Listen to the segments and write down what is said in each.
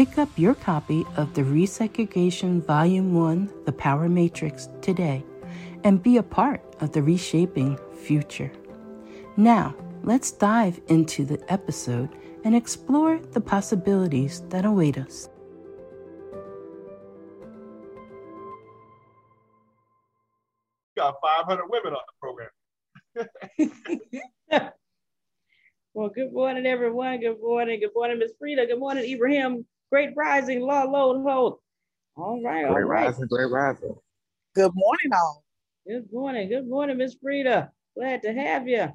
Pick up your copy of the Resegregation Volume 1 The Power Matrix today and be a part of the reshaping future. Now, let's dive into the episode and explore the possibilities that await us. Got 500 women on the program. well, good morning, everyone. Good morning. Good morning, Miss Frida. Good morning, Ibrahim. Great rising, law load hold. All right, all great right. rising, great rising. Good morning, all. Good morning, good morning, Miss Frida. Glad to have you.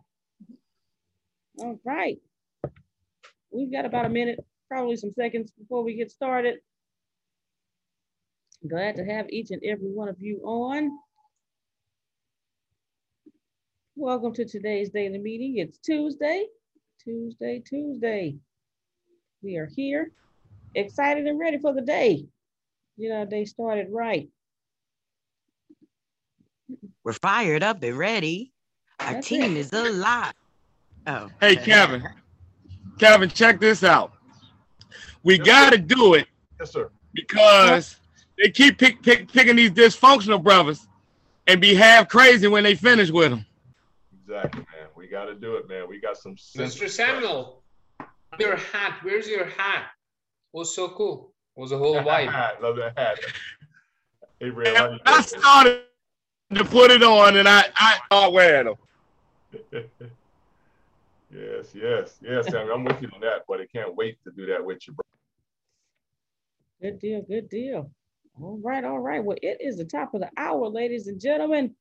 All right. We've got about a minute, probably some seconds before we get started. Glad to have each and every one of you on. Welcome to today's daily meeting. It's Tuesday, Tuesday, Tuesday. We are here excited and ready for the day. You know, they started right. We're fired up and ready. Our That's team it. is alive. Oh. Hey, Kevin. Kevin, check this out. We yes, got to do it. Yes, sir. Because they keep pick, pick, picking these dysfunctional brothers and be half crazy when they finish with them. Exactly, man. We got to do it, man. We got some. Mr. Samuel, your hat. Where's your hat? Was so cool. It was a whole vibe. Love that hat. Hey, I started to put it on, and I I start wearing them. yes, yes, yes, Sammy. I'm with you on that, but I can't wait to do that with you, bro. Good deal, good deal. All right, all right. Well, it is the top of the hour, ladies and gentlemen.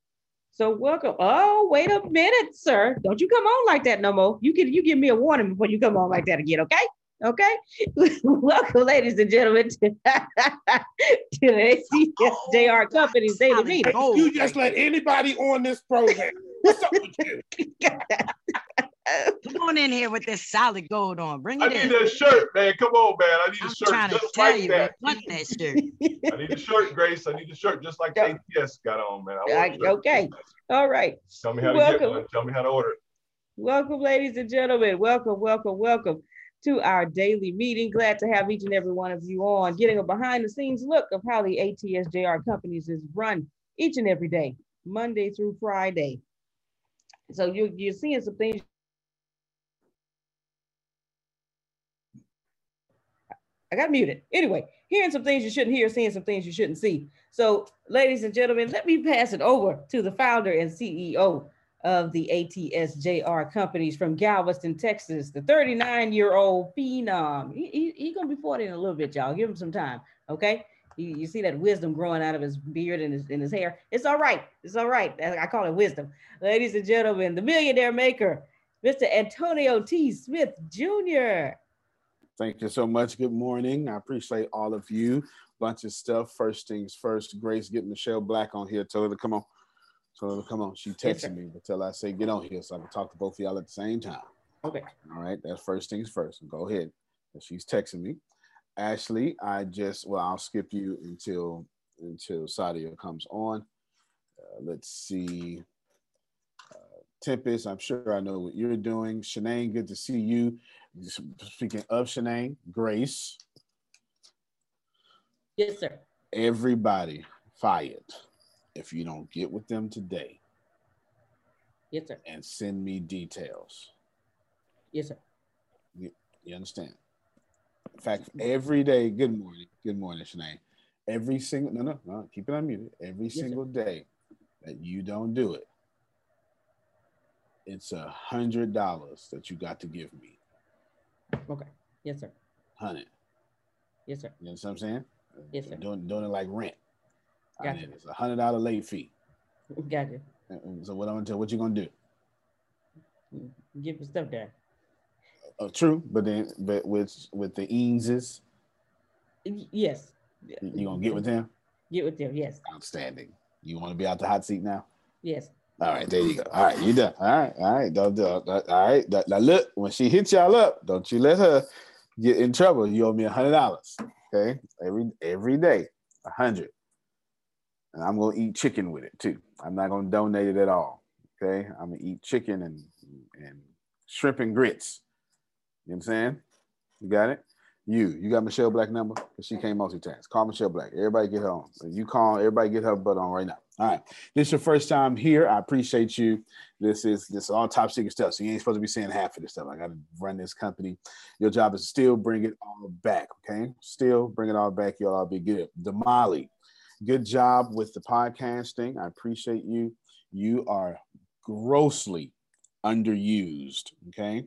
So welcome. Oh, wait a minute, sir. Don't you come on like that no more. You can you give me a warning before you come on like that again, okay? Okay. Welcome, ladies and gentlemen, to, to the ATSJR Company's daily meeting. You just let anybody on this program. What's up with you? Come on in here with this solid gold on. Bring it I in. need that shirt, man. Come on, man. I need I'm a shirt trying just to tell like you, that. Want that shirt. I need a shirt, Grace. I need a shirt just like the ATS got on, man. I, okay. All right. Tell me how to welcome. get one. Tell me how to order it. Welcome, ladies and gentlemen. Welcome, welcome, welcome to our daily meeting. Glad to have each and every one of you on, getting a behind the scenes look of how the ATSJR companies is run each and every day, Monday through Friday. So you, you're seeing some things I got muted. Anyway, hearing some things you shouldn't hear, seeing some things you shouldn't see. So, ladies and gentlemen, let me pass it over to the founder and CEO of the ATSJR companies from Galveston, Texas, the 39-year-old phenom. He, he, he gonna be 40 in a little bit, y'all. Give him some time, okay? You, you see that wisdom growing out of his beard and his, and his hair. It's all right. It's all right. I call it wisdom. Ladies and gentlemen, the millionaire maker, Mr. Antonio T. Smith Jr. Thank you so much. Good morning. I appreciate all of you. Bunch of stuff. First things first, Grace, get Michelle Black on here. Tell her to come on. To come on. She texted Yes, me, but tell I say get on here so I can talk to both of y'all at the same time. Okay. All right, that's first things first. Go ahead. She's texting me. Ashley, I just well, I'll skip you until until Sadia comes on. Uh, let's see. Uh, Tempest, I'm sure I know what you're doing. Shanae, good to see you. Speaking of Shanae, Grace, Yes, sir. everybody fired. If you don't get with them today Yes, sir. and send me details, Yes, sir. You understand? In fact, every day, good morning, good morning, Shanae. Every single, no, no, no, keep it unmuted. Every sir. single day that you don't do it, it's a hundred dollars that you got to give me. Okay. Yes, sir. Hundred. Yes, sir. You know what I'm saying? Yes, sir. Doing, doing it like rent. I Gotcha. mean, it's a hundred dollar late fee. Gotcha. And- So what I'm gonna tell, what you gonna do? Give the stuff there. Oh, uh, true, but then, but with with the Eameses, Yes. you gonna get with them? Get with them. Yes. Outstanding. You want to be out the hot seat now? Yes. All right, there you go. All right, you done. All right, all right, don't do it. All right, now look, when she hits y'all up, don't you let her get in trouble. You owe me a hundred dollars. Okay, every every day, a hundred, and I'm gonna eat chicken with it too. I'm not gonna donate it at all. Okay, I'm gonna eat chicken and and shrimp and grits. You know what I'm saying? You got it. You, you got Michelle Black number because she can't multitask. Call Michelle Black. Everybody get her on. You call. Everybody get her butt on right now. All right. This is your first time here. I appreciate you. This is this is all top secret stuff. So you ain't supposed to be saying half of this stuff. I got to run this company. Your job is to still bring it all back. Okay. Still bring it all back. Y'all all be good. Damali, good job with the podcasting. I appreciate you. You are grossly underused. Okay.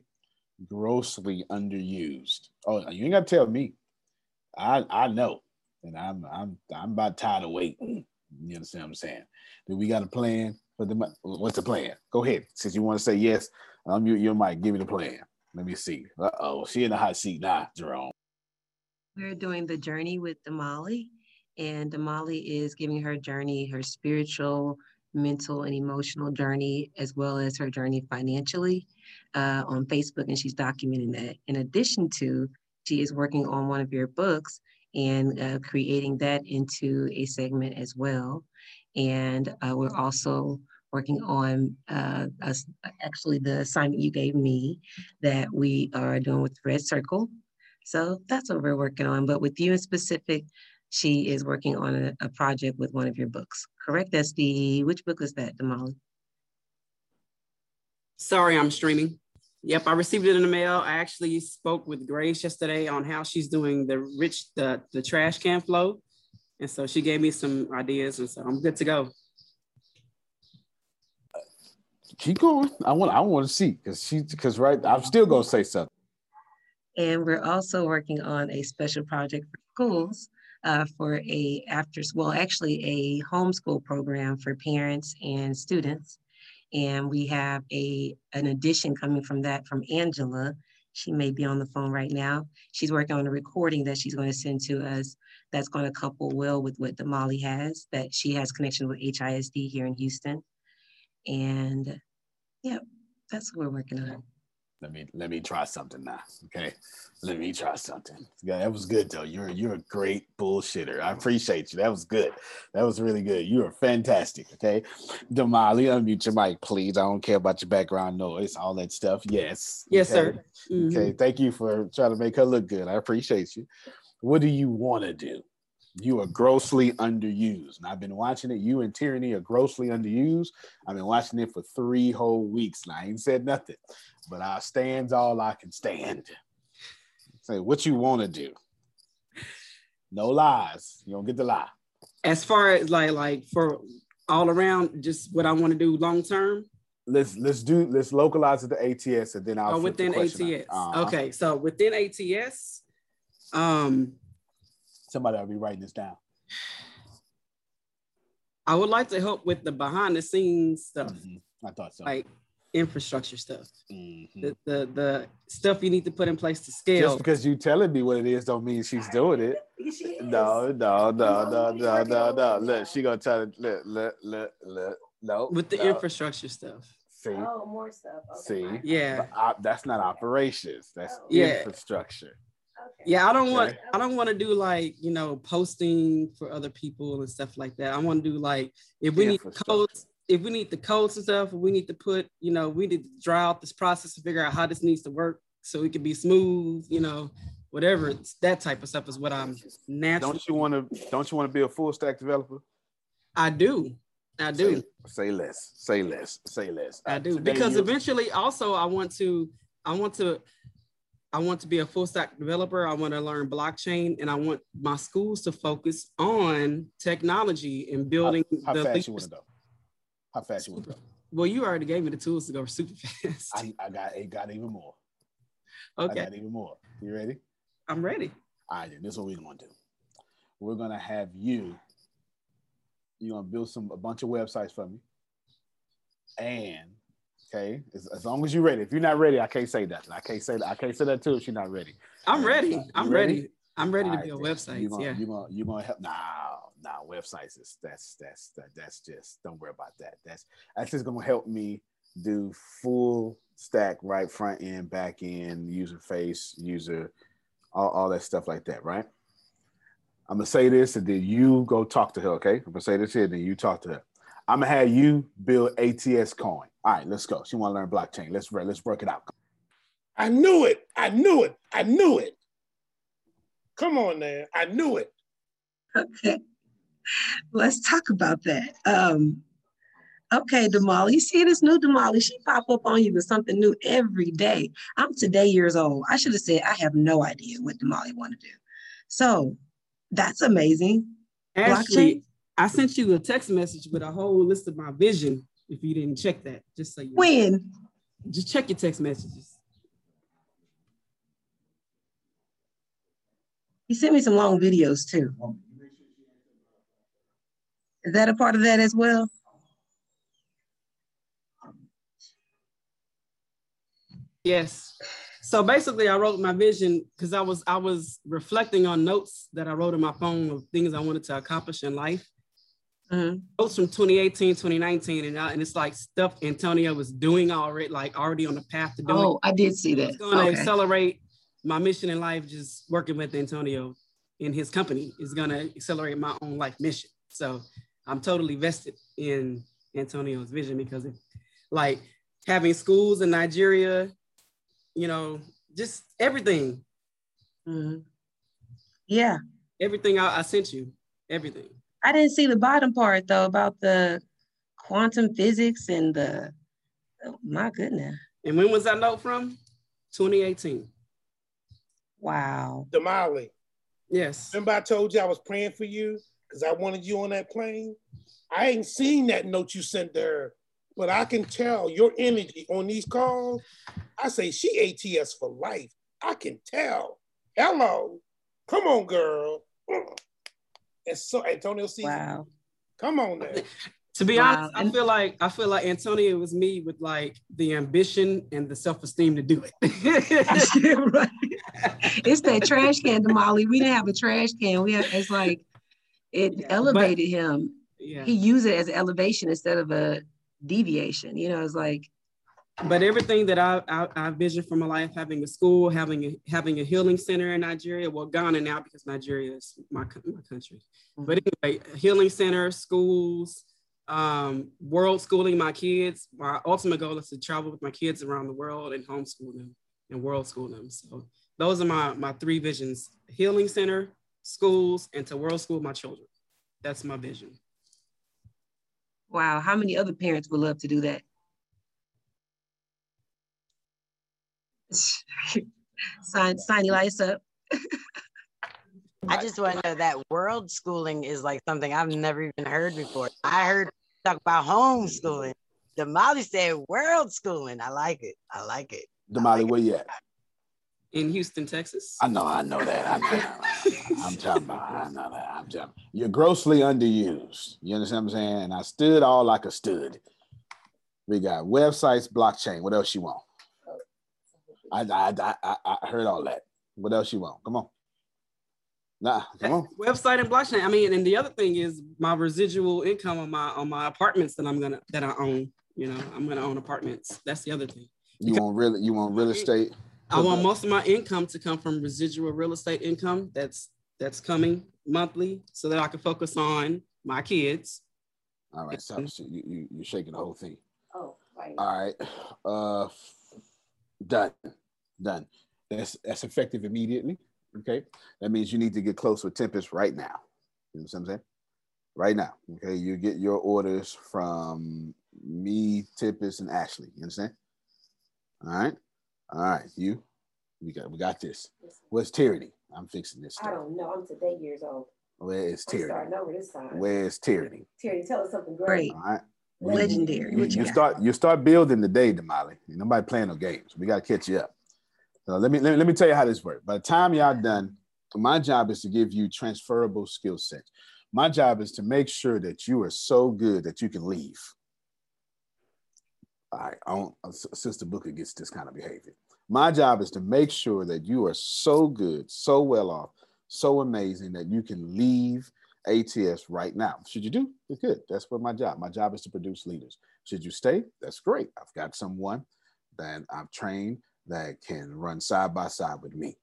Grossly underused. Oh, you ain't got to tell me. I I know, and I'm I'm I'm about tired of waiting. You understand what I'm saying? Do we got a plan for the? What's the plan? Go ahead. Since you want to say yes, I'm you. You might give me the plan. Let me see. Uh oh, she in the hot seat now, Jerome. We're doing the journey with Damali, and Damali is giving her journey, her spiritual, mental, and emotional journey, as well as her journey financially uh, on Facebook, and she's documenting that. In addition to, she is working on one of your books and uh, creating that into a segment as well. And uh, we're also working on uh, us, actually the assignment you gave me that we are doing with Red Circle. So that's what we're working on. But with you in specific, she is working on a, a project with one of your books. Correct? That's the which book is that, Damali? Sorry, I'm streaming. Yep, I received it in the mail. I actually spoke with Grace yesterday on how she's doing the rich the the trash can flow, and so she gave me some ideas, and so I'm good to go. Keep going. I want. I want to see because she because right. I'm still gonna say something. And we're also working on a special project for schools uh, for a after, well, actually a homeschool program for parents and students. And we have a an addition coming from that from Angela. She may be on the phone right now. She's working on a recording that she's going to send to us that's going to couple well with what Damali has, that she has connection with HISD here in Houston. And yeah, that's what we're working on. Let me let me try something now. Okay, let me try something. Yeah, that was good though. You're you're a great bullshitter. I appreciate you. That was good. That was really good. You are fantastic. Okay, Damali, unmute your mic, please. I don't care about your background noise, all that stuff. Yes. Yes, Okay. sir. Mhm. Okay, thank you for trying to make her look good. I appreciate you. What do you want to do? You are grossly underused. And I've been watching it. You and Tyranny are grossly underused. I've been watching it for three whole weeks. And I ain't said nothing, but I stands all I can stand. Say what you want to do. No lies. You don't get the lie. As far as like like for all around, just what I want to do long term. Let's let's do let's localize it to ATS and then I'll Oh, flip the within ATS. Uh-huh. Okay, so within ATS, um, Somebody will be writing this down. I would like to help with the behind the scenes stuff, Mhm. I thought so. like infrastructure stuff, Mhm. the, the the stuff you need to put in place to scale. Just because you telling me what it is don't mean she's doing it. No, no, no, no, no, no, no. Look, she gonna tell it. Look, look, look, look. No. with the no. infrastructure stuff. See, Oh, more stuff. Okay. see. Yeah. But op- that's not operations. That's Yeah. infrastructure. Okay. Yeah, I don't want Okay. I don't want to do like, you know, posting for other people and stuff like that. I want to do like if we need Infrastructure. codes, if we need the codes and stuff, we need to put, you know, we need to draw out this process to figure out how this needs to work so it can be smooth, you know, whatever. It's that type of stuff is what I'm naturally Don't you want to? Don't you want to be a full stack developer? I do. I do. Say, say less. Say less. Say less. I Uh, do because eventually also I want to I want to I want to be a full stack developer. I want to learn blockchain and I want my schools to focus on technology and building how the fast you want to go? How fast you want to go? Well, you already gave me the tools to go super fast. I, I got it. Got even more. Okay. I got even more. You ready? I'm ready. All right, then this is what we're gonna do. We're gonna have you. You're gonna build some a bunch of websites for me. And okay, as, as long as you're ready. If you're not ready, I can't say that. I can't say that. I can't say that too if you're not ready. I'm ready. You I'm ready? ready. I'm ready to All build right, then. websites. You're gonna, yeah. you're gonna you're gonna help. No, no, websites is that's that's that, that's just don't worry about that. That's that's just gonna help me do full stack, right? Front end, back end, user face, user, all, all that stuff like that, right? I'm gonna say this and then you go talk to her, okay? I'm gonna say this here, then you talk to her. I'm gonna have you build ATS coin. All right, let's go. She wanna learn blockchain. Let's let's work it out. I knew it. I knew it. I knew it. Come on, man. I knew it. Okay. Let's talk about that. Um, okay, Damali, you see this new Damali? She pop up on you with something new every day. I'm today years old. I should have said I have no idea what Damali want to do. So that's amazing. Actually, I sent you a text message with a whole list of my vision. If you didn't check that, just so you know. When? just check your text messages. He sent me some long videos too. Is that a part of that as well? Yes. So basically, I wrote my vision because I was I was reflecting on notes that I wrote in my phone of things I wanted to accomplish in life. Mhm. Notes from 2018, 2019, and, I, and it's like stuff Antonio was doing already, like already on the path to doing. Oh, I did see that. It's going to Okay. accelerate my mission in life. Just working with Antonio in his company is going to accelerate my own life mission. So I'm totally vested in Antonio's vision because, it, like, having schools in Nigeria, you know, just everything, Mhm. Yeah. everything I, I sent you, everything. I didn't see the bottom part though about the quantum physics and the oh, my goodness. And when was that note from? 2018. Wow. Damali, Yes. remember I told you I was praying for you because I wanted you on that plane? I ain't seen that note you sent there, but I can tell your energy on these calls. I say she ATS for life. I can tell. Hello. Come on, girl. Mm. And so Antonio C. Wow. Come on there. To be Wow. honest, I feel like I feel like Antonio was me with like the ambition and the self-esteem to do it. It's that trash can, Damali. We didn't have a trash can. We had it's like it elevated him. yeah. He used it as elevation instead of a deviation. You know, it's like but everything that I, I I vision for my life, having a school, having a having a healing center in Nigeria, well, Ghana now because Nigeria is my my country. But anyway, healing center, schools, um, world schooling my kids. My ultimate goal is to travel with my kids around the world and homeschool them and world school them. So those are my my three visions: healing center, schools, and to world school my children. That's my vision. wow, how many other parents would love to do that? sign sign your lights up. I just want to know that world schooling is like something I've never even heard before. I heard talk about homeschooling. Damali said world schooling. I like it. I like it. Damali, where you at? In Houston, Texas. I know, I know that. I know. I'm talking about. I know that. I'm talking. You're grossly underused. You understand what I'm saying? And I stood all like a stud. We got websites, blockchain. What else you want? I I, I, I heard all that. What else you want? Come on. Nah, come on. Website and blockchain. I mean, and the other thing is my residual income on my on my apartments that I'm gonna that I own. You know, I'm gonna own apartments. That's the other thing. You want real you want real estate? I want most of my income to come from residual real estate income that's that's coming monthly so that I can focus on my kids. All right, so, so you, you you're shaking the whole thing. Oh, right. All right. Uh done. Done. That's that's effective immediately. Okay. That means you need to get close with Tempest right now. You know what I'm saying? Right now. Okay. You get your orders from me, Tempest, and Ashley. You understand? All right. All right. You we got we got this. Where's Tyranny? I'm fixing this. I Stuff. don't know. I'm today years old. Where is I'm Tyranny? starting over this time. Where's Tyranny? Terry, tell us something great. Great. All right. Legendary. You, you you start you start building the day, Damali. Nobody playing no games. We got to catch you up. So let me, let me let me tell you how this works. By the time y'all done, my job is to give you transferable skill sets. My job is to make sure that you are so good that you can leave. All right, I don't, uh, Sister Booker gets this kind of behavior. My job is to make sure that you are so good, so well off, so amazing that you can leave ATS right now. Should you do? It's good. That's what my job. My job is to produce leaders. Should you stay? That's great. I've got someone that I've trained that can run side by side with me.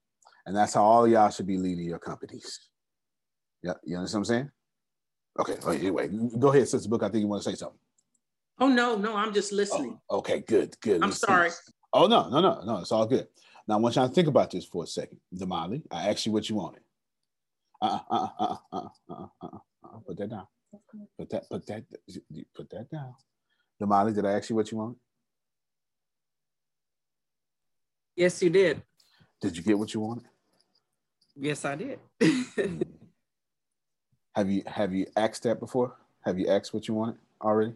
And that's how all y'all should be leading your companies. Yeah, you understand what I'm saying? Okay. Oh, anyway, go ahead, Sister Book. I think you want to say something. Oh no, no, I'm just listening. Oh, okay, good, good. I'm Let's- sorry. Oh no, no, no, no. It's all good. Now I want y'all to think about this for a second. Damali, I asked you what you wanted uh, uh, uh, uh, uh, uh, uh, put that down. Put that, put that, put that down. Damali, did I ask you what you want? Yes, you did. Did you get what you wanted? Yes, I did. have you have you asked that before? Have you asked what you wanted already?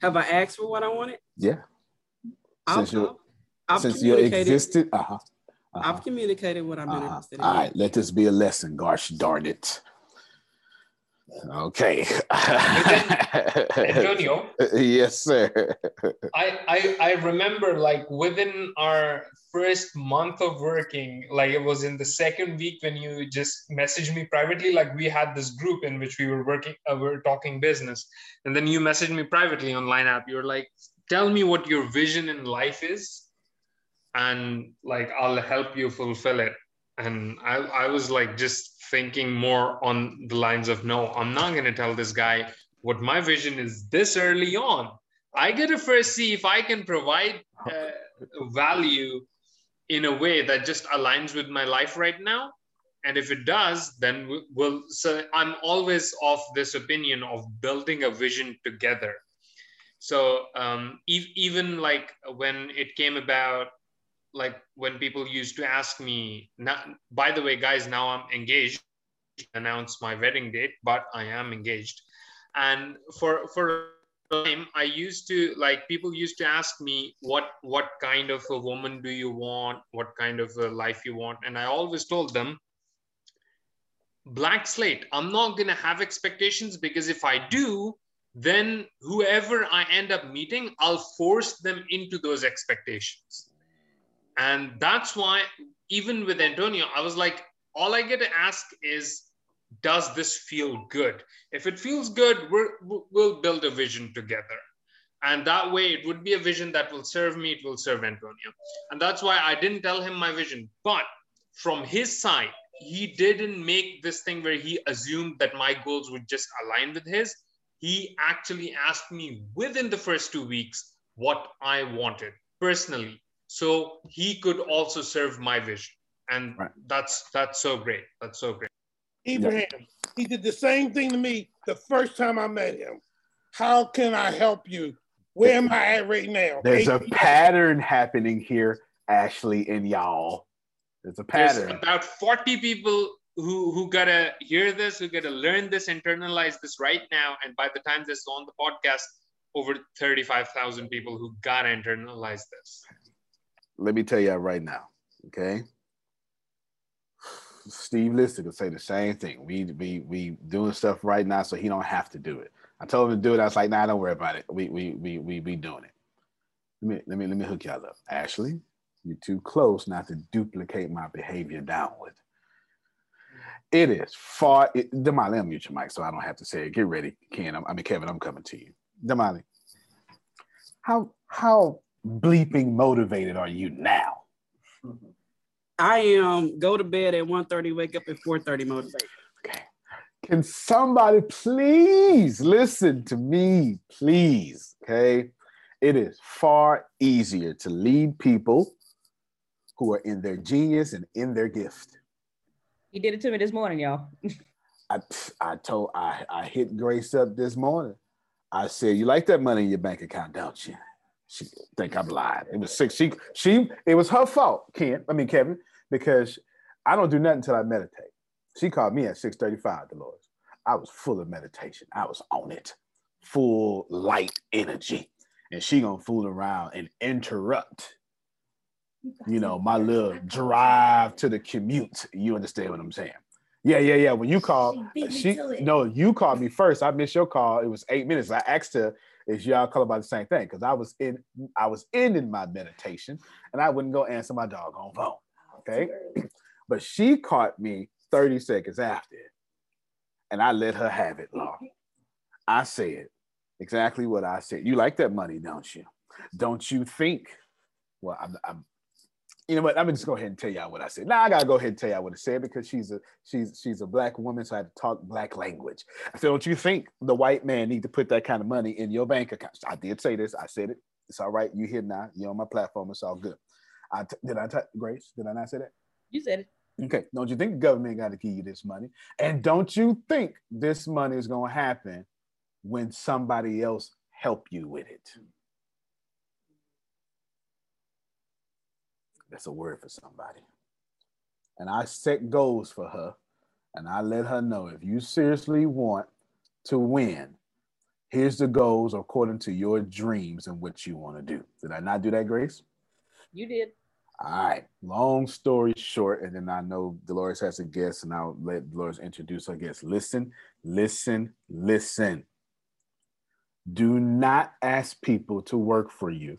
Have I asked for what I wanted? Yeah. I'll since you since you existed, uh huh. I've communicated what I'm Uh-huh. interested in. All right, let this be a lesson. Gosh darn it. Okay. Antonio? yes, sir. I, I I remember like within our first month of working, like it was in the second week when you just messaged me privately. Like we had this group in which we were working, uh, we were talking business, and then you messaged me privately on Line App. You're like, "Tell me what your vision in life is, and like I'll help you fulfill it." And I I was like just thinking more on the lines of, "No, I'm not gonna tell this guy what my vision is this early on." I gotta first see if I can provide uh, value in a way that just aligns with my life right now. And if it does, then we- we'll. So I'm always of this opinion of building a vision together. So um, even like when it came about, like when people used to ask me, by the way, guys, now I'm engaged. Announce my wedding date, but I am engaged. And for for time i used to like people used to ask me what what kind of a woman do you want what kind of a life you want and i always told them black slate i'm not going to have expectations because if i do then whoever i end up meeting i'll force them into those expectations and that's why even with antonio i was like all i get to ask is does this feel good? If it feels good we'll build a vision together. And that way it would be a vision that will serve me it will serve antonio. And that's why i didn't tell him my vision. But from his side he didn't make this thing where he assumed that my goals would just align with his. He actually asked me within the first two weeks what i wanted personally so he could also serve my vision and that's that's so great that's so great Abraham, he did the same thing to me the first time I met him. How can I help you? Where am I at right now? There's a pattern happening here, Ashley and y'all. There's a pattern There's pattern. about 40 people who who gotta hear this, who gotta learn this, internalize this right now, and by the time this is on the podcast, over thirty-five thousand people who gotta internalize this. Let me tell you right now, okay? Steve Lister could say the same thing. We we we doing stuff right now, so he don't have to do it. I told him to do it. I was like, nah, don't worry about it. We we we we be doing it. Let me let me let me hook y'all up. Ashley, you're too close not to duplicate my behavior downward. It is far. It, Damali, let me mute your mic so I don't have to say it. Get ready, Ken. I'm, I mean, Kevin, I'm coming to you. Damali, how how bleeping motivated are you now? I am go to bed at 1.30, wake up at 4.30 motivated. Okay. Can somebody please listen to me, please? Okay. It is far easier to lead people who are in their genius and in their gift. He did it to me this morning, y'all. I, I told I, I hit Grace up this morning. I said, "You like that money in your bank account, don't you?" She think I'm lying. It was six. She she it was her fault, Ken. I mean Kevin, because I don't do nothing until I meditate. She called me at 6:35, Dolores. I was full of meditation. I was on it, full light energy, and she gonna fool around and interrupt. You know my little drive to the commute. You understand what I'm saying? Yeah, yeah, yeah. When you called, she, no, you called me first. I missed your call. It was eight minutes. I asked her, "Is y'all call by the same thing?" Because I was in, I was ending my meditation, and I wouldn't go answer my doggone phone. Okay, but she caught me 30 seconds after, and I let her have it. Law. I said exactly what I said. You like that money, don't you? Don't you think? Well, I'm, I'm you know what? I'm just go ahead and tell y'all what I said. Now I gotta go ahead and tell y'all what I said because she's a she's she's a black woman, so I had to talk black language. I said, don't you think the white man need to put that kind of money in your bank account? I did say this. I said it. It's all right. You here now. You're on my platform. It's all good. I t- did I t- Grace? Did I not say that? You said it. Okay. Don't you think the government got to give you this money? And don't you think this money is gonna happen when somebody else help you with it? That's a word for somebody. And I set goals for her and I let her know if you seriously want to win, here's the goals according to your dreams and what you want to do. Did I not do that, Grace? You did. All right. Long story short, and then I know Dolores has a guest, and I'll let Dolores introduce her guest. Listen, listen, listen. Do not ask people to work for you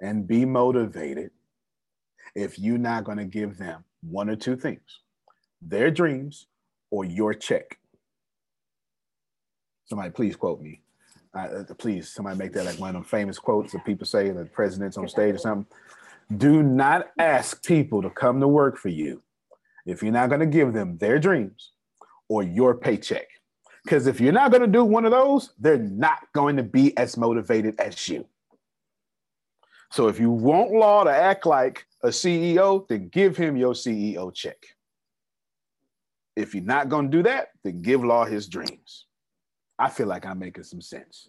and be motivated if you're not going to give them one or two things their dreams or your check. Somebody please quote me. Uh, please, somebody make that like one of them famous quotes that people say that presidents on stage or something. Do not ask people to come to work for you if you're not going to give them their dreams or your paycheck. Because if you're not going to do one of those, they're not going to be as motivated as you. So if you want Law to act like a CEO, then give him your CEO check. If you're not going to do that, then give Law his dreams. I feel like I'm making some sense.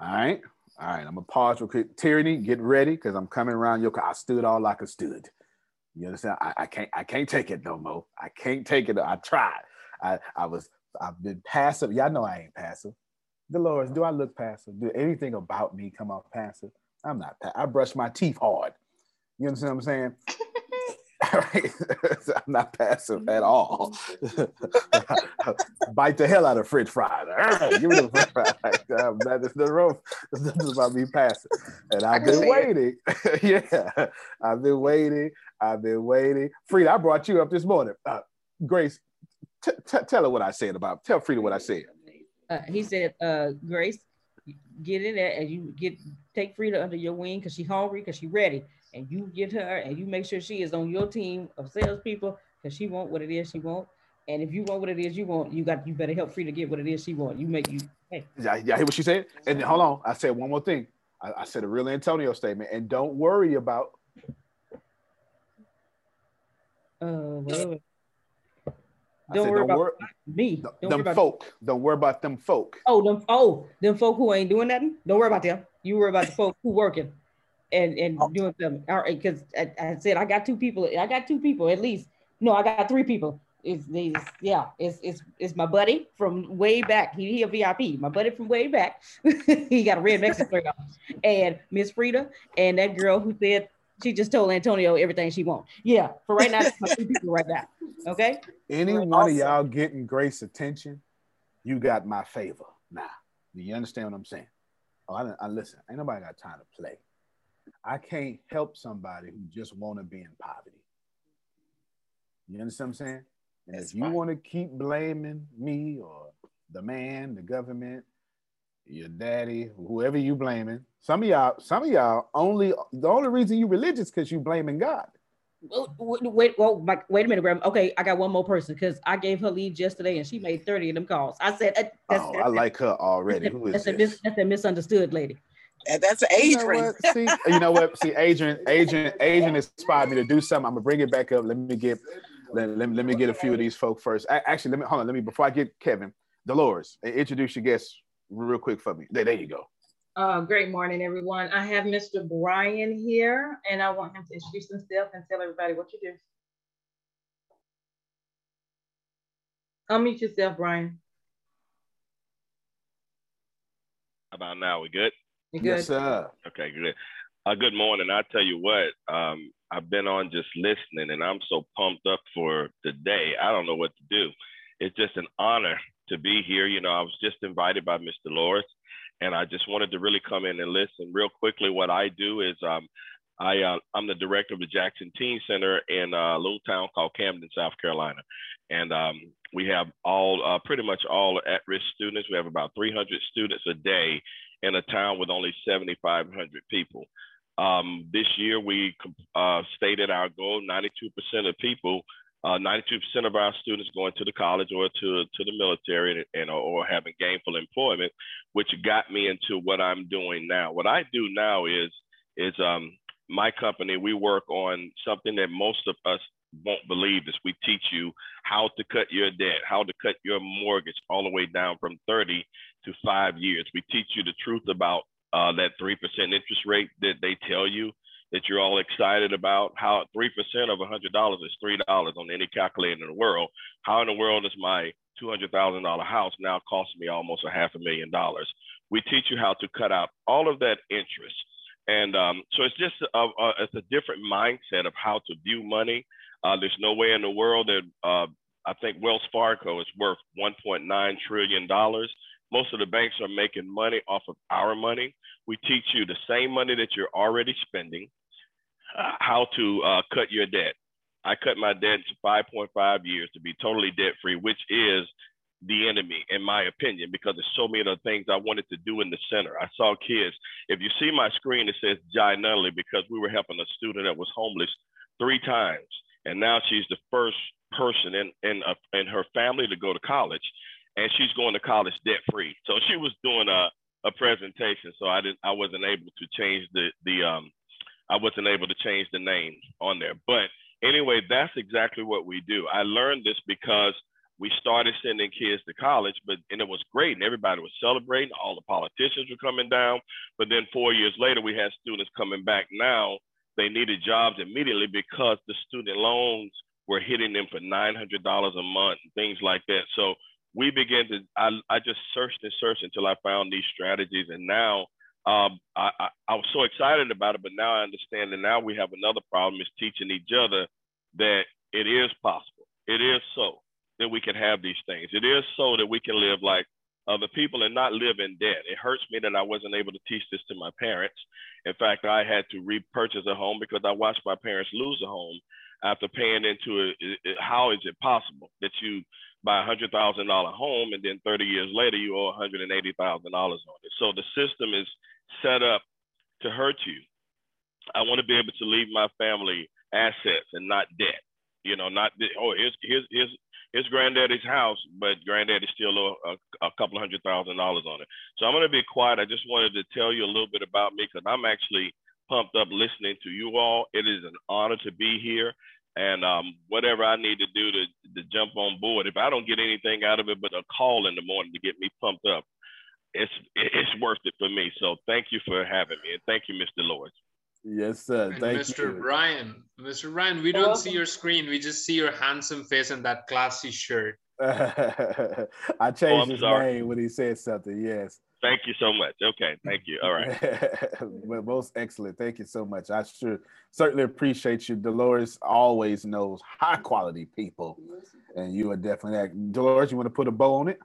All right. All right. I'm going to pause real quick. Tyranny, get ready because I'm coming around your. I stood all like I stood. You understand? I, I can't I can't take it no more. I can't take it. I tried. I, I was I've been passive. Y'all know I ain't passive. Dolores, do I look passive? Do anything about me come off passive? I'm not. I brush my teeth hard. You understand what I'm saying? I'm not passive at all. Bite the hell out of French fries. Give me the French fries. Um, that is the room. This is about me passive, and I've been waiting. yeah, I've been waiting. I've been waiting. Frida, I brought you up this morning. Uh, Grace, t- t- tell her what I said about. Tell Frida what I said. Uh, he said, uh, Grace, get in there and you get take Frida under your wing because she's hungry, because she's ready. And you get her and you make sure she is on your team of salespeople because she want what it is she want. And if you want what it is you want, you got you better help Frida get what it is she want. You make you hey. Yeah, yeah, hear what she said? And then, hold on, I said one more thing. I, I said a real Antonio statement, and don't worry about uh. I Don't said, worry don't about me. Don't them worry about folk. Don't worry about them folk. Oh, them oh, them folk who ain't doing nothing. Don't worry about them. You worry about the folk who working and and Oh. doing something. All right, because I, I said I got two people. I got two people at least No, I got three people. It's these, yeah, it's it's it's my buddy from way back. He, he a VIP. My buddy from way back. he got a red Mexican shirt. And Miss Frida and that girl who said she just told Antonio everything she wants. Yeah, for right now, that's my three people right now. Okay. Any one of y'all getting Grace attention, you got my favor. Now, do you understand what I'm saying? Oh, I, I listen. Ain't nobody got time to play. I can't help somebody who just want to be in poverty. You understand what I'm saying? And That's if you fine. want to keep blaming me or the man, the government, your daddy, whoever you blaming, some of y'all, some of y'all only the only reason you religious because you blaming God. Well, wait, wait, well, Mike, wait a minute, Graham. Okay, I got one more person because I gave her leads yesterday and she made 30 of them calls. I said, uh, that's, Oh, that's, I like her already. that's, Who is that's, a mis- that's a misunderstood lady. And that's You know what? See, you know what? See, Adrian, Adrian, Adrian inspired me to do something. I'm gonna bring it back up. Let me get, let, let, me- let me get a few of these folk first. A- Actually, let me hold on. Let me before I get Kevin, Dolores, introduce your guests real quick for me. There, there you go. Uh, great morning, everyone. I have Mr. Brian here, and I want him to introduce himself and tell everybody what you do. Unmute yourself, Brian. How about now? We good? You Yes, sir. Okay, good. Uh, good morning. I tell you what, um, I've been on just listening, and I'm so pumped up for today. I don't know what to do. It's just an honor to be here. You know, I was just invited by Mr. Loris, and I just wanted to really come in and listen. Real quickly, what I do is um, I uh, I'm the director of the Jackson Teen Center in uh, a little town called Camden, South Carolina, and um, we have all uh, pretty much all at-risk students. We have about 300 students a day in a town with only 7,500 people. Um, this year, we uh, stated our goal: 92% of people, uh, 92% of our students going to the college or to to the military and, and or having gainful employment, which got me into what I'm doing now. What I do now is is um, my company. We work on something that most of us won't believe this. we teach you how to cut your debt, how to cut your mortgage all the way down from 30 to five years. We teach you the truth about uh, that 3% interest rate that they tell you that you're all excited about. How 3% of $100 is $3 on any calculator in the world. How in the world is my $200,000 house now cost me almost a half a million dollars? We teach you how to cut out all of that interest. And um, so it's just a, a, it's a different mindset of how to view money. Uh, there's no way in the world that uh, I think Wells Fargo is worth 1.9 trillion dollars. Most of the banks are making money off of our money. We teach you the same money that you're already spending, uh, how to uh, cut your debt. I cut my debt to 5.5 years to be totally debt free, which is the enemy, in my opinion, because there's so many other things I wanted to do in the center. I saw kids. If you see my screen, it says Jai Nunley because we were helping a student that was homeless three times, and now she's the first person in in, a, in her family to go to college, and she's going to college debt free. So she was doing a a presentation, so I didn't I wasn't able to change the the um I wasn't able to change the name on there, but anyway, that's exactly what we do. I learned this because we started sending kids to college, but and it was great, and everybody was celebrating. All the politicians were coming down, but then four years later, we had students coming back. Now they needed jobs immediately because the student loans were hitting them for nine hundred dollars a month and things like that. So we began to. I, I just searched and searched until I found these strategies, and now um, I, I, I was so excited about it. But now I understand, that now we have another problem: is teaching each other that it is possible. It is so that we can have these things. It is so that we can live like Uh, other people and not live in debt. It hurts me that I wasn't able to teach this to my parents. In fact, I had to repurchase a home because I watched my parents lose a home after paying into it. How is it possible that you buy a hundred thousand dollar home and then 30 years later you owe $180,000 on it? So the system is set up to hurt you. I want to be able to leave my family assets and not debt. You know, not oh, here's here's here's here's granddaddy's house, but granddaddy still owe a, a couple hundred thousand dollars on it. So I'm gonna be quiet. I just wanted to tell you a little bit about me because I'm actually pumped up listening to you all. It is an honor to be here. And um, whatever I need to do to, to jump on board, if I don't get anything out of it but a call in the morning to get me pumped up, it's it's worth it for me. So thank you for having me, and thank you, Mr. Lord. Yes, sir. And Thank Mr. you. Brian, Mr. Ryan, we don't see your screen. We just see your handsome face and that classy shirt. I Oh, changed I'm his sorry. name when he said something. Yes. Thank you so much. Okay, thank you. All right. well, most excellent. Thank you so much. I sure certainly appreciate you. Dolores always knows high quality people, and you are definitely that. Dolores, you want to put a bow on it?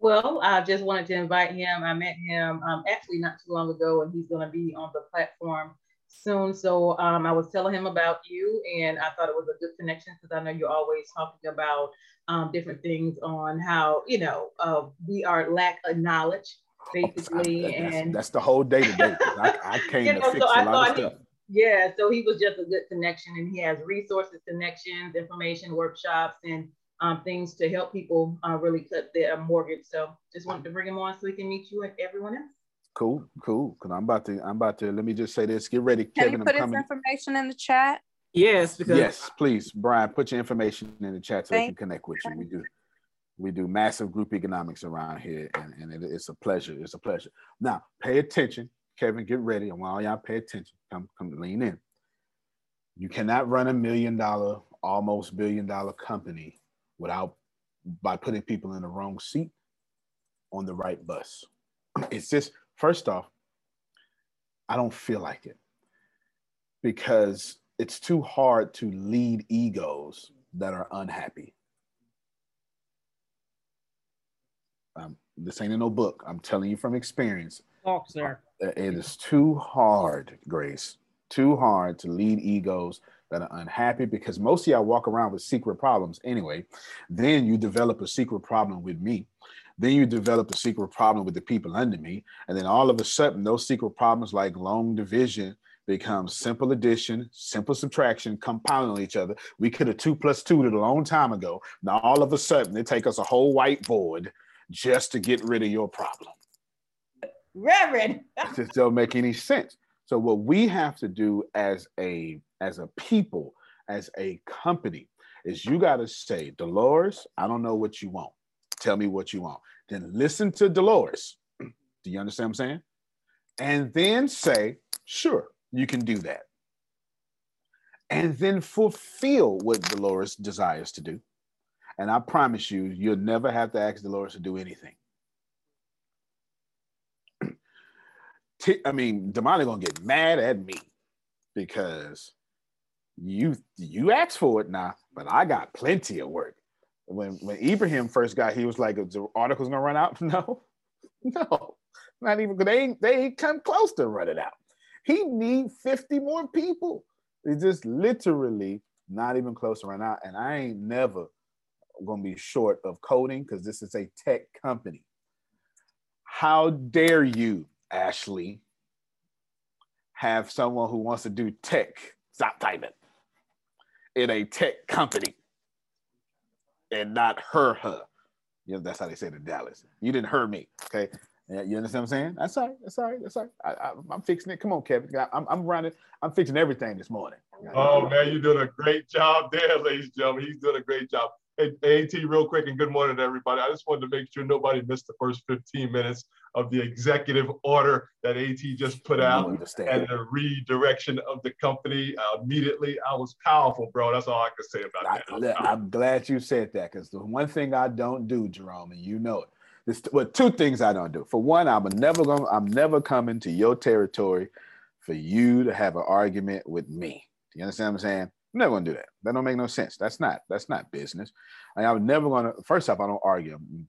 Well, I just wanted to invite him. I met him um, actually not too long ago, and he's going to be on the platform soon. So um, I was telling him about you, and I thought it was a good connection because I know you're always talking about um, different things on how you know uh, we are lack of knowledge, basically, That's, and that's the whole day today. I, I came you to fix so a I lot of thought he, yeah, so he was just a good connection, and he has resources, connections, information, workshops, and um, things to help people uh, really cut their mortgage. So just wanted to bring him on so he can meet you and everyone else. Cool, cool. Cause I'm about to, I'm about to. Let me just say this. Get ready, Can Kevin. you I'm put his coming. information in the chat? Yes, because Yes, please, Brian. Put your information in the chat so we can connect with you. We do, we do massive group economics around here, and, and it, it's a pleasure. It's a pleasure. Now, pay attention, Kevin. Get ready, and while y'all pay attention, come, come, lean in. You cannot run a million dollar, almost billion dollar company without by putting people in the wrong seat on the right bus. It's just first off, I don't feel like it because it's too hard to lead egos that are unhappy. Um, this ain't in no book. I'm telling you from experience. Talk, sir. It is too hard, Grace, too hard to lead egos that are unhappy because most of y'all walk around with secret problems anyway. Then you develop a secret problem with me. Then you develop a secret problem with the people under me. And then all of a sudden, those secret problems like long division become simple addition, simple subtraction, compounding on each other. We could have two plus two did a long time ago. Now all of a sudden, it take us a whole whiteboard just to get rid of your problem Reverend. it just don't make any sense. So what we have to do as a as a people, as a company, is you got to say, Dolores, I don't know what you want. Tell me what you want. Then listen to Dolores. Do you understand what I'm saying? And then say, sure, you can do that. And then fulfill what Dolores desires to do. And I promise you, you'll never have to ask Dolores to do anything. T- I mean, Damani gonna get mad at me because you you asked for it now, but I got plenty of work. When when Ibrahim first got, he was like, "The article's gonna run out." No, no, not even. They ain't they ain't come close to running out. He need fifty more people. It's just literally not even close to run out. And I ain't never gonna be short of coding because this is a tech company. How dare you, Ashley, have someone who wants to do tech, stop typing, in a tech company and not her, her. You know, that's how they say it in Dallas. You didn't her me, okay? You understand what I'm saying? That's all right. That's all right. That's all right. I, I'm fixing it. Come on, Kevin. I- I'm, I'm running. I'm fixing everything this morning. Oh man, you did a great job there, ladies and gentlemen. He's doing a great job. AT, real quick, and good morning to everybody. I just wanted to make sure nobody missed the first 15 minutes of the executive order that AT just put out and the redirection of the company uh, immediately. I was powerful, bro. That's all I can say about that. Look, I'm glad you said that because the one thing I don't do, Jerome, and you know it. This, well, two things I don't do. For one, I'm never going. I'm never coming to your territory for you to have an argument with me. Do you understand what I'm saying? I'm never gonna do that. That don't make no sense. That's not. That's not business. I, I'm never gonna. First off, I don't argue. I'm,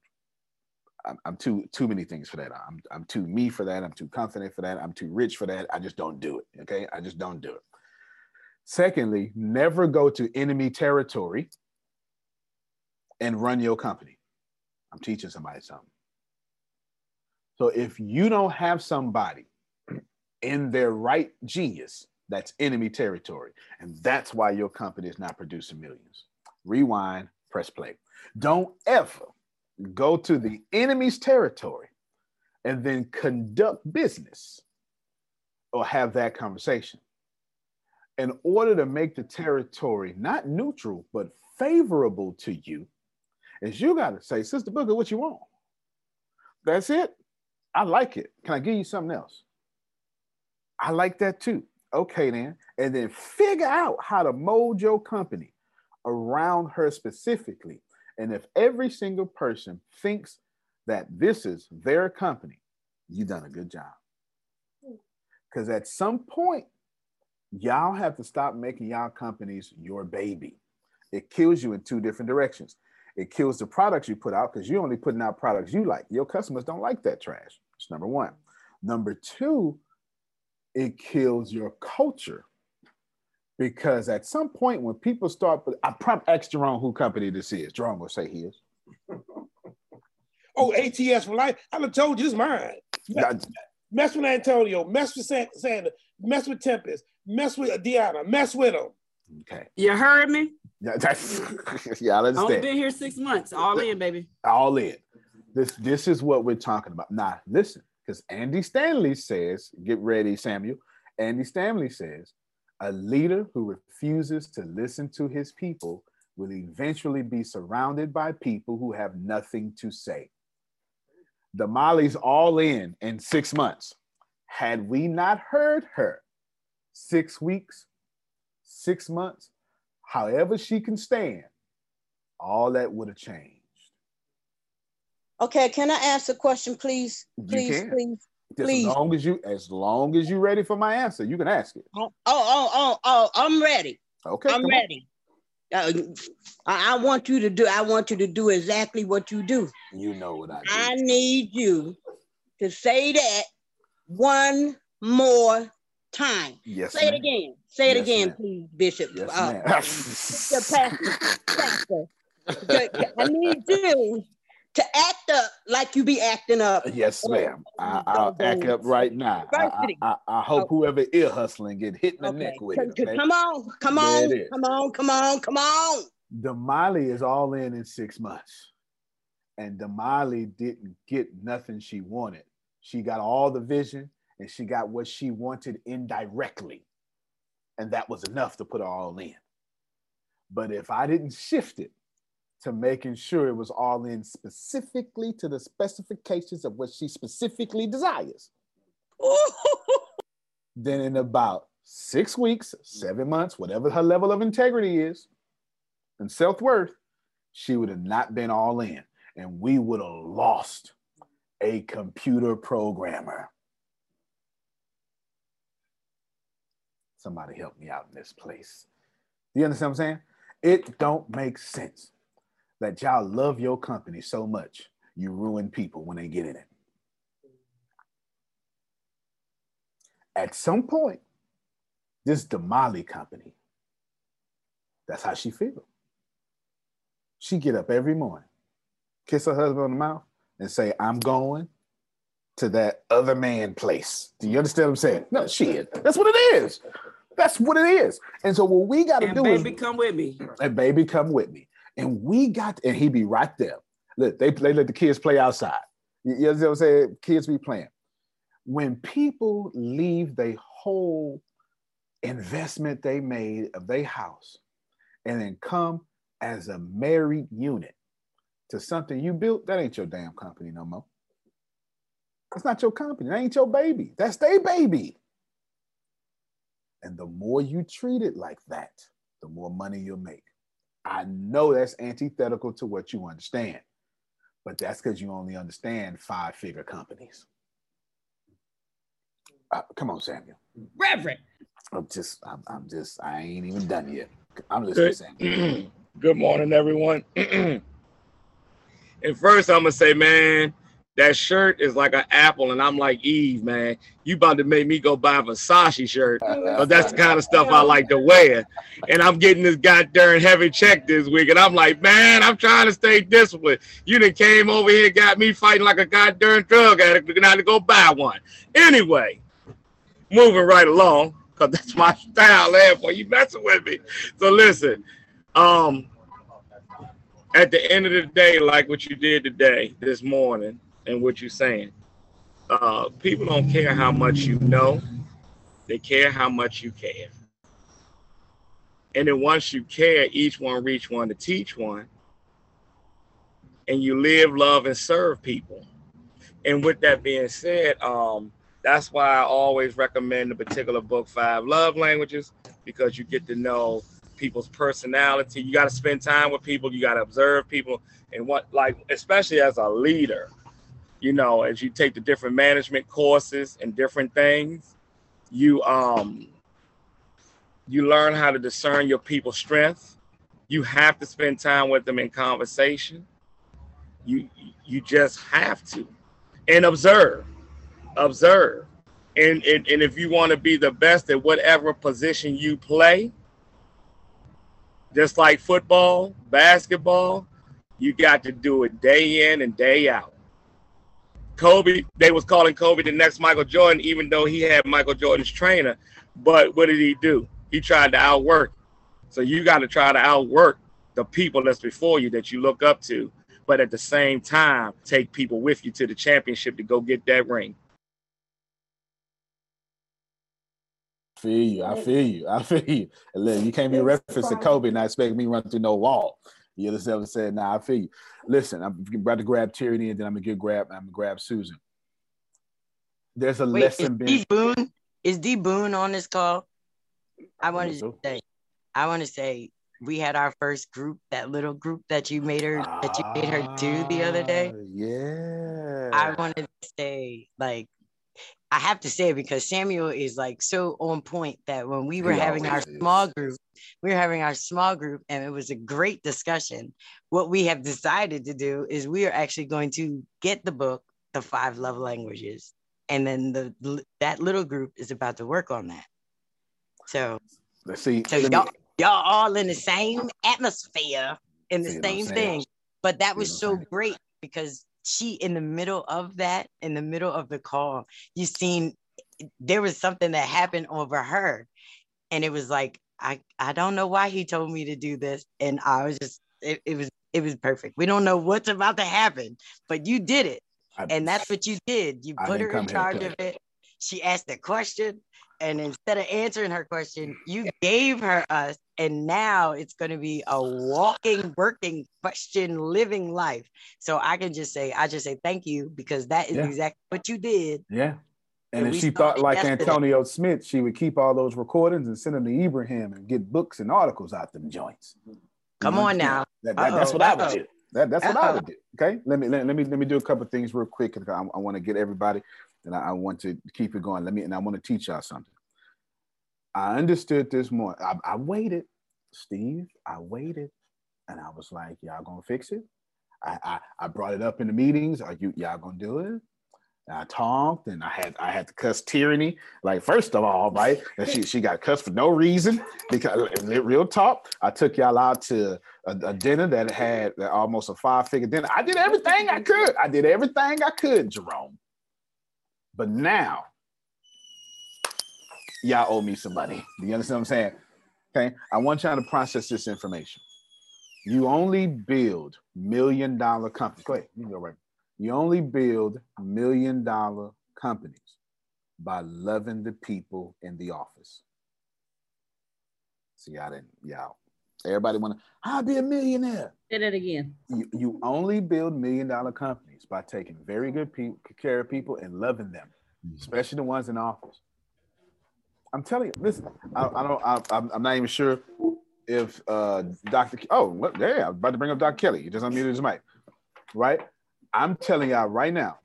I'm, I'm too too many things for that. I'm I'm too me for that. I'm too confident for that. I'm too rich for that. I just don't do it. Okay, I just don't do it. Secondly, never go to enemy territory and run your company. I'm teaching somebody something. So if you don't have somebody in their right genius, that's enemy territory. And that's why your company is not producing millions. Rewind, press play. Don't ever go to the enemy's territory and then conduct business or have that conversation. In order to make the territory not neutral, but favorable to you, is you got to say, Sister Booker, what you want? That's it. I like it. Can I give you something else? I like that too. Okay, then, and then figure out how to mold your company around her specifically. And if every single person thinks that this is their company, you've done a good job. Because at some point, y'all have to stop making y'all companies your baby. It kills you in two different directions. It kills the products you put out because you're only putting out products you like. Your customers don't like that trash. It's number one. Number two, it kills your culture because at some point when people start, I probably asked Jerome who company this is. Jerome will say his. Oh, ATS for life. I done told you this is mine. Mess, mess with Antonio, mess with San- Sander, mess with Tempest, mess with Deanna, mess with them. Okay. You heard me? Yeah, that's, yeah, I Only understand. been here six months. All in, baby. all in. This this is what we're talking about. Now, listen, because Andy Stanley says, get ready, Samuel. Andy Stanley says, a leader who refuses to listen to his people will eventually be surrounded by people who have nothing to say. Damali's all in in six months. Had we not heard her six weeks, six months, however she can stand, all that would have changed. Okay, can I ask a question, please? You Please, can. please, Just please. as long as you, as long as you're ready for my answer, you can ask it. Oh, oh, oh, oh, I'm ready. Okay, I'm ready. Uh, I, I want you to do. I want you to do exactly what you do. You know what I do. I need you to say that one more time. Yes, Say it again. Say it Yes, again, ma'am. please, Bishop. Yes, Uh, ma'am. Pastor, Pastor. I need you to act up like you be acting up. Yes, oh, ma'am. Oh, I, I'll act up right now. I, I, I, hope whoever ear hustling get hit in the neck with it. Okay? Come on, come on, come on, come on, come on. Damali is all in in six months, and Damali didn't get nothing she wanted. She got all the vision, and she got what she wanted indirectly, and that was enough to put her all in. But if I didn't shift it to making sure it was all in specifically to the specifications of what she specifically desires, then in about six weeks, seven months, whatever her level of integrity is and self worth, she would have not been all in. And we would have lost a computer programmer. Somebody help me out in this place. You understand what I'm saying? It don't make sense that y'all love your company so much, you ruin people when they get in it. At some point, this Damali company, that's how she feels. She get up every morning, kiss her husband on the mouth, and say, I'm going to that other man place. Do you understand what I'm saying? No, shit. That's what it is. That's what it is. And so what we got to And do baby, is come with me. and baby, come with me. And we got, and he be right there. Look, they, they let the kids play outside. You, you know what I'm saying? Kids be playing. When people leave the whole investment they made of their house and then come as a married unit to something you built, that ain't your damn company no more. That's not your company. That ain't your baby. That's their baby. And the more you treat it like that, the more money you'll make. I know that's antithetical to what you understand, but that's because you only understand five figure companies. Uh, come on, Samuel. Reverend. I'm just, I'm, I'm just, I ain't even done yet. I'm listening, Good, Samuel. good morning, everyone. and first, I'm gonna say, man, that shirt is like an apple, and I'm like Eve, man. You about to make me go buy a Versace shirt, but that's the kind of stuff I like to wear. And I'm getting this goddamn heavy check this week, and I'm like, man, I'm trying to stay disciplined. You done came over here, got me fighting like a goddamn drug addict, looking out to go buy one. Anyway, moving right along, because that's my style, man. therefore you messing with me. So listen, um, at the end of the day, like what you did today, this morning, and what you're saying, uh, people don't care how much you know, they care how much you care. And then once you care, each one reach one to teach one, and you live, love, and serve people. And with that being said, um, That's why I always recommend the particular book, Five Love Languages, because you get to know people's personality. You got to spend time with people. You got to observe people, and what like especially as a leader, you know, as you take the different management courses and different things, you um you learn how to discern your people's strengths. You have to spend time with them in conversation. You you just have to, and observe, observe, and and, and if you want to be the best at whatever position you play, just like football, basketball, you got to do it day in and day out. Kobe, they was calling Kobe the next Michael Jordan, even though he had Michael Jordan's trainer. But what did he do? He tried to outwork. So you got to try to outwork the people that's before you that you look up to, but at the same time, take people with you to the championship to go get that ring. feel you. I feel you. I feel you. And look, you can't be referencing Kobe and not expect me to run through no wall. You other what I'm? Nah, I feel you. Listen, I'm about to grab Tyranny and then I'm gonna get grab. I'm gonna grab Susan. There's a Wait, lesson is being. D Boone is D Boone on this call? I wanted to say, I want to say we had our first group, that little group that you made her that you made her do the other day. Ah, yeah. I wanted to say, like, I have to say because Samuel is like so on point that when we were He having our is. small group, we were having our small group and it was a great discussion. What we have decided to do is we are actually going to get the book, The Five Love Languages, and then the that little group is about to work on that. So Let's see. so y'all, y'all all in the same atmosphere in the same thing. But that was so great because she in the middle of that, in the middle of the call, you seen there was something that happened over her. And it was like, I, I don't know why he told me to do this. And I was just, it, it was it was perfect. We don't know what's about to happen, but you did it. and that's what you did. You I put her in come here to charge of it. She asked a question, and instead of answering her question, you gave her us. And now it's going to be a walking, working question, living life. So I can just say, I just say thank you because that is Yeah. exactly what you did. Yeah. And And if she thought like yesterday. Antonio Smith, she would keep all those recordings and send them to Ibrahim and get books and articles out them joints. You Come on now. That- that- that's what I would do. That, that's what I would do. Okay. Let me let, let me let me do a couple things real quick. 'cause I, I want to get everybody, and I, I want to keep it going. Let me and I want to teach y'all something. I understood this morning. I, I waited, Steve. I waited, and I was like, "Y'all gonna fix it?" I, I I brought it up in the meetings. Are you y'all gonna do it? And I talked, and I had I had to cuss tyranny. Like first of all, right? And she she got cussed for no reason because real talk. I took y'all out to a, a dinner that had almost a five figure dinner. I did everything I could. I did everything I could, Jerome. But now, y'all owe me some money. Do you understand what I'm saying? Okay. I want y'all to process this information. You only build million dollar companies. Go ahead. You can go right. You only build million dollar companies by loving the people in the office. See, I didn't, y'all. Everybody want to, I'll be a millionaire. Say that again. You, you only build million dollar companies by taking very good pe- care of people and loving them, mm-hmm. especially the ones in office. I'm telling you, listen, I, I don't, I, I'm, I'm not even sure if uh, Dr. Ke- Oh, what, yeah, I'm about to bring up Dr. Kelly. He just unmuted his mic, right? I'm telling y'all right now,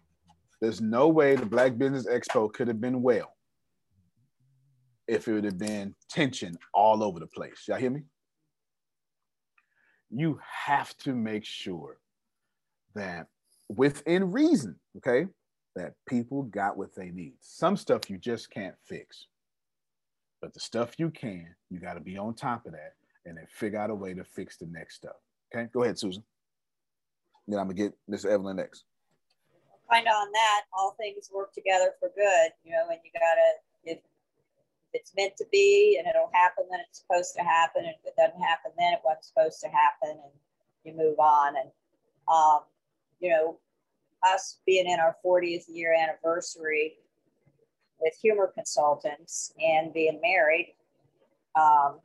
there's no way the Black Business Expo could have been well if it would have been tension all over the place. Y'all hear me? You have to make sure that within reason, okay, that people got what they need. Some stuff you just can't fix. But the stuff you can, you got to be on top of that and then figure out a way to fix the next stuff. Okay, go ahead, Susan. Then I'm gonna get Miss Evelyn next. kind of on that, all things work together for good, you know, and you gotta, if it's meant to be and it'll happen, then it's supposed to happen. And if it doesn't happen, then it wasn't supposed to happen and you move on. And, um, you know, us being in our 40th year anniversary with humor consultants and being married, um,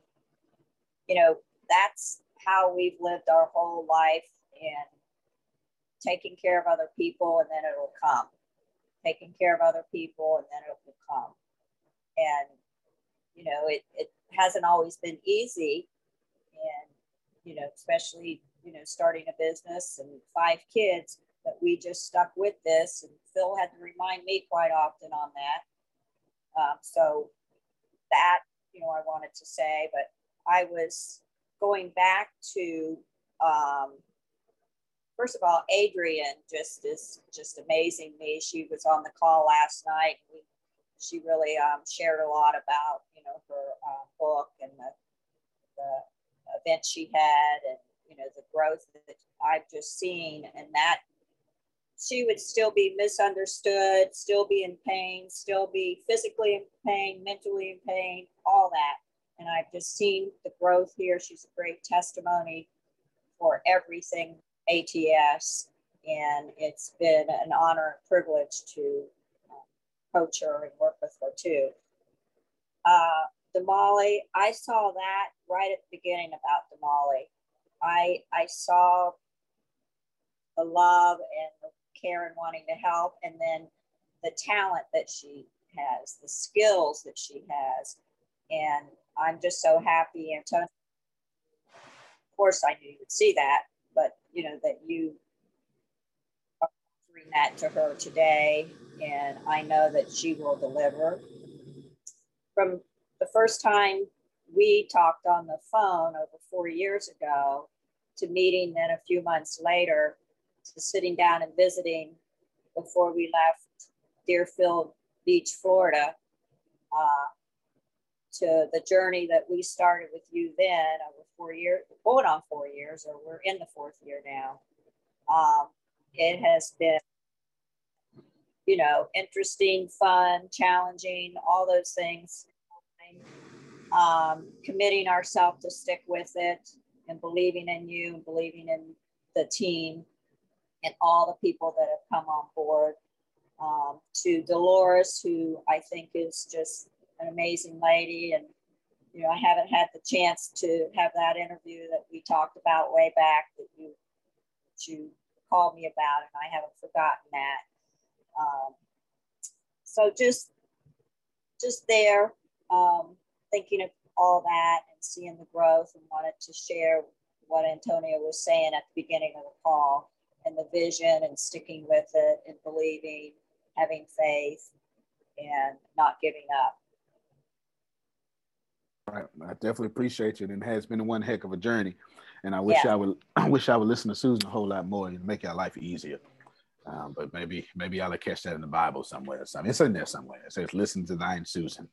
you know, that's how we've lived our whole life and taking care of other people and then it'll come. taking care of other people, and then it will come. And you know, it it hasn't always been easy, and you know, especially you know, starting a business and five kids, but we just stuck with this. And Phil had to remind me quite often on that. Um, so that, you know, I wanted to say, but I was going back to, um, first of all, Adrian just is just amazing me. She was on the call last night. We, she really um, shared a lot about, you know, her uh, book and the, the event she had and you know the growth that I've just seen, and that she would still be misunderstood, still be in pain, still be physically in pain, mentally in pain, all that. And I've just seen the growth here. She's a great testimony for everything ATS. And it's been an honor and privilege to uh, coach her and work with her too. Uh, Damali, I saw that right at the beginning about Damali. I I saw the love and the care and wanting to help, and then the talent that she has, the skills that she has, and I'm just so happy, Antonio. Of course, I knew you would see that, but you know that you are offering that to her today, and I know that she will deliver. From the first time we talked on the phone over four years ago, to meeting then a few months later to sitting down and visiting before we left Deerfield Beach, Florida, uh, to the journey that we started with you then over four years, going on four years, or we're in the fourth year now. Um, it has been, you know, interesting, fun, challenging, all those things. Um, committing ourselves to stick with it and believing in you believing in the team and all the people that have come on board. Um, to Dolores, who I think is just an amazing lady. And, you know, I haven't had the chance to have that interview that we talked about way back that you, that you called me about, and I haven't forgotten that. Um, so just, just there, um, thinking of all that and seeing the growth and wanted to share what Antonio was saying at the beginning of the call and the vision and sticking with it and believing, having faith, and not giving up. Right. I definitely appreciate you. And it has been one heck of a journey. And I wish Yeah. I would I wish I would listen to Susan a whole lot more and make your life easier. Um, but maybe maybe I'll catch that in the Bible somewhere or something. It's in there somewhere. It says, listen to thine Susan.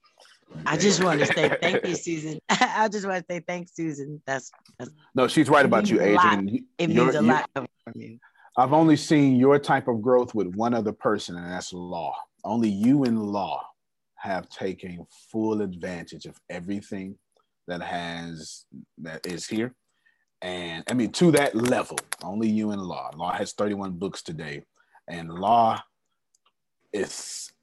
I just want to say thank you, Susan. I just want to say thanks, Susan. That's, that's No, she's right about means you, a lot. Adrian. You- it you're- means a lot coming from you. I've only seen your type of growth with one other person, and that's law. Only you and law have taken full advantage of everything that has that is here. And I mean to that level, only you and law. Law has 31 books today, and law is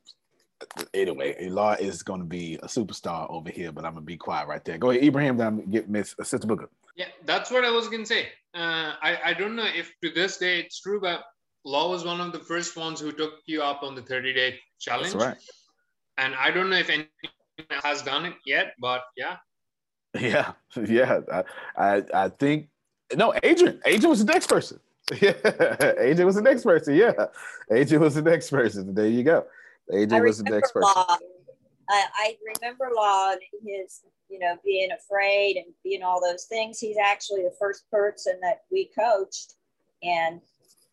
anyway, law is to be a superstar over here, but I'm gonna be quiet right there. Go ahead, Ibrahim, then I'm gonna get Miss uh, Sister Booker. Yeah, that's what I was gonna say. Uh, I I don't know if to this day it's true, but Law was one of the first ones who took you up on the 30 day challenge. That's right. And I don't know if anyone has done it yet, but yeah. Yeah, yeah. I, I, I think no, Adrian. Adrian was the next person. Yeah, Adrian was the next person. Yeah, Adrian was the next person. There you go. Adrian was the next person. Law. I, I remember Law and his, you know, being afraid and being all those things. He's actually the first person that we coached, and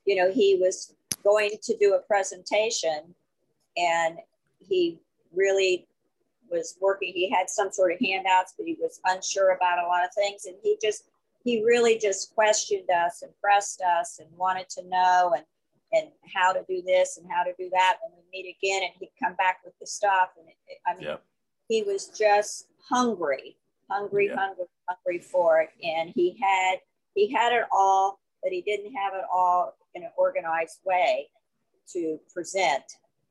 you know, he was going to do a presentation, and he really was working. He had some sort of handouts, but he was unsure about a lot of things, and he just he really just questioned us and pressed us and wanted to know and and how to do this and how to do that. And we meet again, and he'd come back with the stuff, and it, it- I mean, Yep. he was just hungry, hungry, Yeah. hungry, hungry for it, and he had he had it all, but he didn't have it all in an organized way to present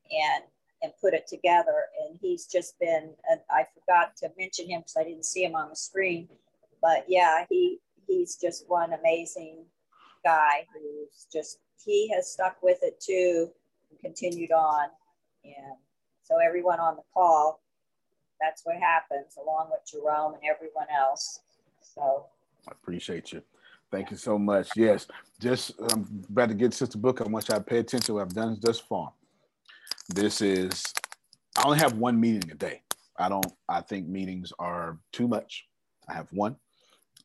and and put it together. And he's just been, and I forgot to mention him because I didn't see him on the screen, but yeah, he he's just one amazing guy who's just he has stuck with it too continued on And so everyone on the call, that's what happens, along with Jerome and everyone else. So I appreciate you. Thank you so much. Yes, just I'm about to get Sister Book. I want y'all to pay attention to what I've done thus far. This is I only have one meeting a day. I don't. I think meetings are too much. I have one.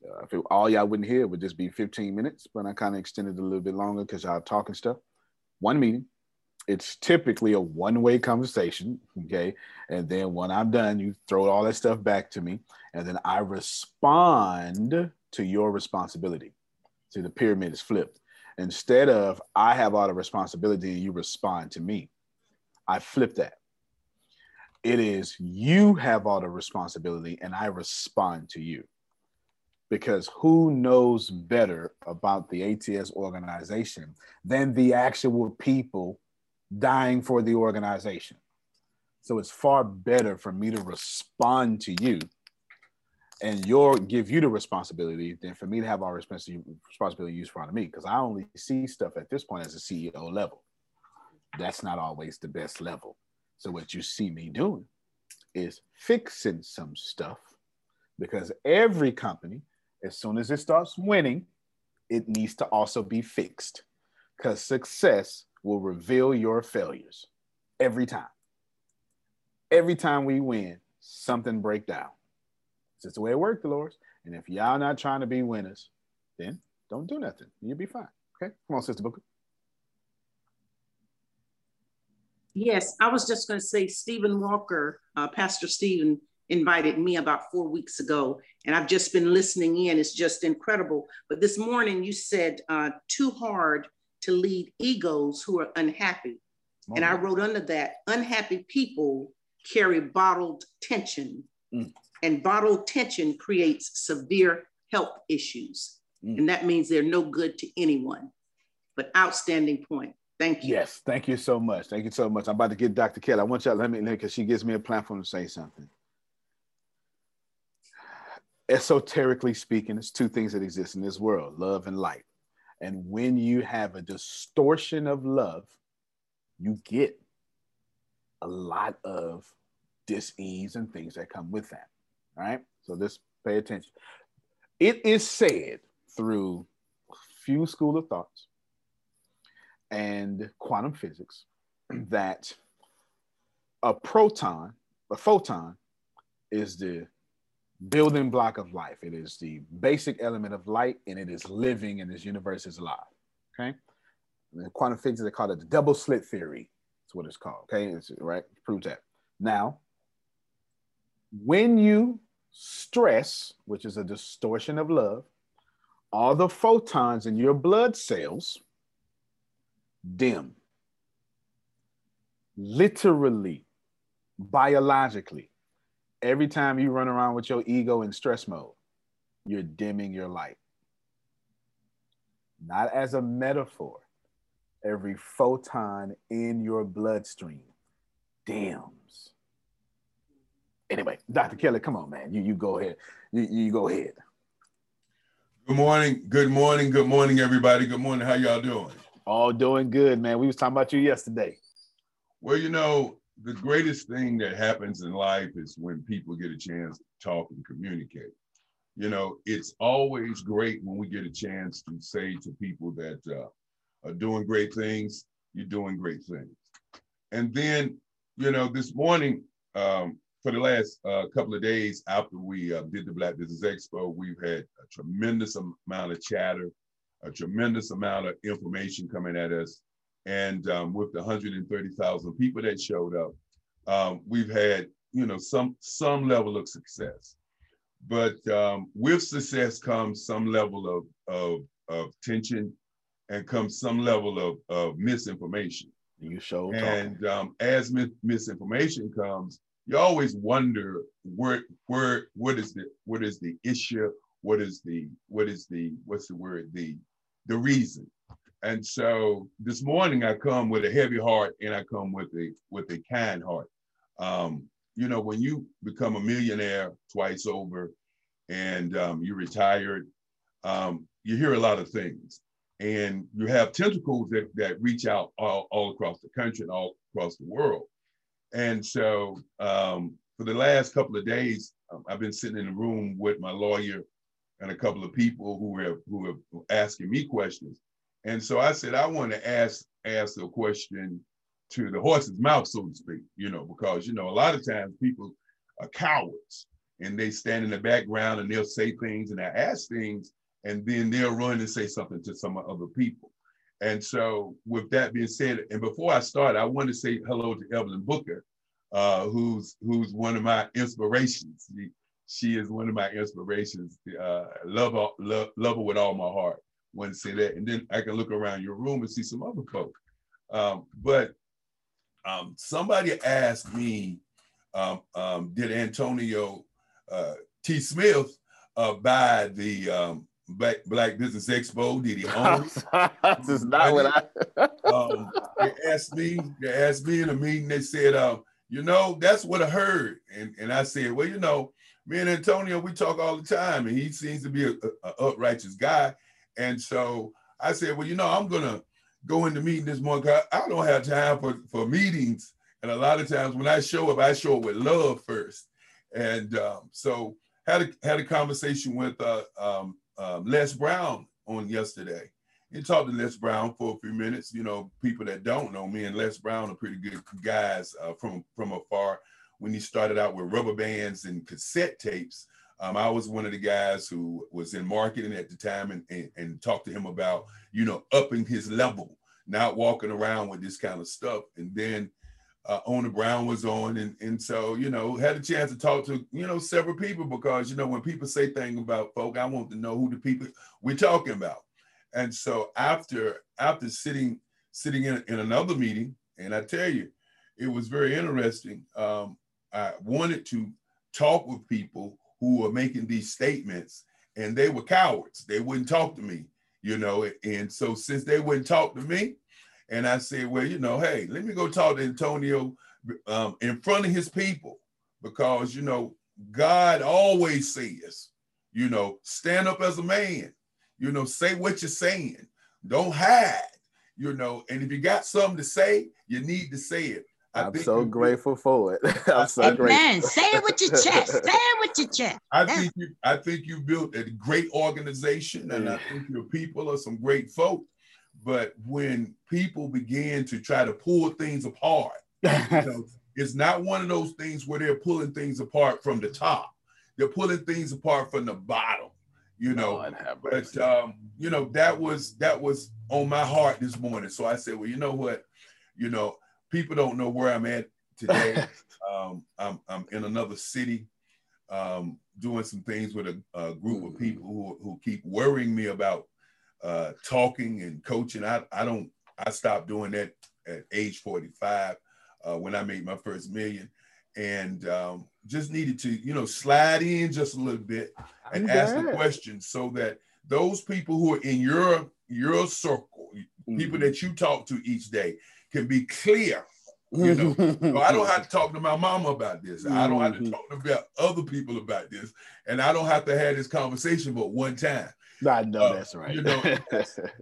Uh, if all y'all wouldn't hear, would just be 15 minutes, but I kind of extended a little bit longer because y'all talking stuff. One meeting. It's typically a one-way conversation, okay? And then when I'm done, you throw all that stuff back to me, and then I respond to your responsibility. See, the pyramid is flipped. Instead of I have all the responsibility and you respond to me, I flip that. It is you have all the responsibility and I respond to you. Because who knows better about the ATS organization than the actual people dying for the organization? So it's far better for me to respond to you and your give you the responsibility than for me to have our responsibility responsibility used front of me because I only see stuff at this point as a CEO level. That's not always the best level. So what you see me doing is fixing some stuff because every company, as soon as it starts winning, it needs to also be fixed because success will reveal your failures every time. Every time we win, something break down. It's just the way it works, Dolores. And if y'all not trying to be winners, then don't do nothing. You'll be fine. Okay. Come on, Sister Booker. Yes, I was just going to say Stephen Walker, uh, Pastor Stephen invited me about four weeks ago, and I've just been listening in. It's just incredible. But this morning you said uh, too hard to lead egos who are unhappy. Oh, and I wrote under that unhappy people carry bottled tension. Mm. And bottled tension creates severe health issues. Mm. And that means they're no good to anyone. But outstanding point. Thank you. Yes, thank you so much. Thank you so much. I'm about to get Dr. Kelly. I want y'all to let me because she gives me a platform to say something. Esoterically speaking, there's two things that exist in this world love and light. And when you have a distortion of love, you get a lot of dis-ease and things that come with that. All right. So just pay attention. It is said through few school of thoughts and quantum physics that a proton, a photon, is the building block of life. It is the basic element of light, and it is living, and this universe is alive. Okay. In quantum physics, they call it the double slit theory. That's what it's called. Okay. It's, right. Proves that. Now, when you stress, which is a distortion of love, all the photons in your blood cells dim. Literally, biologically, every time you run around with your ego in stress mode, you're dimming your light. Not as a metaphor, every photon in your bloodstream dims. Anyway, Dr. Kelly, come on, man. You, you go ahead. You, you go ahead. Good morning. Good morning. Good morning, everybody. Good morning. How y'all doing? All doing good, man. We was talking about you yesterday. Well, you know, the greatest thing that happens in life is when people get a chance to talk and communicate. You know, it's always great when we get a chance to say to people that uh, are doing great things, you're doing great things. And then, you know, this morning, um, for the last uh, couple of days after we uh, did the Black Business Expo, we've had a tremendous amount of chatter a tremendous amount of information coming at us. And um, with the 130,000 people that showed up, um, we've had, you know, some, some level of success. But um, with success comes some level of, of, of tension and comes some level of, of misinformation. You show. And um, as mis- misinformation comes, you always wonder where where what is the what is the issue what is the what is the what's the word the the reason. And so this morning I come with a heavy heart and I come with a with a kind heart. Um, you know, when you become a millionaire twice over and um, you're retired, um, you hear a lot of things. And you have tentacles that, that reach out all, all across the country and all across the world. And so um, for the last couple of days, um, I've been sitting in the room with my lawyer and a couple of people who have who have asking me questions. And so I said I want to ask ask a question to the horse's mouth, so to speak, you know, because you know a lot of times people are cowards and they stand in the background and they'll say things and they ask things and then they'll run and say something to some other people. And so, with that being said, and before I start, I want to say hello to Evelyn Booker, uh, who's who's one of my inspirations. She, she is one of my inspirations. Uh, love, her, love, love her with all my heart. Want to say that, and then I can look around your room and see some other folk. Um, but um, somebody asked me, um, um did Antonio uh, T. Smith uh, buy the um, Black, Black Business Expo? Did he own it? this is not what I. um, they asked me. They asked me in a meeting. They said, uh, "You know, that's what I heard." And and I said, "Well, you know, me and Antonio, we talk all the time, and he seems to be a, a, a uprighteous guy." And so I said, "Well, you know, I'm gonna go into meeting this morning. I don't have time for for meetings, and a lot of times when I show up, I show up with love first. And um, so had a had a conversation with uh, um, um, Les Brown on yesterday. He talked to Les Brown for a few minutes. You know, people that don't know me and Les Brown are pretty good guys uh, from from afar. When he started out with rubber bands and cassette tapes, um, I was one of the guys who was in marketing at the time and, and, and talked to him about, you know, upping his level, not walking around with this kind of stuff. And then uh, Brown was on, and and so you know had a chance to talk to you know several people because you know when people say things about folk, I want to know who the people we're talking about. And so after after sitting sitting in, in another meeting, and I tell you, it was very interesting. Um, I wanted to talk with people who were making these statements, and they were cowards. They wouldn't talk to me, you know. And so since they wouldn't talk to me, and I said, well, you know, hey, let me go talk to Antonio um, in front of his people because, you know, God always says, you know, stand up as a man, you know, say what you're saying. Don't hide, you know, and if you got something to say, you need to say it. I am so grateful for it. I'm so Amen. grateful. Say it with your chest. Say it with your chest. I think you I think you built a great organization and I think your people are some great folk. But when people begin to try to pull things apart, you know, it's not one of those things where they're pulling things apart from the top. They're pulling things apart from the bottom, you know. but um, you know, that was that was on my heart this morning. So I said, well, you know what? You know, people don't know where I'm at today. um, I'm, I'm in another city um, doing some things with a, a group of people who, who keep worrying me about uh, talking and coaching. I, I don't, I stopped doing that at age 45 uh, when I made my first million and um, just needed to, you know, slide in just a little bit and ask the question so that those people who are in your your circle, mm-hmm. people that you talk to each day, can be clear. You know, so I don't have to talk to my mama about this. I don't have to Mm-hmm. talk about other people about this, and I don't have to have this conversation but one time. I know Uh, that's right. You know,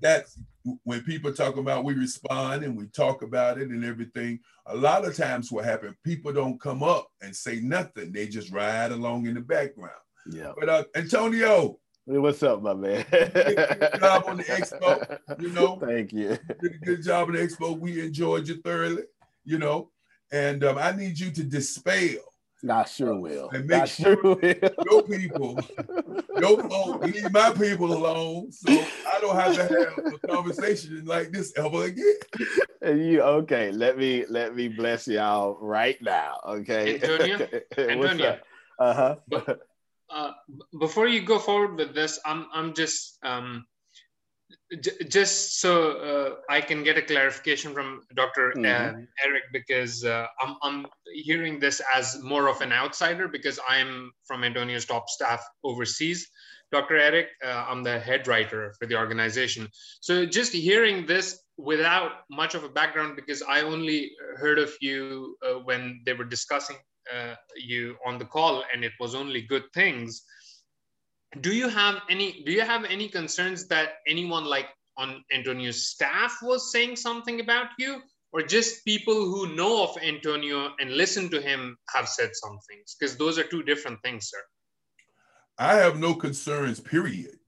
that's when people talk about we respond and we talk about it and everything. A lot of times, what happens, people don't come up and say nothing. They just ride along in the background. Yeah. But uh, Antonio, What's up, my man? good job on the expo. You know, Thank you. did a good job on the expo. We enjoyed you thoroughly. You know, and um, I need you to dispel. I sure will. And make I sure sure will. your people, your folk, leave my people alone, so I don't have to have a conversation like this ever again. And you okay? Let me let me bless y'all right now. Okay. Antonio? Antonio. Uh huh. Uh, before you go forward with this, I'm I'm just um, j- just so uh, I can get a clarification from Dr. Mhm. uh, Eric because uh, I'm I'm hearing this as more of an outsider because I'm from Antonio's top staff overseas. Dr. Eric, uh, I'm the head writer for the organization. So just hearing this without much of a background because I only heard of you uh, when they were discussing uh, you on the call and it was only good things do you have any do you have any concerns that anyone like on antonio's staff was saying something about you or just people who know of Antonio and listen to him have said some things? Because those are two different things, sir. I have no concerns, period.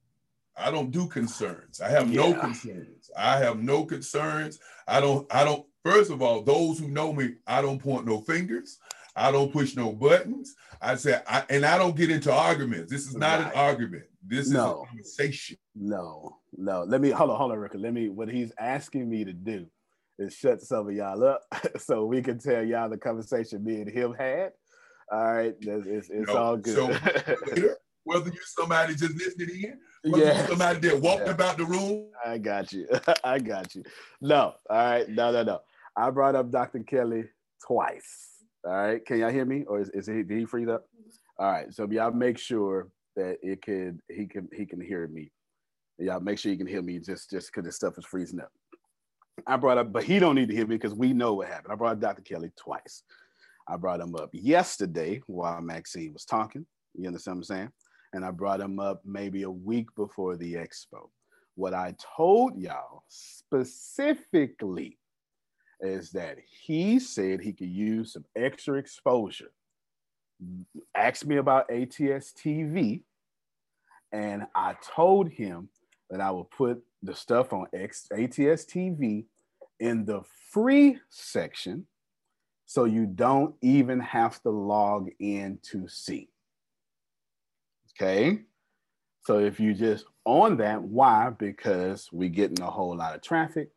I don't do concerns. I have no concerns. I have no concerns. I don't, I don't, first of all, those who know me, I don't point no fingers. I don't push no buttons. I say, I, and I don't get into arguments. This is not an argument. This is a conversation. No, no. Let me hold on, hold on, Rick. Let me. What he's asking me to do is shut some of y'all up, so we can tell y'all the conversation me and him had. All right, it's, it's, it's No, all good. So whether you're somebody just listening in, whether Yes. you're somebody that walked Yeah. about the room, I got you. I got you. No, all right, no, no, no. I brought up Dr. Kelly twice. All right, can y'all hear me, or is, is he did he freeze up? All right, so y'all make sure that it could he can he can hear me. Y'all make sure you can hear me just just because this stuff is freezing up. I brought up, but he don't need to hear me because we know what happened. I brought up Dr. Kelly twice. I brought him up yesterday while Maxine was talking. You understand what I'm saying? And I brought him up maybe a week before the expo. What I told y'all specifically is that he said he could use some extra exposure. Asked me about ATS TV, and I told him that I would put the stuff on X, ATS TV in the free section so you don't even have to log in to see. Okay. So if you just on that, why? Because we're getting a whole lot of traffic.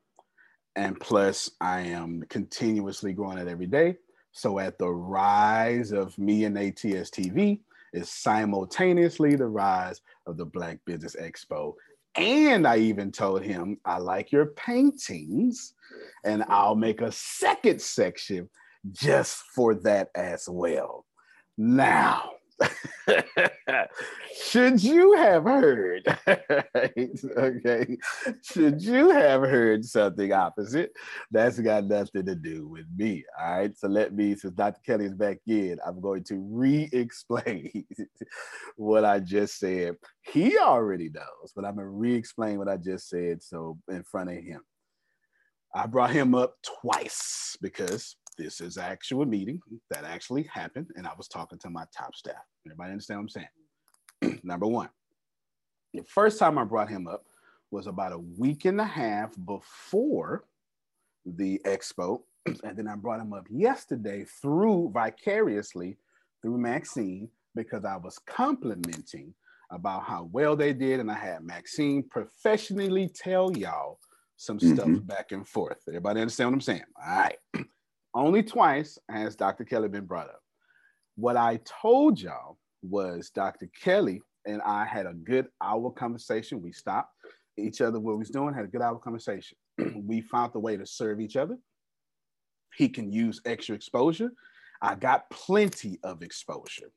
And plus, I am continuously growing it every day. So at the rise of me and ATS TV is simultaneously the rise of the Black Business Expo. And I even told him, I like your paintings, and I'll make a second section just for that as well. Now, should you have heard, okay, should you have heard something opposite, that's got nothing to do with me. All right. So let me, since Dr. Kelly is back in, I'm going to re explain what I just said. He already knows, but I'm going to re explain what I just said. So in front of him, I brought him up twice because this is actual meeting that actually happened, and I was talking to my top staff. Everybody understand what I'm saying? Number one, the first time I brought him up was about a week and a half before the expo, and then I brought him up yesterday through vicariously through Maxine because I was complimenting about how well they did, and I had Maxine professionally tell y'all some stuff Mhm. back and forth. Everybody understand what I'm saying? All right. Only twice has Dr. Kelly been brought up. What I told y'all was Dr. Kelly and I had a good hour conversation. We stopped each other what we was doing, had a good hour conversation. we found the way to serve each other. He can use extra exposure. I got plenty of exposure.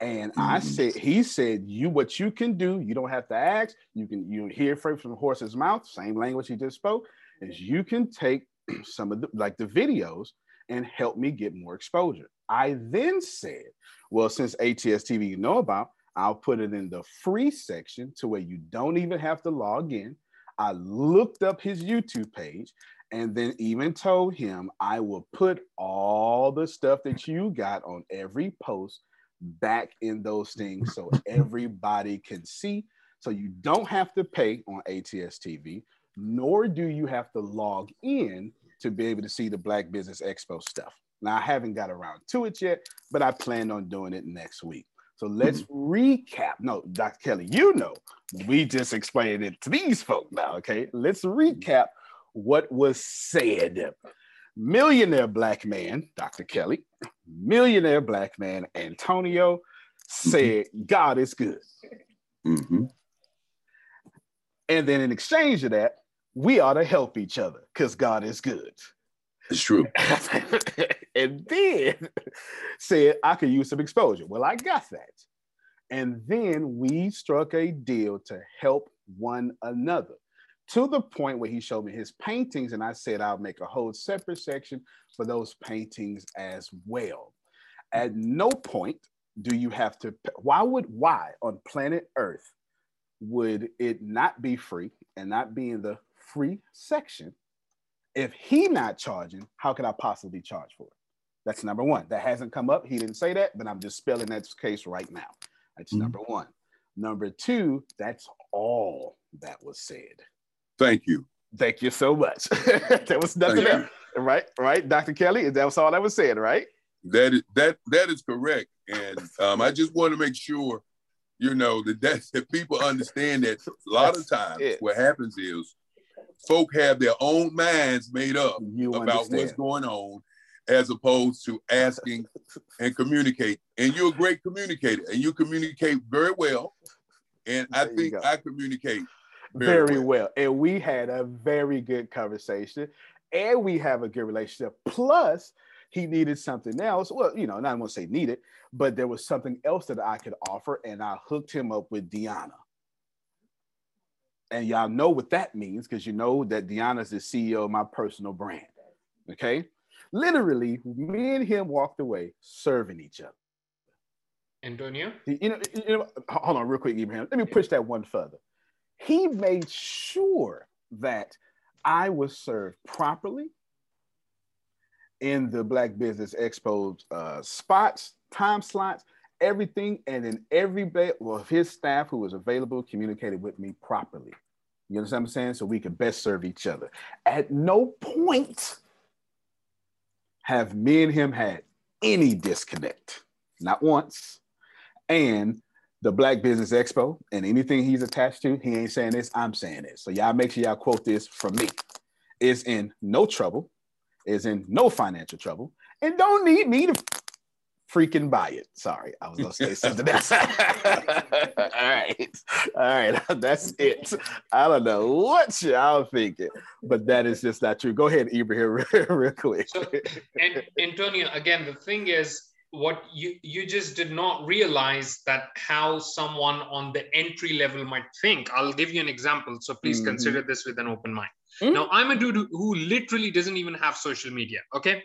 And I mm. said, he said, you what you can do, you don't have to ask. You can you hear from from the horse's mouth, same language he just spoke, is you can take some of the like the videos and help me get more exposure. I then said, well, since ATS TV you know about, I'll put it in the free section to where you don't even have to log in. I looked up his YouTube page and then even told him I will put all the stuff that you got on every post back in those things so everybody can see. So you don't have to pay on ATS TV, nor do you have to log in to be able to see the Black Business Expo stuff. Now, I haven't got around to it yet, but I plan on doing it next week. So let's recap. No, Dr. Kelly, you know, we just explained it to these folk now, okay? Let's recap what was said. Millionaire black man, Dr. Kelly, millionaire black man, Antonio, said, God is good. Mm-hmm. And then in exchange of that, we ought to help each other because God is good. It's true. and then said, I could use some exposure. Well, I got that. And then we struck a deal to help one another to the point where he showed me his paintings. And I said, I'll make a whole separate section for those paintings as well. At no point do you have to, why would, why on planet Earth would it not be free and not be in the free section If he not charging, how could I possibly charge for it? That's number one. That hasn't come up. He didn't say that, but I'm just spelling that case right now. That's Mhm. number one. Number two, that's all that was said. Thank you. Thank you so much. there was nothing else. Right, right, Dr. Kelly. That was all that was said, right? That is that that is correct, and um, I just want to make sure, you know, that that, that people understand that a lot of times what happens is, folk have their own minds made up about what's going on, as opposed to asking and communicate. And you're a great communicator, and you communicate very well. And I think I communicate very, very well. And we had a very good conversation, and we have a good relationship. Plus, he needed something else. Well, you know, not want to say needed, but there was something else that I could offer, and I hooked him up with Deanna. And y'all know what that means because you know that Deanna's the CEO of my personal brand. Okay. Literally, me and him walked away serving each other. Antonio? You know, you know, hold on real quick, Ibrahim. Let me push that one further. He made sure that I was served properly in the Black Business Expo uh, spots, time slots, everything, and then every bit of his staff who was available communicated with me properly. You understand what I'm saying? So we could best serve each other. At no point have me and him had any disconnect, not once. And the Black Business Expo and anything he's attached to, he ain't saying this, I'm saying this. So y'all make sure y'all quote this from me. Is in no trouble, is in no financial trouble, and don't need me to freaking buy it. Sorry, I was gonna say something else. all right, all right, that's it. I don't know what y'all thinking, but that is just not true. Go ahead, Ibrahim, real, real quick. and Antonio, again, the thing is, what you you just did not realize that how someone on the entry level might think. I'll give you an example. So please Mhm. consider this with an open mind. Now, I'm a dude who- who literally doesn't even have social media. Okay.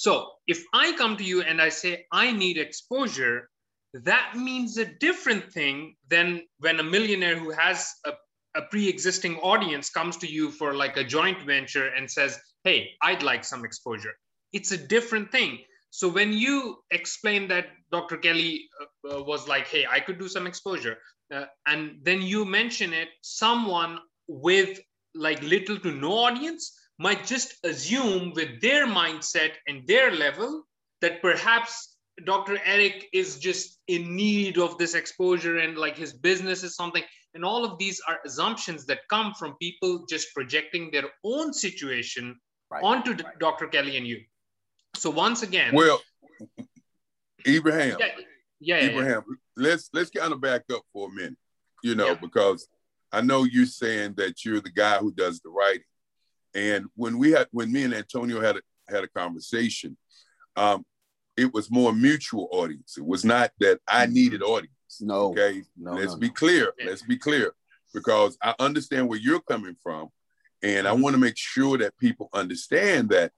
So if I come to you and I say I need exposure, that means a different thing than when a millionaire who has a, a pre-existing audience comes to you for like a joint venture and says, Hey, I'd like some exposure. It's a different thing. So when you explain that Dr. Kelly uh, uh, was like, Hey, I could do some exposure, uh, and then you mention it, someone with like little to no audience might just assume with their mindset and their level that perhaps Dr. Eric is just in need of this exposure and like his business is something. And all of these are assumptions that come from people just projecting their own situation onto d- Dr. Kelly and you. So once again, Well, Ibrahim, yeah, yeah, yeah, yeah. Let's let's kind of back up for a minute, you know, because I know you're saying that you're the guy who does the writing, and when we had when me and Antonio had a, had a conversation, um, it was more mutual audience. It was not that I needed audience. No. Okay. No, Let's no, be clear. Let's be clear, because I understand where you're coming from, and I want to make sure that people understand that,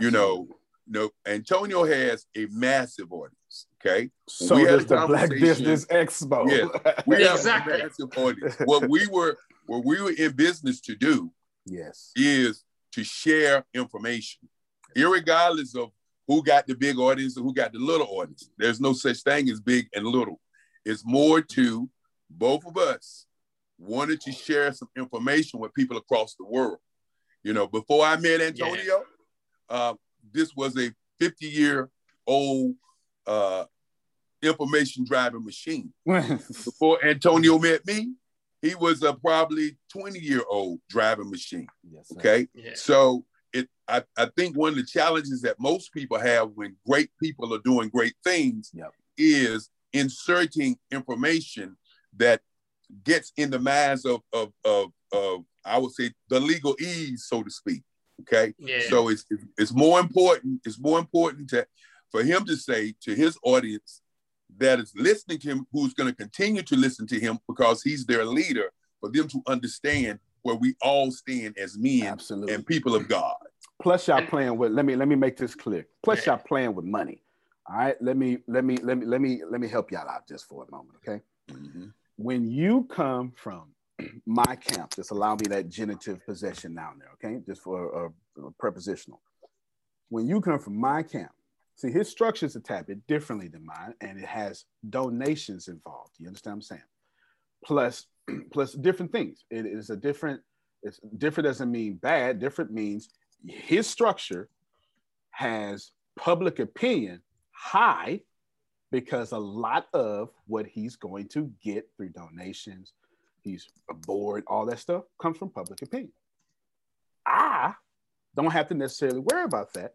you know, no, Antonio has a massive audience. Okay. So We had does a the Black Business Expo. Yes, we have a massive audience. What we were, what we were in business to do, yes, is to share information, irregardless of who got the big audience and who got the little audience. There's no such thing as big and little. It's more to both of us wanted to share some information with people across the world. You know, before I met Antonio, uh, this was a 50 year old uh, information driving machine. Before Antonio met me, he was a probably 20 year old driving machine. Yes, okay. So it I, I think one of the challenges that most people have when great people are doing great things is inserting information that gets in the minds of, of, of, of I would say the legal ease, so to speak. Okay. Yeah. So it's it's more important, it's more important to for him to say to his audience that is listening to him, who's going to continue to listen to him because he's their leader, for them to understand where we all stand as men and people of God. Plus, y'all playing with. Let me let me make this clear. Plus, y'all playing with money. All right. Let me let me let me let me let me help y'all out just for a moment. Okay. Mm-hmm. When you come from my camp. Just allow me that genitive possession down there, okay? Just for a, a prepositional. When you come from my camp, see his structure is a tad bit differently than mine, and it has donations involved. You understand what I'm saying? Plus, plus different things. It is a different. It's different doesn't mean bad. Different means his structure has public opinion high because a lot of what he's going to get through donations, he's a board, all that stuff comes from public opinion. I don't have to necessarily worry about that.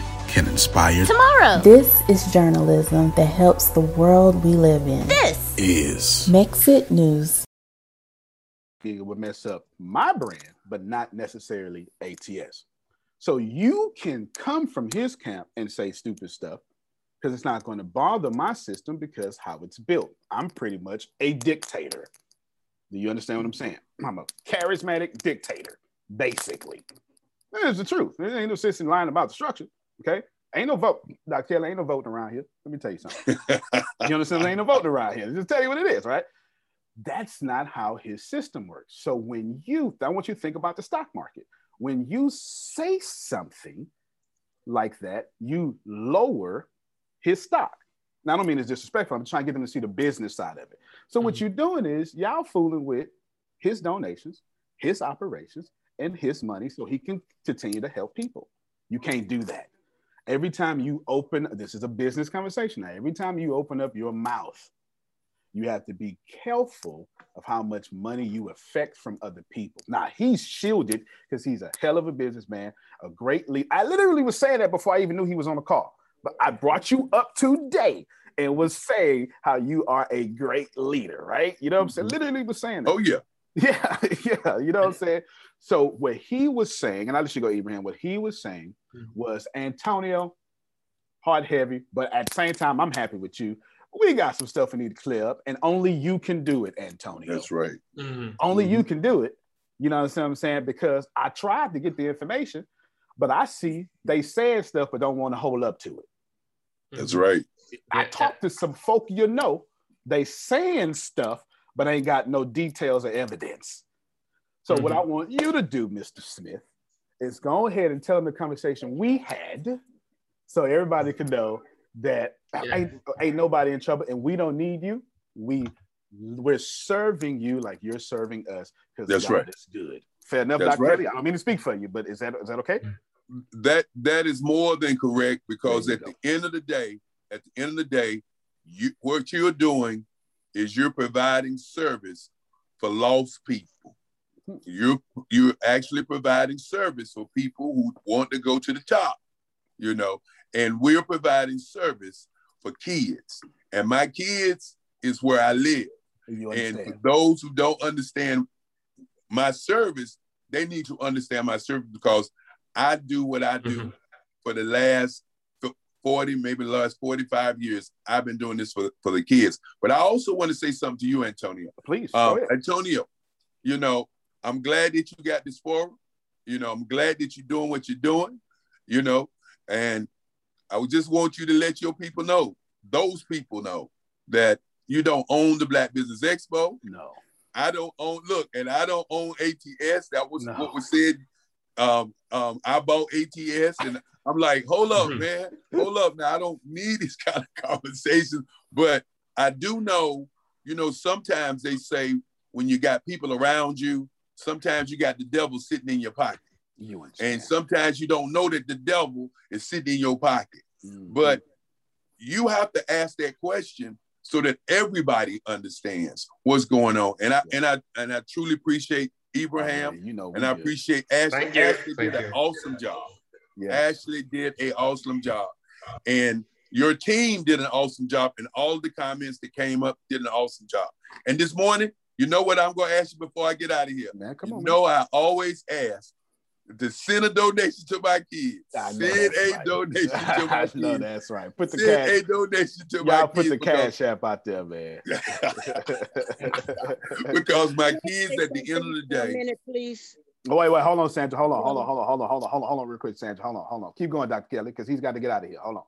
can inspire tomorrow. This is journalism that helps the world we live in. This is Mexit News. It would mess up my brand, but not necessarily ATS. So you can come from his camp and say stupid stuff because it's not going to bother my system because how it's built. I'm pretty much a dictator. Do you understand what I'm saying? I'm a charismatic dictator, basically. That's the truth. There ain't no sense in lying about the structure. Okay. Ain't no vote. Dr. Kelly, ain't no voting around here. Let me tell you something. you understand? There ain't no voting around here. Just tell you what it is, right? That's not how his system works. So when you, I want you to think about the stock market. When you say something like that, you lower his stock. Now, I don't mean it's disrespectful. I'm trying to get them to see the business side of it. So mm-hmm. what you're doing is y'all fooling with his donations, his operations, and his money so he can continue to help people. You can't do that. Every time you open, this is a business conversation now. Every time you open up your mouth, you have to be careful of how much money you affect from other people. Now he's shielded because he's a hell of a businessman, a great lead. I literally was saying that before I even knew he was on the call. But I brought you up today and was saying how you are a great leader, right? You know what I'm saying? Mm-hmm. Literally was saying that. Oh yeah. Yeah, yeah. You know what I'm saying? So what he was saying, and I'll let you go, Abraham, what he was saying mm-hmm. was Antonio, hard heavy, but at the same time, I'm happy with you. We got some stuff we need to clear up, and only you can do it, Antonio. That's right. Mm-hmm. Only mm-hmm. you can do it. You know what I'm saying? Because I tried to get the information, but I see they said stuff but don't want to hold up to it. That's right. I talked to some folk you know, they saying stuff, but ain't got no details or evidence. So mm-hmm. what I want you to do, Mr. Smith, is go ahead and tell them the conversation we had so everybody can know that yeah. ain't, ain't nobody in trouble and we don't need you. We we're serving you like you're serving us because that's right. Is good. Fair enough, Dr. Right. Kelly. I don't mean to speak for you, but is that is that okay? That that is more than correct because at go. the end of the day, at the end of the day, you what you're doing is you're providing service for lost people. You're you're actually providing service for people who want to go to the top, you know, and we're providing service for kids. And my kids is where I live. And for those who don't understand my service, they need to understand my service because I do what I do mm-hmm. for the last 40, maybe the last 45 years. I've been doing this for, for the kids. But I also want to say something to you, Antonio. Please. Um, Antonio, you know, I'm glad that you got this forum. You know, I'm glad that you're doing what you're doing, you know, and I just want you to let your people know, those people know that you don't own the Black Business Expo. No. I don't own, look, and I don't own ATS. That was no. what was said um, um, I bought ATS, and I'm like, hold up, mm-hmm. man, hold up. Now I don't need these kind of conversations, but I do know, you know, sometimes they say when you got people around you, sometimes you got the devil sitting in your pocket. You and sometimes you don't know that the devil is sitting in your pocket. Mm-hmm. But you have to ask that question so that everybody understands what's going on. And I and I and I truly appreciate Ibrahim. you know, and I good. appreciate Ashley. Thank. Ashley Thank did you. an awesome job. Yeah. Ashley did a awesome job. And your team did an awesome job. And all the comments that came up did an awesome job. And this morning, you know what I'm gonna ask you before I get out of here? Man, come you on, know I always ask to send a donation to my kids. I know Send that's a right. donation to my I kids. know that's right. Put the Send cash. a donation to my Y'all put kids the because- cash app out there, man. because my kids at the end of the something a day, minute, please. Oh, wait, wait, hold on, Sandra. Hold on, hold on, hold on, hold on, hold on, hold on, hold on, real quick, Sandra. Hold on, hold on. Keep going, Dr. Kelly, because he's got to get out of here. Hold on.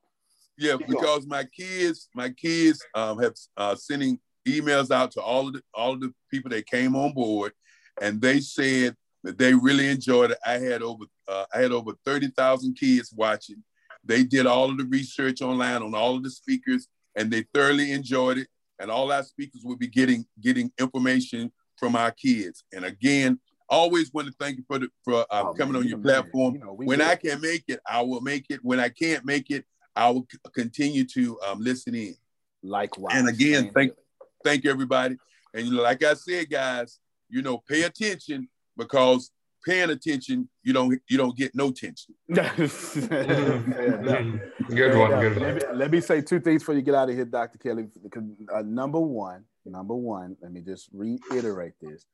yeah, Keep going. because my kids, my kids um, have uh, sending emails out to all of the all of the people that came on board, and they said that they really enjoyed it. I had over uh, I had over thirty thousand kids watching. They did all of the research online on all of the speakers, and they thoroughly enjoyed it. And all our speakers will be getting getting information from our kids. And again, always want to thank you for the, for uh, Oh, coming man, on your platform. You know, when good. I can make it, I will make it. When I can't make it, I will c- continue to um, listen in. Likewise. And again, same thank thank everybody. And like I said, guys, you know, pay attention because paying attention, you don't you don't get no tension. Fair enough. Good one, Let me, let me say two things before you get out of here, Dr. Kelly. Uh, number one, number one, let me just reiterate this.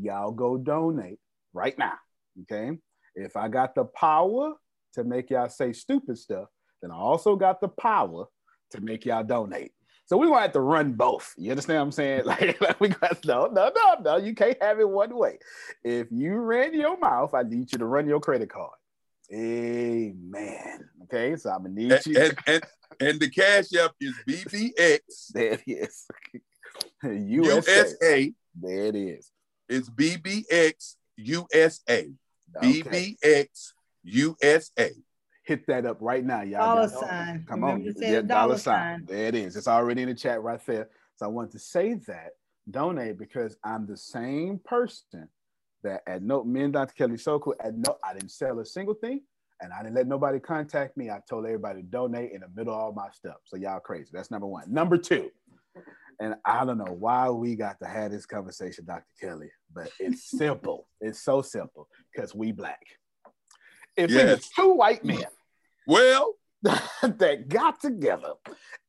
Y'all go donate right now. Okay. If I got the power to make y'all say stupid stuff, then I also got the power to make y'all donate. So we gonna have to run both. You understand what I'm saying? Like, like we got no, no, no, no. You can't have it one way. If you ran your mouth, I need you to run your credit card. Amen. Okay, so I'm gonna need And, you. and, and, and the cash app is BBX There it is. USA. USA. There it is. It's BBX USA. BBX USA. Hit that up right now, y'all. Dollar sign. Come Remember on. to say the dollar sign. There it is. It's already in the chat right there. So I wanted to say that donate because I'm the same person that at no me and Dr. Kelly Soko at no I didn't sell a single thing and I didn't let nobody contact me. I told everybody to donate in the middle of all my stuff. So y'all crazy. That's number one. Number two, and I don't know why we got to have this conversation, Dr. Kelly, but it's simple. it's so simple because we black. If it was two white men, well, that got together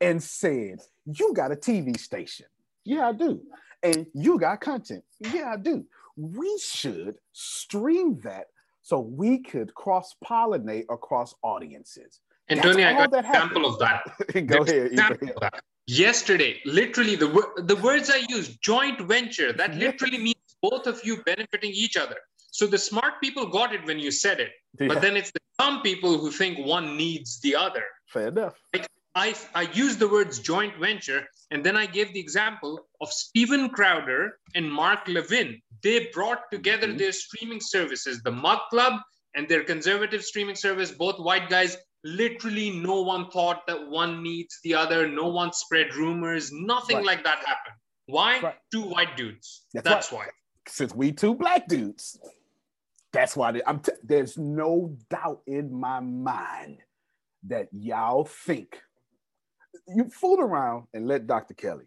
and said, "You got a TV station, yeah, I do, and you got content, yeah, I do. We should stream that so we could cross pollinate across audiences." And Antonio, I got an that example of that. Go There's ahead. example of that. Yesterday, literally, the the words I used, joint venture, that literally means both of you benefiting each other. So the smart people got it when you said it, Yeah. but then it's the dumb people who think one needs the other. Fair enough. Like I, I used the words joint venture, and then I gave the example of Steven Crowder and Mark Levin. They brought together Mm-hmm. their streaming services, the Mug Club and their conservative streaming service, both white guys. Literally, no one thought that one needs the other. No one spread rumors. Nothing Right. like that happened. Why? Two white dudes. That's That's, right. why. Since we two black dudes, that's why they- I'm. T- there's no doubt in my mind that y'all think you fool around and let Dr. Kelly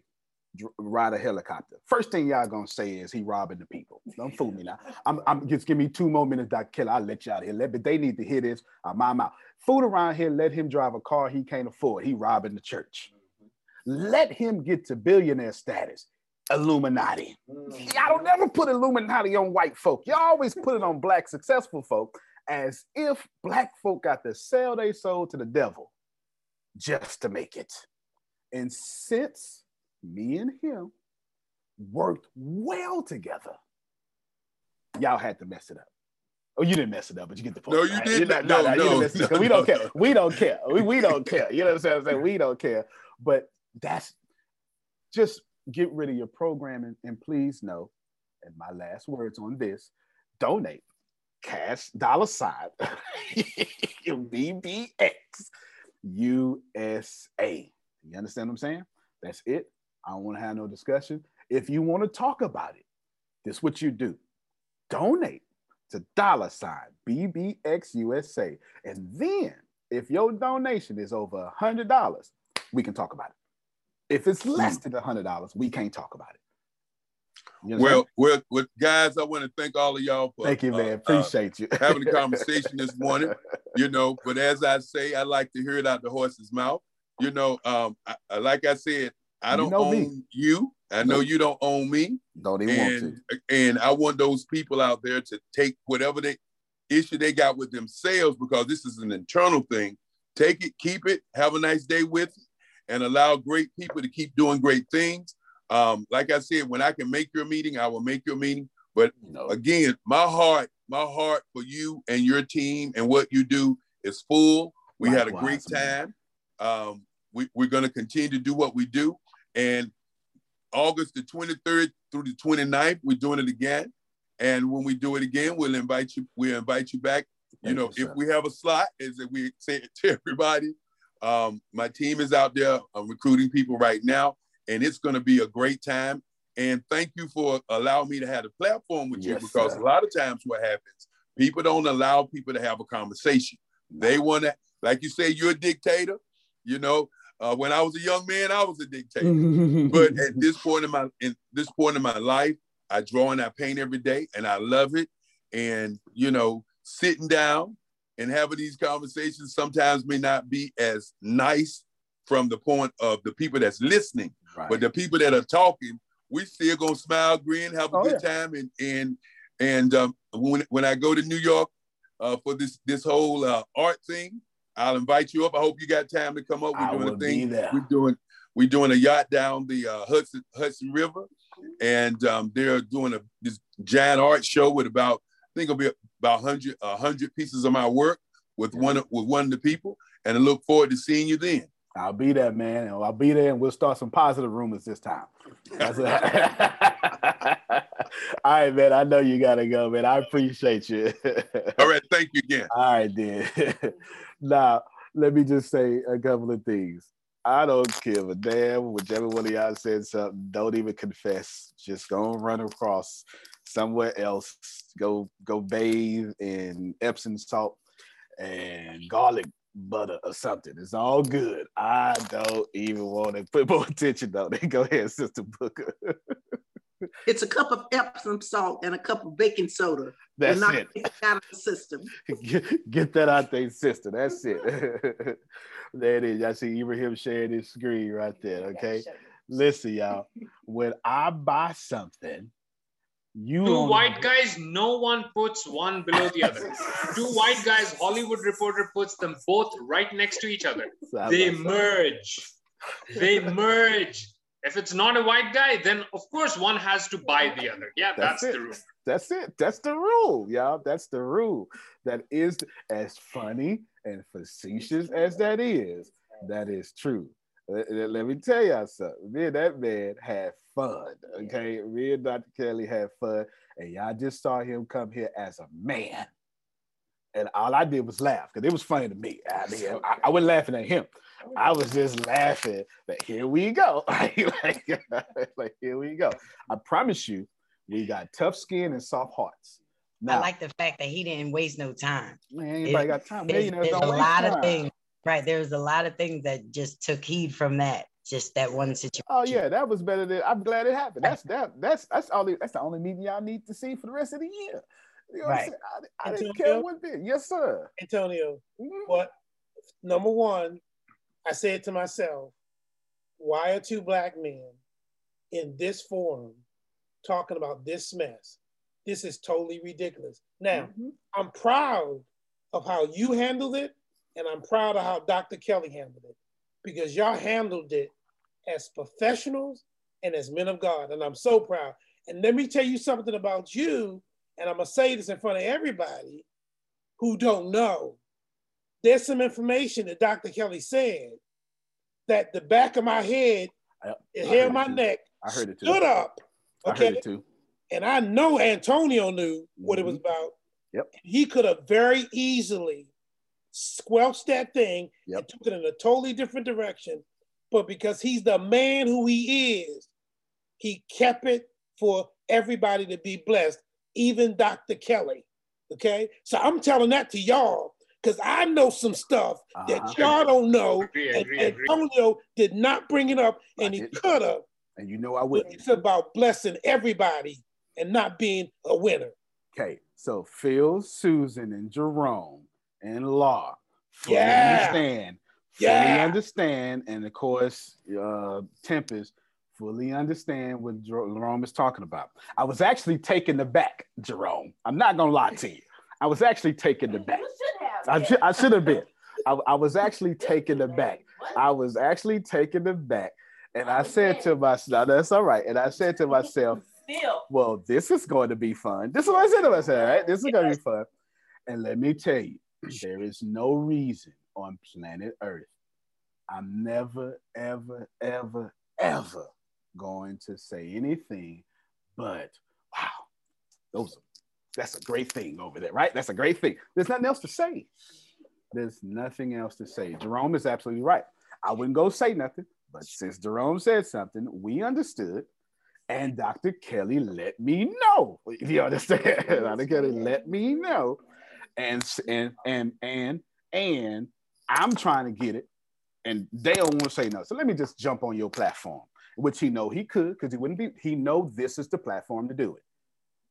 ride a helicopter. First thing y'all gonna say is he robbing the people. Don't fool me now. I'm, I'm just give me two more minutes, Dr. Kelly. I'll let you out of here. Let, but they need to hear this. I'm out. Fool around here, let him drive a car he can't afford. He robbing the church. Let him get to billionaire status. Illuminati. Y'all don't never put Illuminati on white folk. Y'all always put it on black successful folk as if black folk got to sell their soul to the devil just to make it. And since me and him worked well together, y'all had to mess it up. Oh, you didn't mess it up, but you get the point. No, you right? didn't. You're not- No, you didn't no, mess it up. no, we don't no. care. We don't care. We, we don't care. You know what I'm saying? We don't care. But that's just get rid of your programming and please know, and my last words on this, donate cash dollar sign BBX USA. You understand what I'm saying? That's it. I don't want to have no discussion. If you want to talk about it, this is what you do. Donate to dollar sign BBXUSA. And then if your donation is over a hundred dollars, we can talk about it. If it's less than a hundred dollars, we can't talk about it. You know Well, well, well, guys, I want to thank all of y'all for Thank you, man. uh, Appreciate you. having a conversation this morning. You know, but as I say, I like to hear it out the horse's mouth. You know, um, I, like I said, I don't know own me. you. I know you don't own me. Don't even want and, And I want those people out there to take whatever they issue they got with themselves because this is an internal thing. Take it, keep it, have a nice day with it, and allow great people to keep doing great things. Um, like I said, when I can make your meeting, I will make your meeting. But again, my heart, my heart for you and your team and what you do is full. We had a great time. Um, we, we're going to continue to do what we do. And August the 23rd through the 29th, we're doing it again. And when we do it again, we'll invite you, we'll invite you back. You know, if we have a slot, as we say it to everybody, um, my team is out there uh, recruiting people right now, and it's going to be a great time. And thank you for allowing me to have a platform with Yes, you because sir. a lot of times what happens, people don't allow people to have a conversation. They want to, like you say, you're a dictator. You know, uh, when I was a young man, I was a dictator. but at this point in my in this point in my life, I draw and I paint every day, and I love it. And you know, sitting down and having these conversations sometimes may not be as nice from the point of the people that's listening, but the people that are talking, we still gonna smile, grin, have a Oh, good time, and and and um, when when I go to New York uh, for this this whole uh, art thing, I'll invite you up. I hope you got time to come up. We're I doing a thing. We're doing we're doing a yacht down the uh, Hudson Hudson River, and um, they're doing a this giant art show with about I think it'll be about 100 100 pieces of my work with one of- with one of the people, and I look forward to seeing you then. I'll be there, man. and I'll be there, and we'll start some positive rumors this time. All right, man. I know you gotta go, man. I appreciate you. All right, thank you again. All right, then. now, let me just say a couple of things. I don't give a damn whichever one of y'all said something. Don't even confess. Just go run across somewhere else. Go go bathe in Epsom salt and garlic butter or something. It's all good. I don't even want to put more attention on it. Go ahead, Sister Booker. It's a cup of Epsom salt and a cup of baking soda. That's We're not it. taking it out of the system. get, get that out there, sister. That's it. there it is. I see Ibrahim sharing his screen right there. Okay. Listen, y'all. When I buy something, you Two only- white guys, no one puts one below the other. Two white guys, Hollywood Reporter puts them both right next to each other. Side They by side. merge. They merge. If it's not a white guy, then of course one has to buy the other. Yeah, that's, it. the rule. That's it. That's the rule, y'all. That's the rule. That is as funny and facetious as that is. That is true. Let, let- let me tell y'all something. Me and that man had fun. Okay. Me and Dr. Kelly had fun. And y'all just saw him come here as a man. And all I did was laugh because it was funny to me. I mean, I, I wasn't laughing at him. I was just laughing that here we go. like, like, here we go. I promise you, we got tough skin and soft hearts. I like the fact that he didn't waste no time. Man, anybody got time. There's, Millionaires there's a lot time. of things, right? There's a lot of things that just took heed from that, just that one situation. Oh yeah, that was better than. I'm glad it happened. That's that. That's that's all. That's the only meeting y'all need to see for the rest of the year. You know what I'm Right. saying? I, I didn't care one bit. Yes, sir. Antonio, mm-hmm. what number one, I said to myself, why are two black men in this forum talking about this mess? This is totally ridiculous. Now, mm-hmm. I'm proud of how you handled it, and I'm proud of how Dr. Kelly handled it because y'all handled it as professionals and as men of God. And I'm so proud. And let me tell you something about you, and I'm going to say this in front of everybody who don't know. There's some information that Dr. Kelly said that the back of my head, the hair of my too. neck, I heard it too. stood up. I Okay. heard it too. And I know Antonio knew what it was about. Mm-hmm. Yep. He could have very easily squelched that thing Yep. and took it in a totally different direction. But because he's the man who he is, he kept it for everybody to be blessed, even Dr. Kelly. Okay, so I'm telling that to y'all because I know some stuff that Uh-huh. y'all don't know, Agree, and agree, agree. Antonio did not bring it up, and he could have. And you know I But wouldn't. it's about blessing everybody and not being a winner. Okay, so Phil, Susan, and Jerome and Law fully Yeah. understand, fully Yeah. understand, and of course, uh, Tempest fully understand what Jerome is talking about. I was actually taken aback, Jerome. I'm not gonna lie to you. I was actually taken aback. I, should- I should have been. I, I was actually taken aback. I was actually taken aback. And I said to myself, no, that's all right. And I said to myself, well, this is going to be fun. This is what I said to myself, right? This is going to be fun. And let me tell you, there is no reason on planet Earth I'm never, ever, ever, ever going to say anything but, wow, those are, that's a great thing over there, right? That's a great thing. There's nothing else to say. There's nothing else to say. Jerome is absolutely right. I wouldn't go say nothing, but since Jerome said something, we understood. And Dr. Kelly let me know. You understand? Dr. Kelly let me know. And and and and and I'm trying to get it. And they don't want to say no. So let me just jump on your platform, which he know he could, because he wouldn't be, he know this is the platform to do it.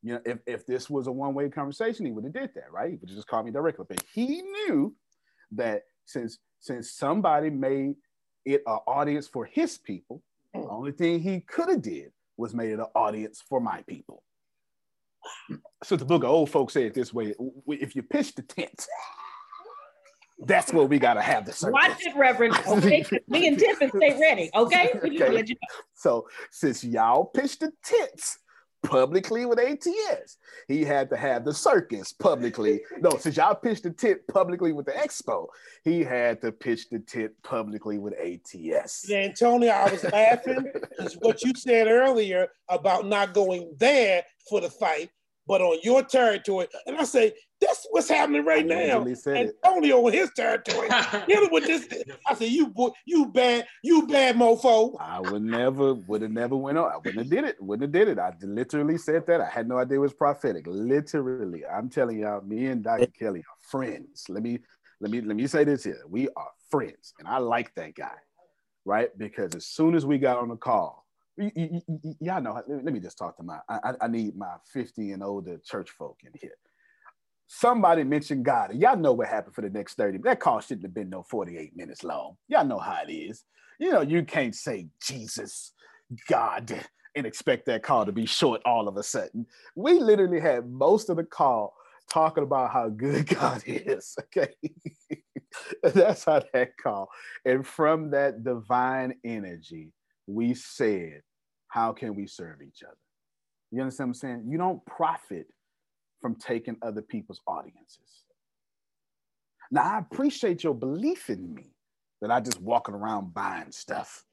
You know, if, if this was a one-way conversation, he would have did that, right? He would have just called me directly. But he knew that since since somebody made it an audience for his people, the hmm. only thing he could have did was made it an audience for my people. So the book of old folks say it this way: if you pitch the tent, that's what we gotta have the circus. Watch it, Reverend. Okay, me and Tiffany stay ready. Okay, Okay. let you know. So since y'all pitched the tents publicly with ATS, he had to have the circus publicly. No, since y'all pitched the tent publicly with the expo, he had to pitch the tent publicly with ATS. Yeah, Antonio, I was laughing because what you said earlier about not going there for the fight, but on your territory. And I say, that's what's happening right I now. literally said it. Antonio on his territory. dealing with this. I said, you boy, you bad, you bad mofo. I would never, would have never went on. I wouldn't have did it. Wouldn't have did it. I literally said that. I had no idea it was prophetic. Literally, I'm telling y'all, me and Dr. Kelly are friends. Let me, let me, let me say this here. We are friends, and I like that guy, right? Because as soon as we got on the call, y- y- y- y- y'all know. Let me, let me just talk to my. I, I- I need my 50 and older church folk in here. Somebody mentioned God. Y'all know what happened for the next 30. That call shouldn't have been no 48 minutes long. Y'all know how it is. You know, you can't say Jesus, God, and expect that call to be short all of a sudden. We literally had most of the call talking about how good God is. Okay. That's how that call. And from that divine energy, we said, How can we serve each other? You understand what I'm saying? You don't profit from taking other people's audiences. Now, I appreciate your belief in me that I just walking around buying stuff.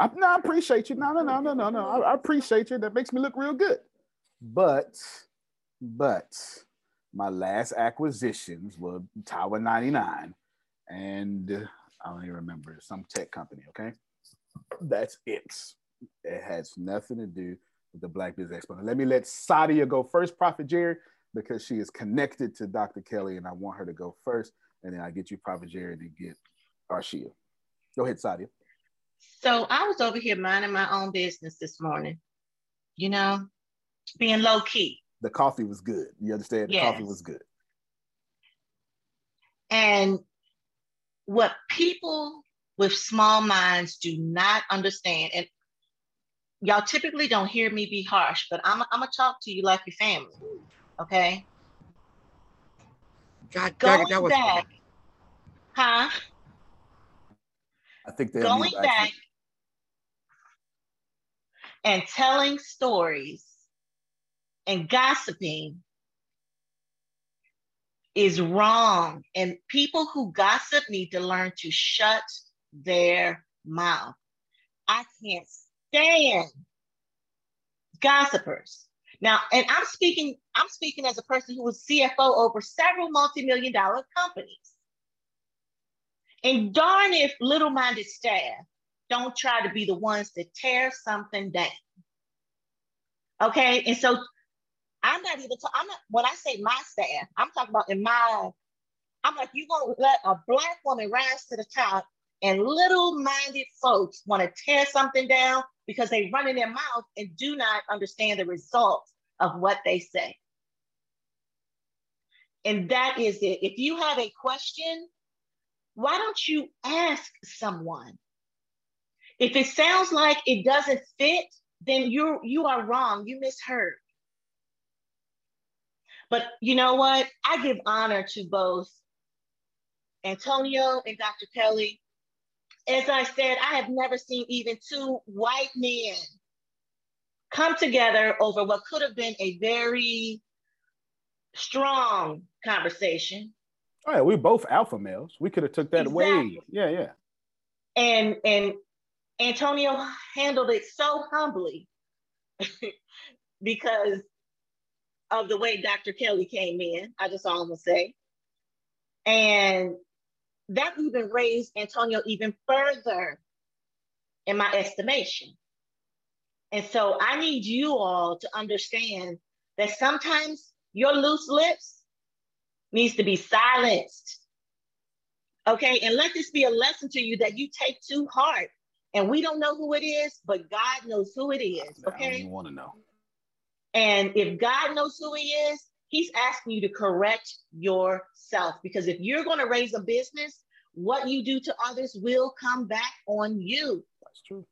I, no, I appreciate you. No, no, no, no, no, no. I, I appreciate you. That makes me look real good. But, but my last acquisitions were Tower 99 and I don't even remember some tech company. Okay. That's it. It has nothing to do the Black Business Expo. Let me let Sadia go first, Prophet Jerry, because she is connected to Dr. Kelly, and I want her to go first, and then I get you Prophet Jerry then get Arshia. Go ahead, Sadia. So I was over here minding my own business this morning, you know, being low key. The coffee was good. You understand? The coffee was good. And what people with small minds do not understand, and y'all typically don't hear me be harsh, but I'm, I'm gonna talk to you like your family, okay? God Going dang it, that was back, huh? I think they're Going back and telling stories and gossiping is wrong. And people who gossip need to learn to shut their mouth. I can't stand gossipers. Now, and I'm speaking, I'm speaking as a person who was CFO over several multi-million dollar companies. And darn if little-minded staff don't try to be the ones to tear something down. Okay, and so I'm not even. Ta- I'm not. When I say my staff, I'm talking about in my. I'm like, you gonna let a black woman rise to the top, and little-minded folks want to tear something down because they run in their mouth and do not understand the results of what they say. And that is it. If you have a question, why don't you ask someone? If it sounds like it doesn't fit, then you're you are wrong. You misheard. But you know what? I give honor to both Antonio and Dr. Kelly. As I said, I have never seen even two white men come together over what could have been a very strong conversation. Oh yeah, we're both alpha males. We could have took that away. Yeah, yeah. And and Antonio handled it so humbly because of the way Dr. Kelly came in. I just almost say. And that even raised Antonio even further in my estimation. And so I need you all to understand that sometimes your loose lips needs to be silenced. Okay, and let this be a lesson to you that you take to heart. And we don't know who it is, but God knows who it is. I don't Okay. want to know. And if God knows who he is, he's asking you to correct yourself. Because if you're going to raise a business, what you do to others will come back on you. That's true.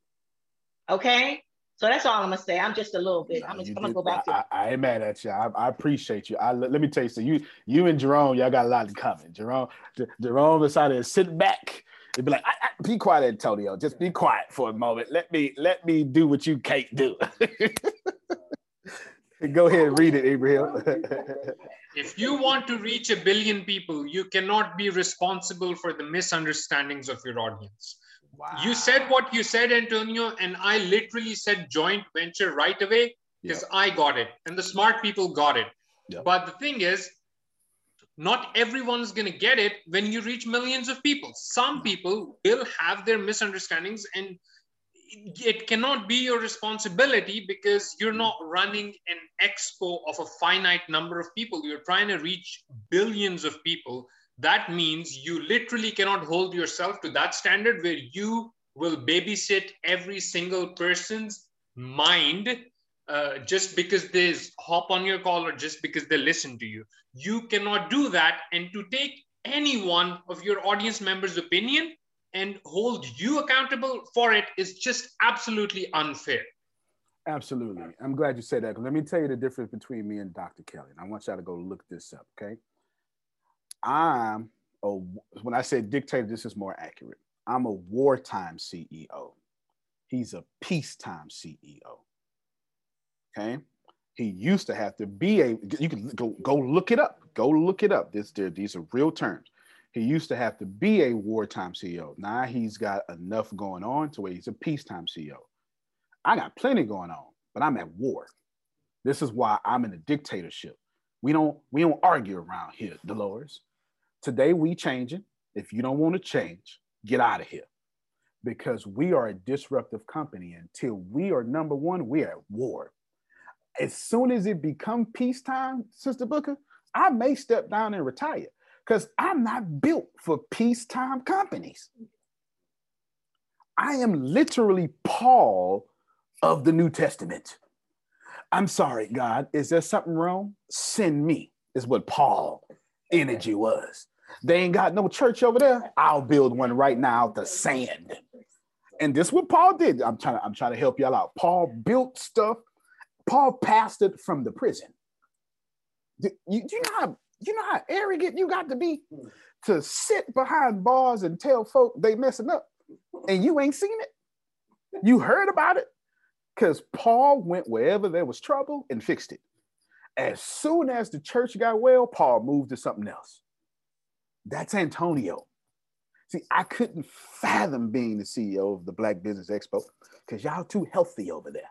Okay. So that's all I'm going to say. I'm just a little bit. I'm, just, I'm going to go back to I, I, I ain't mad at you. I, I appreciate you. I let me tell you, so you you and Jerome, y'all got a lot in common. Jerome, J- Jerome decided to sit back and be like, I, I, "Be quiet, Antonio. Just be quiet for a moment. Let me let me do what you can't do." Go ahead and read it, Ibrahim. If you want to reach a billion people, you cannot be responsible for the misunderstandings of your audience. Wow. You said what you said, Antonio, and I literally said joint venture right away because I got it and the smart people got it. But the thing is, not everyone's going to get it when you reach millions of people. Some people will have their misunderstandings and it cannot be your responsibility because you're not running an expo of a finite number of people. You're trying to reach billions of people. That means you literally cannot hold yourself to that standard where you will babysit every single person's mind uh, just because they hop on your call or just because they listen to you. You cannot do that. And to take any one of your audience members' opinion and hold you accountable for it is just absolutely unfair. Absolutely. I'm glad you said that. Let me tell you the difference between me and Dr. Kelly. And I want y'all to go look this up, okay? I'm a, when I say dictator, this is more accurate. I'm a wartime CEO. He's a peacetime CEO. Okay. He used to have to be a you can go go look it up. Go look it up. This there, these are real terms. He used to have to be a wartime CEO. Now he's got enough going on to where he's a peacetime CEO. I got plenty going on, but I'm at war. This is why I'm in a dictatorship. We don't we don't argue around here, Dolores. Today we changing. If you don't want to change, get out of here. Because we are a disruptive company. Until we are number one, we are at war. As soon as it become peacetime, Sister Booker, I may step down and retire because I'm not built for peacetime companies. I am literally Paul of the New Testament. I'm sorry, God. Is there something wrong? Send me, is what Paul energy was. They ain't got no church over there. I'll build one right now the sand. And this what Paul did. I'm trying to, I'm trying to help y'all out. Paul built stuff. Paul pastored from the prison. You, do you know how you know how arrogant you got to be hmm. to sit behind bars and tell folk they messing up and you ain't seen it? You heard about it? Because Paul went wherever there was trouble and fixed it. As soon as the church got well, Paul moved to something else. That's Antonio. See, I couldn't fathom being the CEO of the Black Business Expo because y'all too healthy over there.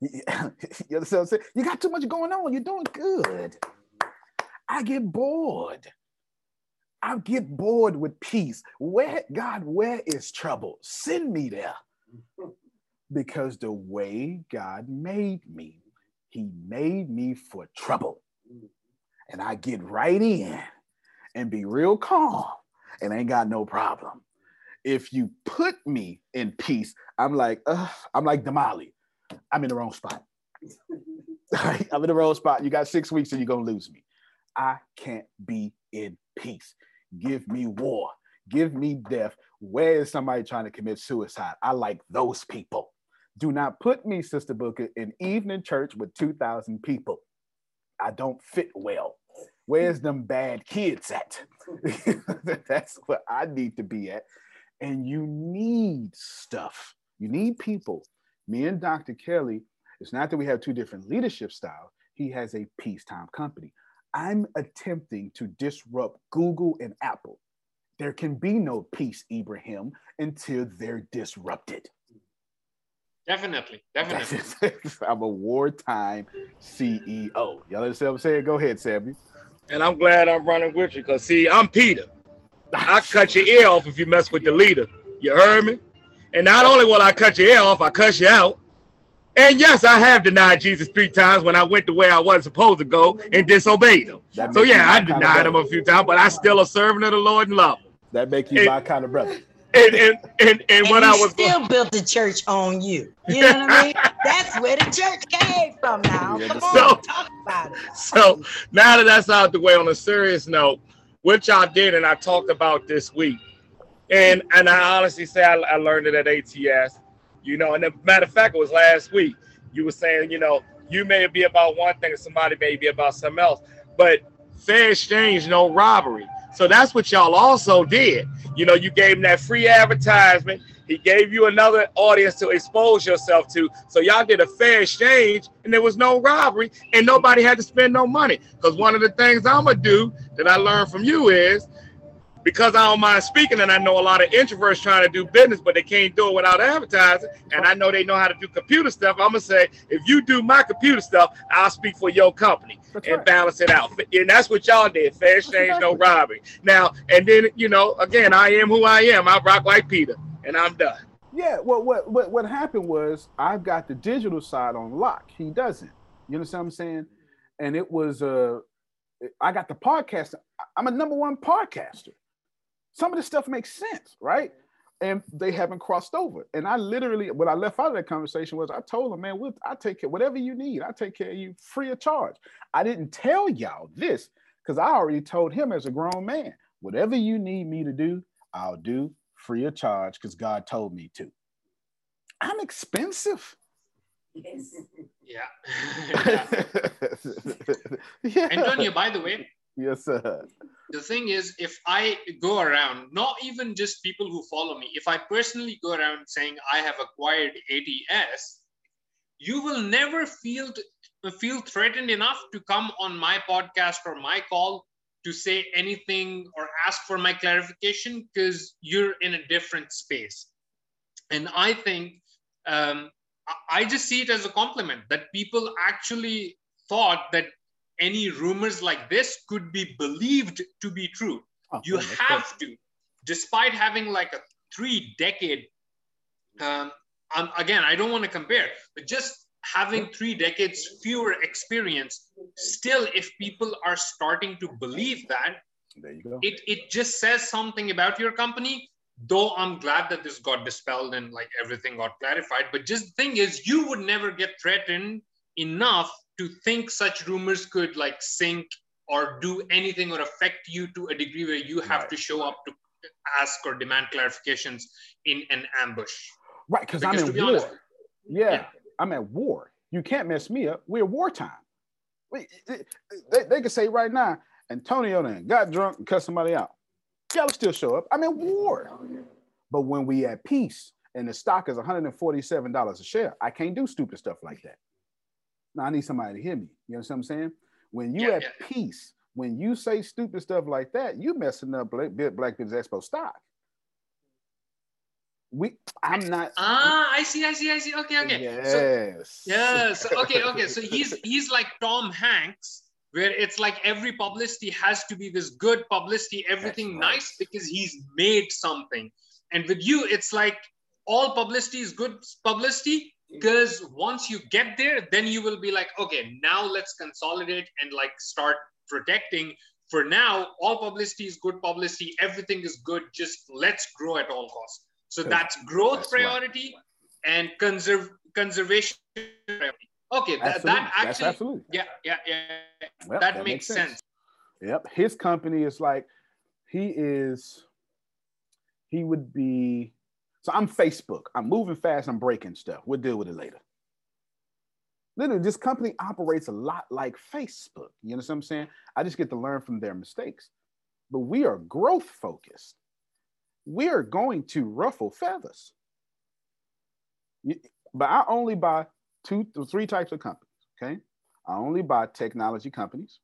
You understand what I'm saying? You got too much going on. You're doing good. I get bored. I get bored with peace. Where, God, where is trouble? Send me there. Because the way God made me, He made me for trouble. And I get right in and be real calm and ain't got no problem. If you put me in peace, I'm like, uh, I'm like Damali. I'm in the wrong spot. I'm in the wrong spot. You got six weeks and you're gonna lose me. I can't be in peace. Give me war. Give me death. Where is somebody trying to commit suicide? I like those people. Do not put me, Sister Booker, in evening church with 2,000 people. I don't fit well. Where's them bad kids at? That's what I need to be at. And you need stuff. You need people. Me and Dr. Kelly, it's not that we have two different leadership styles. He has a peacetime company. I'm attempting to disrupt Google and Apple. There can be no peace, Ibrahim, until they're disrupted. Definitely, definitely. I'm a wartime CEO. Y'all understand what I'm saying? Go ahead, Sammy. And I'm glad I'm running with you because, see, I'm Peter. I cut your ear off if you mess with the leader. You heard me? And not only will I cut your ear off, I cuss you out. And yes, I have denied Jesus three times when I went the way I wasn't supposed to go and disobeyed him. So yeah, I denied him a few times, but I still a servant of the Lord and love him. That make you And- my kind of brother. And and and, and, And when he I was still built the church on you. You know what I mean? That's where the church came from now. Come on, So- talk about it. so now that that's out the way on a serious note, which y'all did and I talked about this week, and and I honestly say I, I learned it at ATS, you know, and the matter of fact, it was last week. You were saying, you know, you may be about one thing and somebody may be about something else, but fair exchange, no robbery. So that's what y'all also did. You know, you gave him that free advertisement. He gave you another audience to expose yourself to. So y'all did a fair exchange and there was no robbery and nobody had to spend no money. Because one of the things I'm going to do that I learned from you is because I don't mind speaking and I know a lot of introverts trying to do business, but they can't do it without advertising. And I know they know how to do computer stuff. I'm going to say, if you do my computer stuff, I'll speak for your company and balance it out. And that's what y'all did. Fair exchange, no robbery. Now, and then, you know, again, I am who I am. I rock like Peter and I'm done. Yeah, well, what what what happened was I've got the digital side on lock. He doesn't. You understand what I'm saying? And it was uh I got the podcast. I'm a number one podcaster. Some of this stuff makes sense, right? And they haven't crossed over. And I literally, what I left out of that conversation was I told them, man, we'll, I take care, whatever you need, I take care of you free of charge. I didn't tell y'all this because I already told him as a grown man, whatever you need me to do, I'll do free of charge because God told me to. I'm expensive. Yes. Yeah. yeah. Antonio, by the way, Yes, sir. the thing is, if I go around, not even just people who follow me, if I personally go around saying I have acquired ATS, you will never feel feel threatened enough to come on my podcast or my call to say anything or ask for my clarification because you're in a different space. And I think um, I- I just see it as a compliment that people actually thought that any rumors like this could be believed to be true. you have to, despite having like a three decade, um, um, again, I don't want to compare, but just having three decades fewer experience, still, if people are starting to believe that, there you go. it, it just says something about your company. Though I'm glad that this got dispelled and like everything got clarified. But just the thing is, you would never get threatened enough to think such rumors could like sink or do anything or affect you to a degree where you have to show up to ask or demand clarifications in an ambush. Right, because I'm in war. honest- yeah, I'm at war. You can't mess me up. We're wartime. We- They, they can say right now, Antonio then got drunk and cut somebody out. Y'all still show up. I'm in war. But when we at peace and the stock is $147 a share, I can't do stupid stuff like that. Now I need somebody to hear me. You understand what I'm saying? When you at peace, when you say stupid stuff like that, you messing up Black, Black Business Expo stock. We, I'm not. Ah, I see, I see, I see. Okay, okay. So, Yes. okay, okay. So he's he's like Tom Hanks, where it's like every publicity has to be this good publicity, everything nice because he's made something. And with you, it's like all publicity is good publicity, because once you get there, then you will be like, okay, now let's consolidate and like start protecting. For now, all publicity is good publicity. Everything is good. Just let's grow at all costs. So that's growth That's right. priority and conserve conservation priority. Okay, that, that actually, yeah, yeah, yeah. Well, that, makes sense. Yep. His company is like, he is, he would be, so I'm Facebook. I'm moving fast. I'm breaking stuff. We'll deal with it later. Literally, this company operates a lot like Facebook. You know what I'm saying? I just get to learn from their mistakes. But we are growth focused. We are going to ruffle feathers. But I only buy two three types of companies. Okay. I only buy technology companies.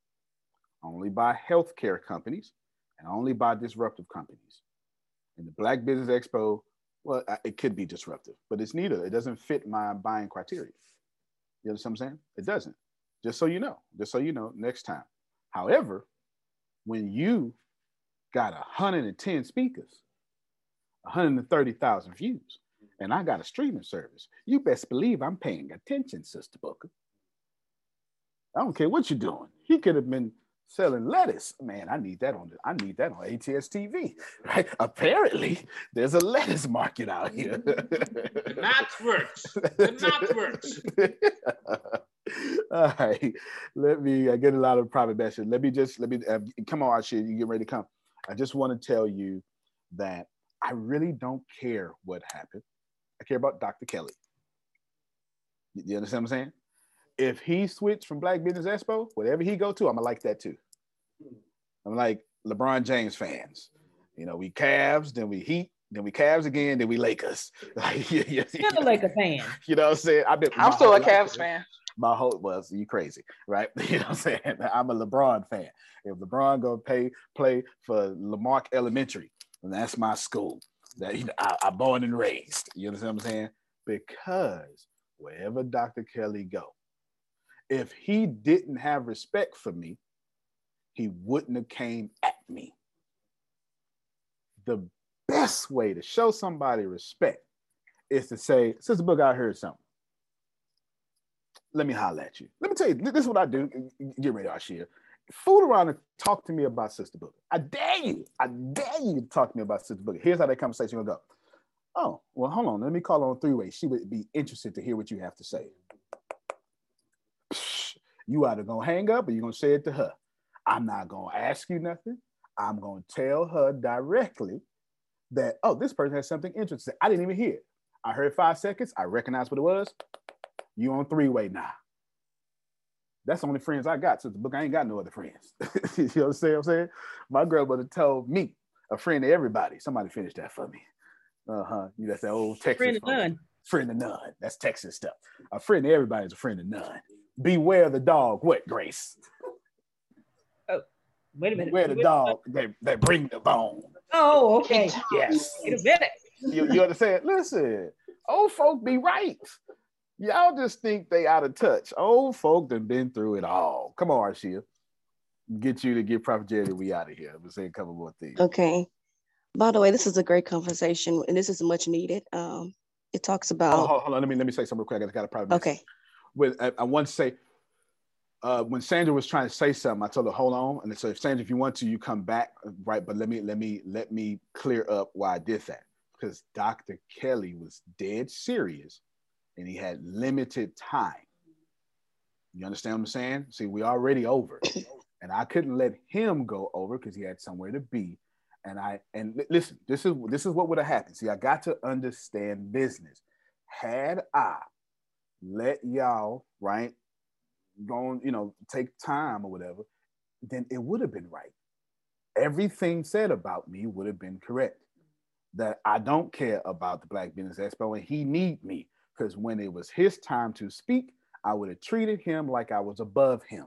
I only buy healthcare companies. And I only buy disruptive companies. And the Black Business Expo, well, it could be disruptive, but it's neither. It doesn't fit my buying criteria. You understand what I'm saying? It doesn't. Just so you know, just so you know, next time. However, when you got 110 speakers, 130,000 views, and I got a streaming service, you best believe I'm paying attention, Sister Booker. I don't care what you're doing. He could have been selling lettuce. Man, I need that on the, I need that on ATS TV. Right? Apparently, there's a lettuce market out here. The math works. The math works. All right, let me. I get a lot of private messages. Let me just let me uh, come on, Ashia. You get ready to come. I just want to tell you that I really don't care what happened. I care about Dr. Kelly. You, you understand what I'm saying? If he switched from Black Business Expo, whatever he go to, I'm gonna like that too. I'm like LeBron James fans. You know, we Cavs, then we Heat, then we Cavs again, then we Lakers. Like, yeah, yeah, Still a Laker fan. you know what I'm saying? I've been. I'm still whole a life- Cavs fan. My whole was you crazy, right? You know what I'm saying? I'm a LeBron fan. If LeBron gonna pay play for Lamarck Elementary, then that's my school. That you know, I, I born and raised. You understand what I'm saying? Because wherever Dr. Kelly go, if he didn't have respect for me, he wouldn't have came at me. The best way to show somebody respect is to say, Sister Book, I heard something. Let me holler at you. Let me tell you, this is what I do. Get ready, Ashia. Fool around and talk to me about Sister Book. I dare you. I dare you to talk to me about Sister Book. Here's how that conversation will go. Oh, well, hold on. Let me call on three way. She would be interested to hear what you have to say. You either gonna hang up or you're gonna say it to her. I'm not gonna ask you nothing. I'm gonna tell her directly that, oh, this person has something interesting. I didn't even hear it. I heard five seconds. I recognized what it was. You on three way now. That's the only friends I got. Since the book, I ain't got no other friends. you know what I'm saying? I'm saying? My grandmother told me, a friend to everybody. Somebody finish that for me. Uh-huh. You that's that old Texas. Friend of none. Friend of none. That's Texas stuff. A friend to everybody is a friend of none. Beware the dog. What, Grace? Oh, wait a minute. Beware the Wait- dog that, that bring the bone. Oh, okay. Yes. Wait a minute. You, you understand? Listen, old folk be right. Y'all just think they out of touch. Old folk done been through it all. Come on, Arshia. Get you to get Prophet Jerry. We out of here. I'm gonna say a couple more things. Okay. By the way, this is a great conversation and this is much needed. Um, it talks Oh, about hold, hold on. Let me let me say something real quick. I got a private. Okay. With I, I want to say, uh, when Sandra was trying to say something, I told her hold on. And so, if Sandra, if you want to, you come back, right? But let me let me let me clear up why I did that because Dr. Kelly was dead serious, and he had limited time. You understand what I'm saying? See, we already over, and I couldn't let him go over because he had somewhere to be. And I and listen, this is this is what would have happened. See, I got to understand business. Had I let y'all right go on, you know, take time or whatever, then it would have been right. Everything said about me would have been correct. That I don't care about the Black Business Expo and he need me because when it was his time to speak, I would have treated him like I was above him.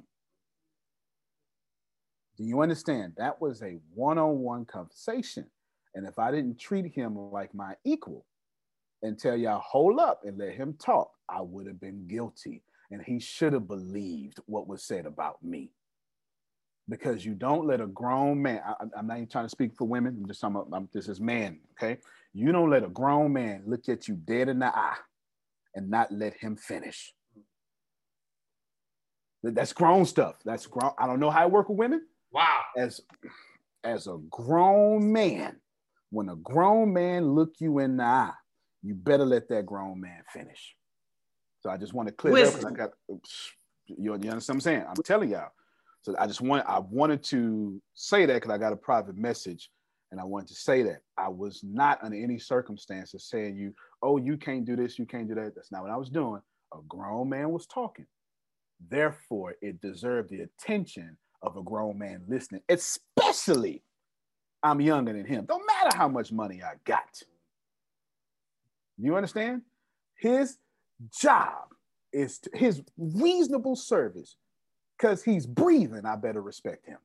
Do you understand? That was a one on one conversation. And if I didn't treat him like my equal and tell y'all, hold up and let him talk, I would have been guilty. And he should have believed what was said about me. Because you don't let a grown man, I, am not even trying to speak for women, I'm just talking about, I'm, this is man, okay? You don't let a grown man look at you dead in the eye and not let him finish. That's grown stuff. That's grown. I don't know how I work with women. Wow. As as a grown man, when a grown man look you in the eye, you better let that grown man finish. So I just want to clear that up 'cause I got you, you understand what I'm saying? I'm telling y'all. So I just want I wanted to say that because I got a private message and I wanted to say that I was not under any circumstances saying you, oh, you can't do this, you can't do that. That's not what I was doing. A grown man was talking. Therefore, it deserved the attention of a grown man listening, especially I'm younger than him. Don't matter how much money I got. You understand? His job is to, his reasonable service because he's breathing. I better respect him.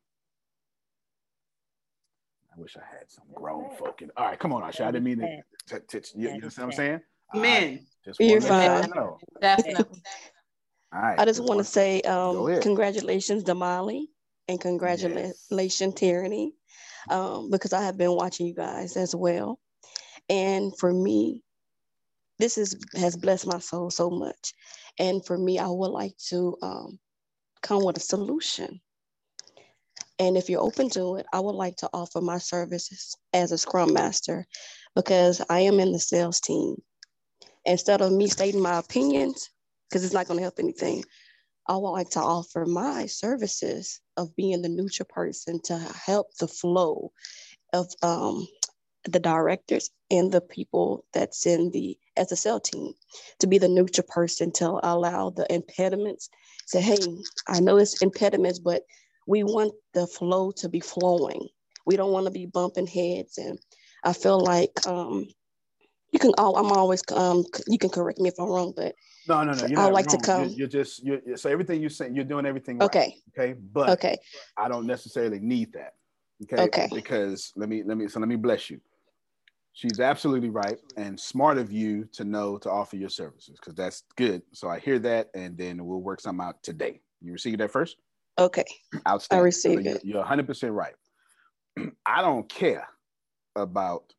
I wish I had some grown folk in. All right, come on, Asha. I didn't mean to. t- t- you, you know what I'm saying? Men. Just You're wanted to let fine. Definitely. All right. I just want to say um, ahead. congratulations, Damali, and congratulations, Tyranny, um, because I have been watching you guys as well. And for me, this is has blessed my soul so much. And for me, I would like to um, come with a solution. And if you're open to it, I would like to offer my services as a Scrum Master because I am in the sales team. Instead of me stating my opinions, because it's not going to help anything, I would like to offer my services of being the neutral person to help the flow of um, the directors and the people that's in the SSL team to be the neutral person to allow the impediments. Say, hey, I know it's impediments, but we want the flow to be flowing. We don't want to be bumping heads. And I feel like um, you can. al- I'm always. Um, you can correct me if I'm wrong, but No, no, no. You're I like to come. You're, you're just you're- so everything you're saying. You're doing everything right. Okay. Okay. But Okay. I don't necessarily need that. Okay. Okay. Because let me let me so let me bless you. She's absolutely right and smart of you to know to offer your services because that's good. So I hear that, and then we'll work something out today. You received that first? Okay. Outstanding. I received So it. You're 100 percent right. I don't care about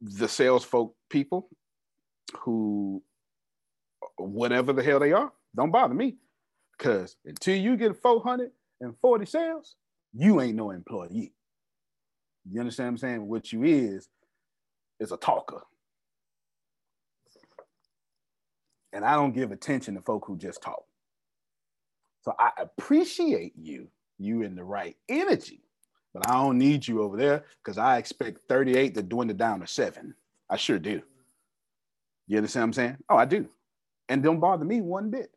the sales folk people who whatever the hell they are, don't bother me. Because until you get 440 sales, you ain't no employee. You understand what I'm saying? What you is, is a talker. And I don't give attention to folk who just talk. So I appreciate you, you in the right energy, but I don't need you over there because I expect 38 to dwindle down to seven. I sure do. You understand what I'm saying? Oh, I do. And don't bother me one bit.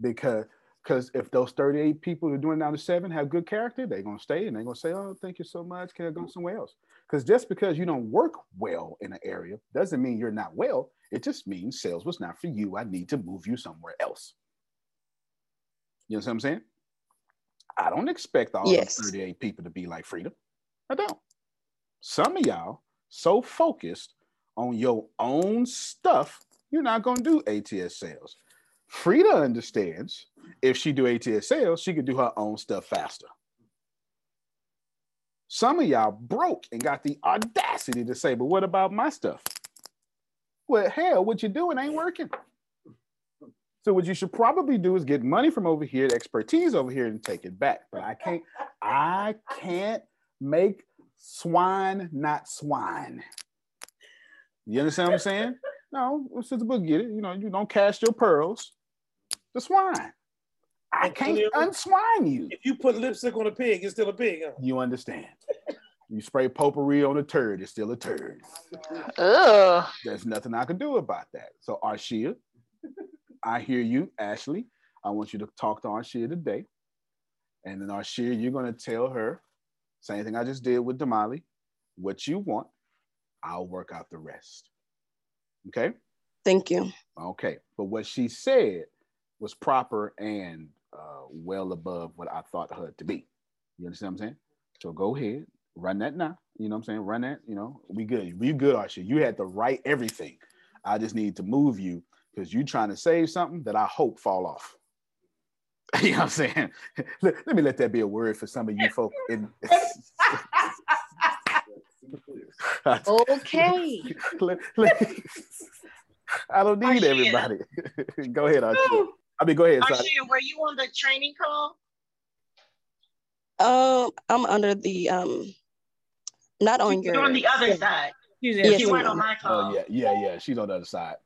Because because if those 38 people who are doing down to seven have good character, they're gonna stay and they're gonna say, Oh, thank you so much. Can I go somewhere else? Because just because you don't work well in an area doesn't mean you're not well. It just means sales was not for you. I need to move you somewhere else. You know what I'm saying? I don't expect all Yes. those 38 people to be like Frida. I don't. Some of y'all so focused on your own stuff, you're not gonna do ATS sales. Frida understands if she do ATS sales, she could do her own stuff faster. Some of y'all broke and got the audacity to say, but what about my stuff? Well, hell, what you're doing ain't working. So what you should probably do is get money from over here, expertise over here, and take it back. But I can't, I can't make swine not swine. You understand what I'm saying? No, Sister Book get it. You know, you don't cast your pearls. The swine. I can't unswine you. If you put lipstick on a pig, it's still a pig. Huh? You understand? You spray potpourri on a turd, it's still a turd. Ugh. There's nothing I can do about that. So Arshia, I hear you, Ashley. I want you to talk to Arshia today. And then Arshia, you're gonna tell her, same thing I just did with Damali, what you want. I'll work out the rest. Okay? Thank you. Okay. But what she said was proper and uh, well above what I thought her to be. You understand what I'm saying? So go ahead, run that now. You know what I'm saying? Run that, you know, we good. We good, Arsha. You had to write everything. I just need to move you because you trying to save something that I hope fall off. you know what I'm saying? let, let me let that be a word for some of you folk. In, Okay. let- let- I don't need everybody. go ahead, Archie. I mean, go ahead. Sonny. Arshia, were you on the training call? Um, I'm under the um, not on your. You're on the other side. Yes, you weren't on my call. Oh yeah, yeah, yeah. She's on the other side,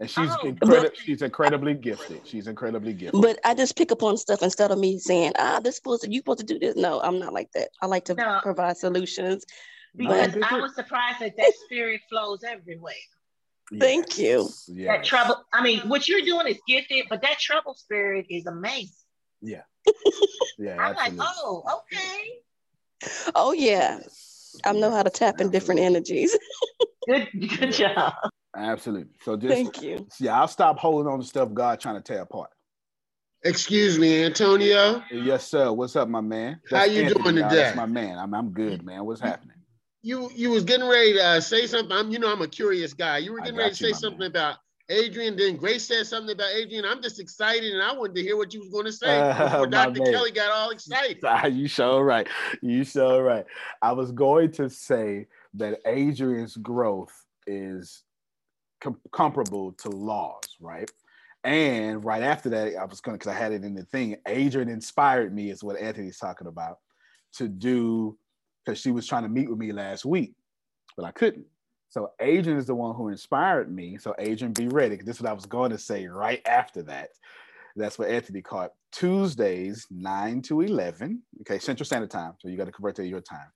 and she's Oh. incredible. She's incredibly gifted. She's incredibly gifted. But I just pick up on stuff instead of me saying, "Ah, this supposed to you supposed to do this." No, I'm not like that. I like to No. provide solutions. Because But I was surprised that that spirit flows everywhere. Thank you. That trouble, I mean, what you're doing is gifted, but that trouble spirit is amazing. Yeah. Yeah, I'm like, oh, okay. Oh yeah, I know how to tap in different energies. Good, good job. Absolutely. So just Thank you. Yeah, I'll stop holding on to stuff God trying to tear apart. Excuse me, Antonio. Yes, sir. What's up, my man? How you doing y'all. today? That's my man. I'm I'm good, man. What's mm-hmm. happening? You you was getting ready to uh, say something. I'm you know I'm a curious guy. You were getting ready to say something about Adrian. Then Grace said something about Adrian. I'm just excited, and I wanted to hear what you was going to say Uh, before Dr. man. Kelly got all excited. You sure right. You sure right. I was going to say that Adrian's growth is com- comparable to Law's, right? And right after that, I was going to, because I had it in the thing. Adrian inspired me, is what Anthony's talking about, to do, because she was trying to meet with me last week, but I couldn't. So Adrian is the one who inspired me. So Adrian, be ready. This is what I was going to say right after that. That's what Anthony caught. Tuesdays, 9 to 11, okay, Central Standard Time. So you got to convert to your time.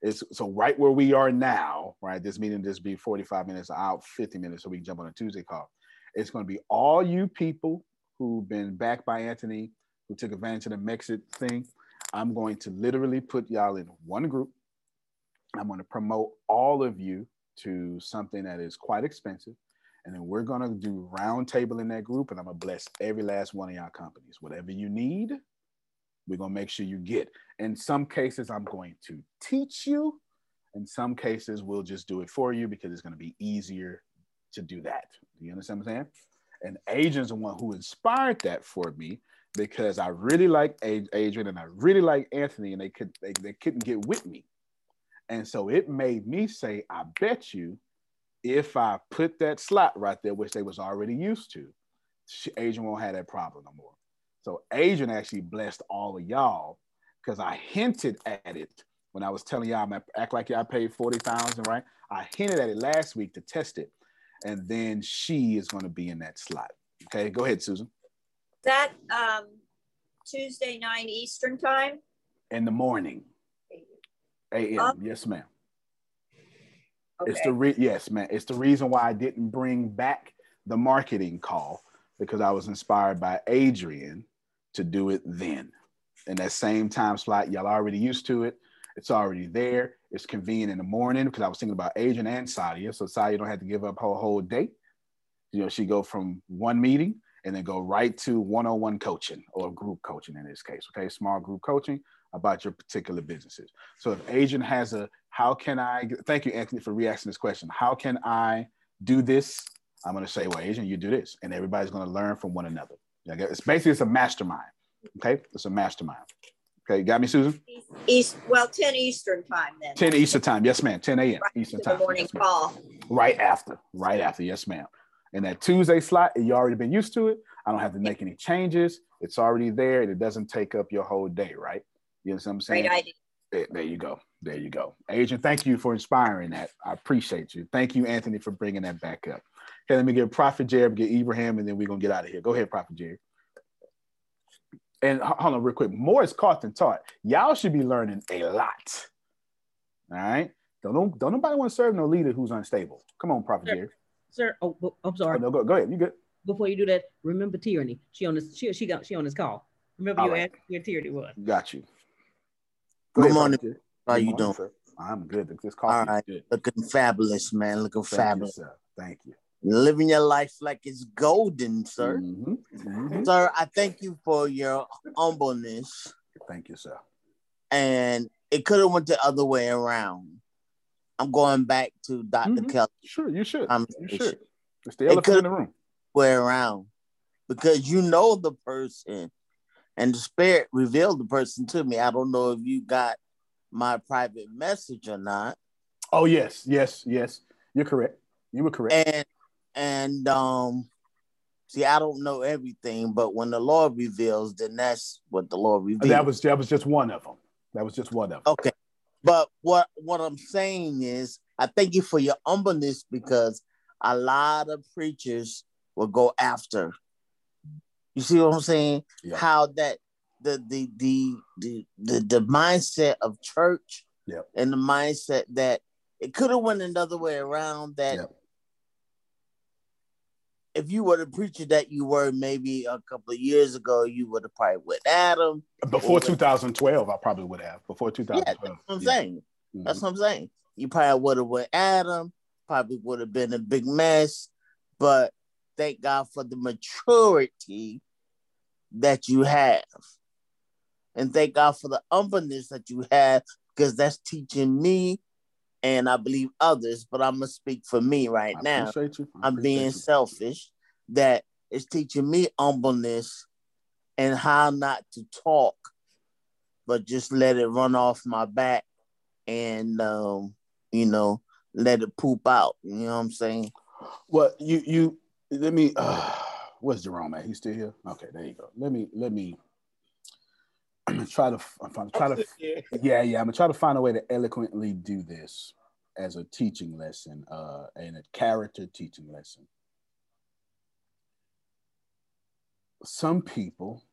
It's so right where we are now, right? This meeting just be 45 minutes out, 50 minutes, so we can jump on a Tuesday call. It's going to be all you people who've been backed by Anthony, who took advantage of the Mexit thing. I'm going to literally put y'all in one group. I'm going to promote all of you to something that is quite expensive. And then we're going to do round table in that group. And I'm going to bless every last one of y'all companies. Whatever you need, we're going to make sure you get. In some cases, I'm going to teach you. In some cases, we'll just do it for you because it's going to be easier to do that. Do you understand what I'm saying? And Adrian's the one who inspired that for me because I really like Adrian and I really like Anthony, and they could they, they couldn't get with me. And so it made me say, I bet you if I put that slot right there, which they was already used to, Adrian won't have that problem no more. So Adrian actually blessed all of y'all because I hinted at it when I was telling y'all, I'm act like y'all paid 40,000, right? I hinted at it last week to test it. And then she is going to be in that slot. Okay, go ahead, Susan. That um, Tuesday nine Eastern time. In the morning, a.m. Um, yes, ma'am. It's the re- yes, man. It's the reason why I didn't bring back the marketing call because I was inspired by Adrian to do it then. In that same time slot, y'all already used to it. It's already there. It's convenient in the morning because I was thinking about Adrian and Sadia. So Sadia don't have to give up her whole day. You know, she go from one meeting and then go right to one-on-one coaching or group coaching in this case. Okay, small group coaching about your particular businesses. So if Adrian has a, how can I? Thank you, Anthony, for re-asking this question. How can I do this? I'm going to say, well, Adrian you do this, and everybody's going to learn from one another. It's basically it's a mastermind. Okay, it's a mastermind. Okay, you got me, Susan? East, well, 10 Eastern time then. 10 Eastern time. Yes, ma'am. 10 a.m. Eastern To the time. morning Yes, call. Right after. Right after. Yes, ma'am. And that Tuesday slot, you already been used to it. I don't have to make any changes. It's already there, and it doesn't take up your whole day, right? You know what I'm saying? Great idea. There, there you go. There you go. Adrian, thank you for inspiring that. I appreciate you. Thank you, Anthony, for bringing that back up. Okay, let me get Prophet Jared, get Ibrahim, and then we're going to get out of here. Go ahead, Prophet Jared. And hold on, real quick. More is caught than taught. Y'all should be learning a lot. All right. Don't, don't, don't nobody want to serve no leader who's unstable. Come on, Prophet Sure. Jared. Sir, oh, oh, I'm sorry. Oh, no, go, go ahead. You good? Before you do that, remember Tyranny. She on this. She she got she on this call. Remember All you right. asked where Tyranny was. Got you. Good morning. How Good you morning, doing? sir. I'm good. This All coffee right. good. Looking fabulous, man. Looking Thank you, fabulous. sir. Thank you. Living your life like it's golden, sir. Mhm. Sir, I thank you for your humbleness. Thank you, sir. And it could have went the other way around. I'm going back to doctor Mhm. Kelly. Sure, you should. You conversation. should. It's the It elephant in could the room. way around because you know the person and the spirit revealed the person to me. I don't know if you got my private message or not. Oh yes, yes, yes. You're correct. You were correct. And and um, see, I don't know everything, but when the Lord reveals, then that's what the Lord reveals. That was that was just one of them. That was just one of them. Okay. But what what I'm saying is, I thank you for your humbleness because a lot of preachers will go after. You see what I'm saying? How that the the the the the, the mindset of church Yep. and the mindset that it could have went another way around that if you were the preacher that you were maybe a couple of years ago, you would have probably with Adam. Before 2012, I probably would have. Before 2012. Yeah, that's what I'm saying. That's mm-hmm. what I'm saying. You probably would have with Adam, probably would have been a big mess, but thank God for the maturity that you have. And thank God for the humbleness that you have, because that's teaching me and I believe others, but I'm gonna speak for me right I now. I'm being you. selfish. That is teaching me humbleness and how not to talk, but just let it run off my back and um, you know, let it poop out. You know what I'm saying? Well, you you let me. Uh, where's Jerome at? He's still here. Okay, there you go. Let me let me. I'm gonna try to I'm gonna try to Yeah. yeah yeah I'm gonna try to find a way to eloquently do this as a teaching lesson uh and a character teaching lesson. Some people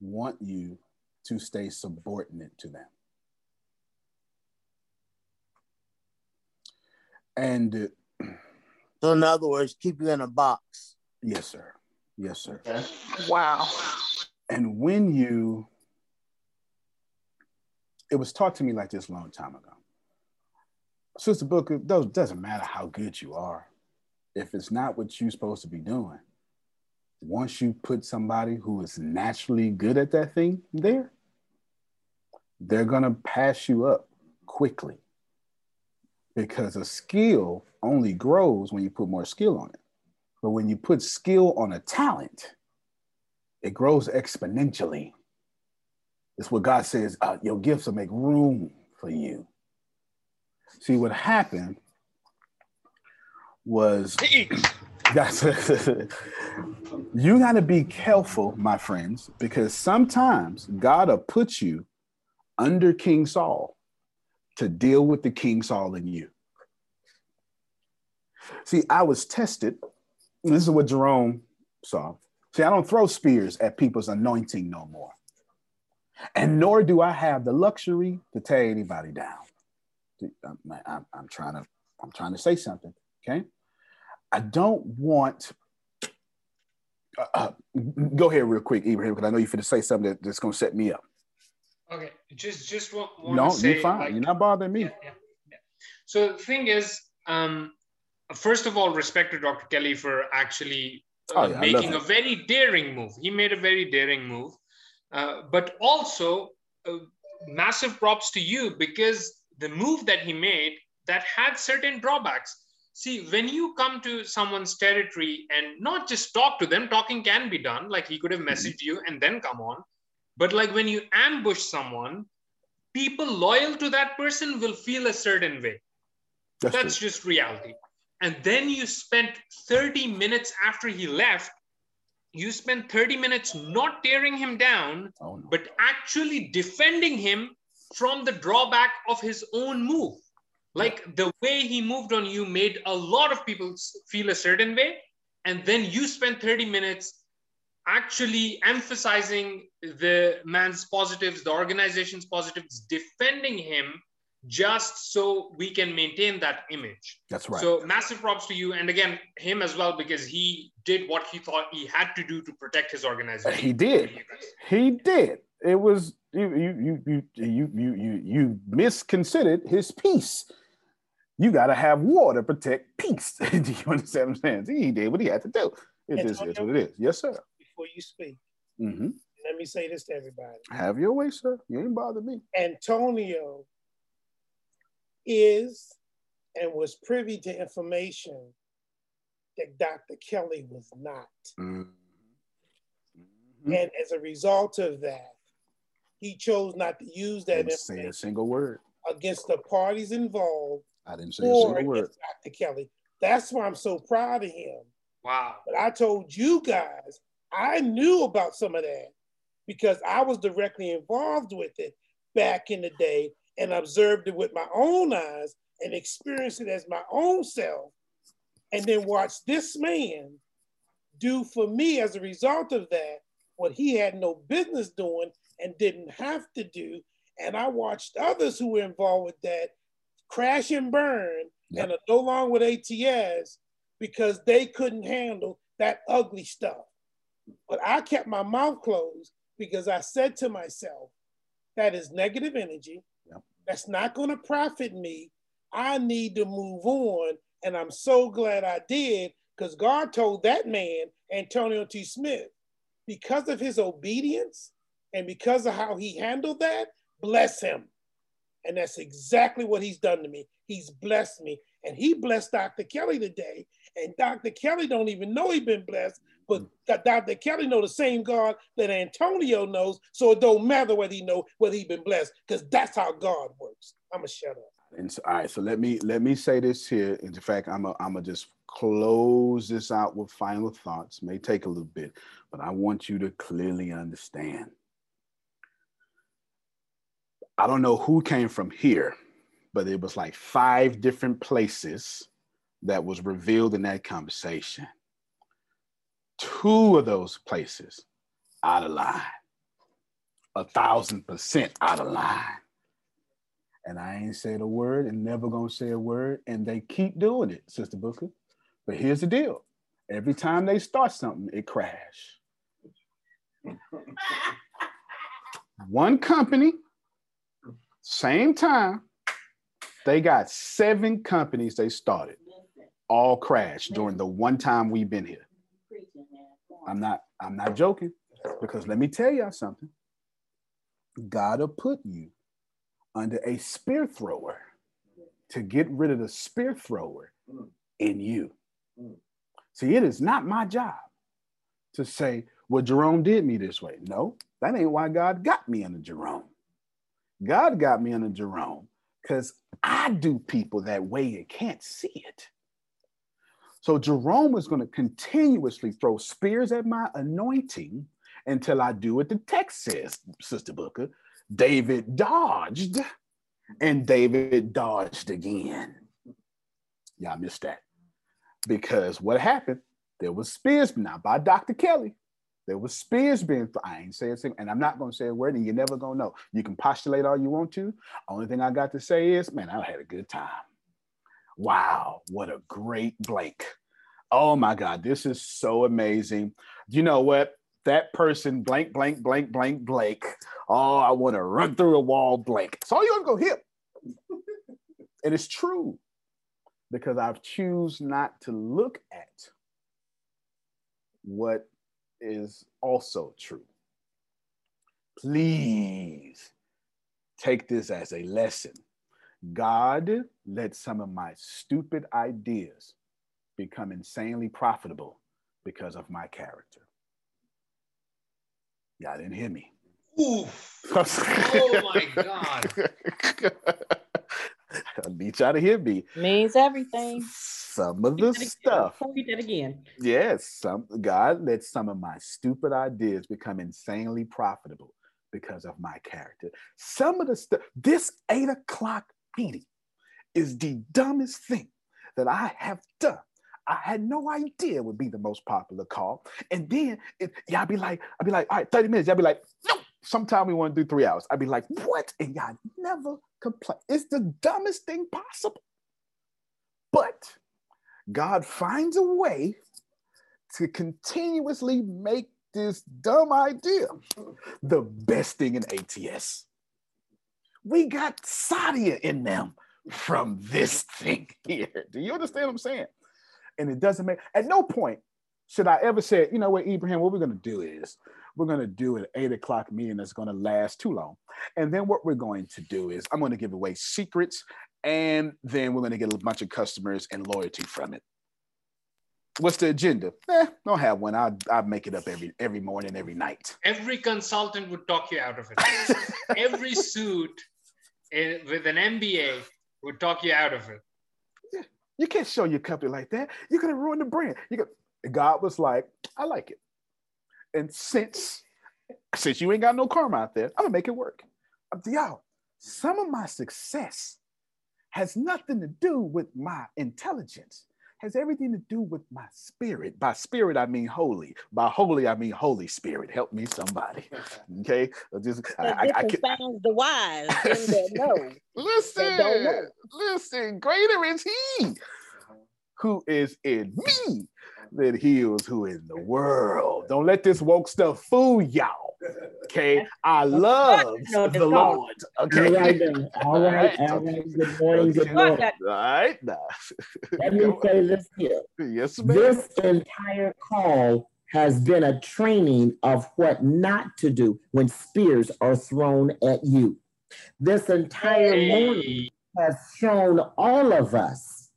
want you to stay subordinate to them. And uh, So in other words, keep you in a box. yes, sir. Yes, sir. Wow. And when you, it was taught to me like this a long time ago. Sister Booker, doesn't matter how good you are. If it's not what you're supposed to be doing, once you put somebody who is naturally good at that thing there, they're gonna pass you up quickly. Because a skill only grows when you put more skill on it. But when you put skill on a talent, it grows exponentially. It's what God says, uh, your gifts will make room for you. See, what happened was that's you got to be careful, my friends, because sometimes God will put you under King Saul to deal with the King Saul in you. See, I was tested. This is what Jerome saw. See, I don't throw spears at people's anointing no more. And nor do I have the luxury to tear anybody down. I'm, I'm- I'm trying to, I'm trying to say something. Okay. I don't want. uh, uh, go ahead real quick, Ibrahim, because I know you're going to say something that, that's going to set me up. Okay, just just want, want No, to say you're fine. like, you're not bothering me. So the thing is, um, first of all, respect to Dr. Kelly for actually uh, Oh, yeah, making a very daring move. He made a very daring move, uh, but also uh, massive props to you because the move that he made that had certain drawbacks. See, when you come to someone's territory and not just talk to them, talking can be done. Like he could have Mm-hmm. messaged you and then come on. But like when you ambush someone, people loyal to that person will feel a certain way. That's That's, just reality. And then you spent 30 minutes after he left, you spent 30 minutes not tearing him down, Oh, but actually defending him from the drawback of his own move. Like the way he moved on you made a lot of people feel a certain way. And then you spent 30 minutes actually emphasizing the man's positives, the organization's positives, defending him just so we can maintain that image. That's right. So massive props to you. And again, him as well, because he did what he thought he had to do to protect his organization. He did. He did. It was you you you you you you you, you misconsidered his peace. You got to have war to protect peace. do you understand what I'm saying? He did what he had to do. It is is what it is. Yes, sir. Before you speak, hmm let me say this to everybody. Have your way, sir. You ain't bother me. Antonio is and was privy to information that Dr. Kelly was not. Mm-hmm. And as a result of that, he chose not to use that Didn't say a single word. against the parties involved I didn't say a single word. Dr. Kelly. That's why I'm so proud of him Wow. But I told you guys, I knew about some of that because I was directly involved with it back in the day and observed it with my own eyes and experienced it as my own self. And then watched this man do for me as a result of that what he had no business doing and didn't have to do. And I watched others who were involved with that crash and burn and are no longer with ATS because they couldn't handle that ugly stuff. But I kept my mouth closed because I said to myself, that is negative energy. That's not going to profit me. I need to move on. And I'm so glad I did because God told that man, Antonio T. Smith, because of his obedience and because of how he handled that, bless him. And that's exactly what he's done to me. He's blessed me. And he blessed Dr. Kelly today. And Dr. Kelly don't even know he been blessed, but mm. Dr. Kelly know the same God that Antonio knows. So it don't matter whether he know whether he been blessed, because that's how God works. I'ma shut up. And so, all right, so let me let me say this here. In fact, I'm a, I'm gonna just close this out with final thoughts. May take a little bit, but I want you to clearly understand. I don't know who came from here, but it was like five different places that was revealed in that conversation. Two of those places out of line, a thousand percent out of line. And I ain't said a word and never gonna say a word, and they keep doing it, Sister Booker. But here's the deal: every time they start something, it crash. One company, same time, they got seven companies they started, all crashed during the one time we've been here. I'm not, I'm not joking, because let me tell y'all something. God will put you under a spear thrower to get rid of the spear thrower in you. See, it is not my job to say, well, Jerome did me this way. No, that ain't why God got me under Jerome. God got me under Jerome because I do people that way and can't see it. So Jerome is going to continuously throw spears at my anointing until I do what the text says, Sister Booker. David dodged and David dodged again. Y'all missed that. Because what happened? There was spears, not by Dr. Kelly. There was spears being, I ain't saying, and I'm not gonna say a word, and you're never gonna know. You can postulate all you want to. Only thing I got to say is, man, I had a good time. Wow, what a great Blake. Oh my God, this is so amazing. You know what? That person, blank, blank, blank, blank, Blake. Oh, I want to run through a wall, blank. So all you want to go hip. and it's true because I've choose not to look at what is also true. Please take this as a lesson. God let some of my stupid ideas become insanely profitable because of my character. Y'all didn't hear me. Oof. oh my God. I need y'all to hear me. Means everything. Some of the stuff. Read that again. Yes, some God let some of my stupid ideas become insanely profitable because of my character. Some of the stuff, this eight o'clock meeting is the dumbest thing that I have done. I had no idea it would be the most popular call. And then it, y'all be like, I'd be like, all right, 30 minutes. Y'all be like, no, sometime we want to do three hours. I'd be like, what? And y'all never complain. It's the dumbest thing possible. But God finds a way to continuously make this dumb idea the best thing in ATS. We got Sadia in them from this thing here. Do you understand what I'm saying? And it doesn't make, at no point should I ever say, you know what, Ibrahim, what we're going to do is we're going to do an eight o'clock meeting that's going to last too long. And then what we're going to do is I'm going to give away secrets and then we're going to get a bunch of customers and loyalty from it. What's the agenda? Eh, don't have one. I'll, I'll make it up every every morning, every night. Every consultant would talk you out of it. Every suit with an MBA would talk you out of it. You can't show your company like that. You're gonna ruin the brand. You go, God was like, I like it. And since since you ain't got no karma out there, I'm gonna make it work. Um, Y'all, some of my success has nothing to do with my intelligence, has everything to do with my spirit. By spirit, I mean holy. By holy, I mean Holy Spirit. Help me, somebody. Okay, I just I, I, I can, the wise listen, listen. Greater is He who is in me than he is who in the world. Don't let this woke stuff fool y'all. Okay, I love the. Lord. Okay, All right then. All right, all right. Good morning, good morning. All right, now. Let me say this here. Yes, ma'am. This entire call has been a training of what not to do when spears are thrown at you. This entire morning has shown all of us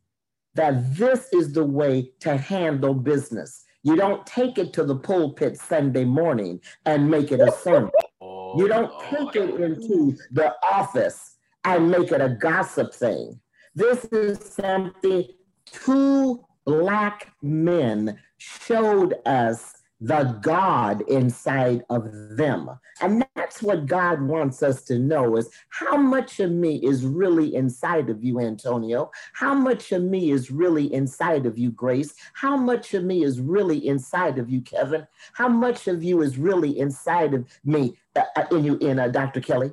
that this is the way to handle business. You don't take it to the pulpit Sunday morning and make it a sermon. you oh, don't take it into the office and make it a gossip thing. This is something two black men showed us the God inside of them. And that's what God wants us to know is how much of me is really inside of you, Antonio? How much of me is really inside of you, Grace? How much of me is really inside of you, Kevin? How much of you is really inside of me, uh, uh, in you, in uh, Dr. Kelly?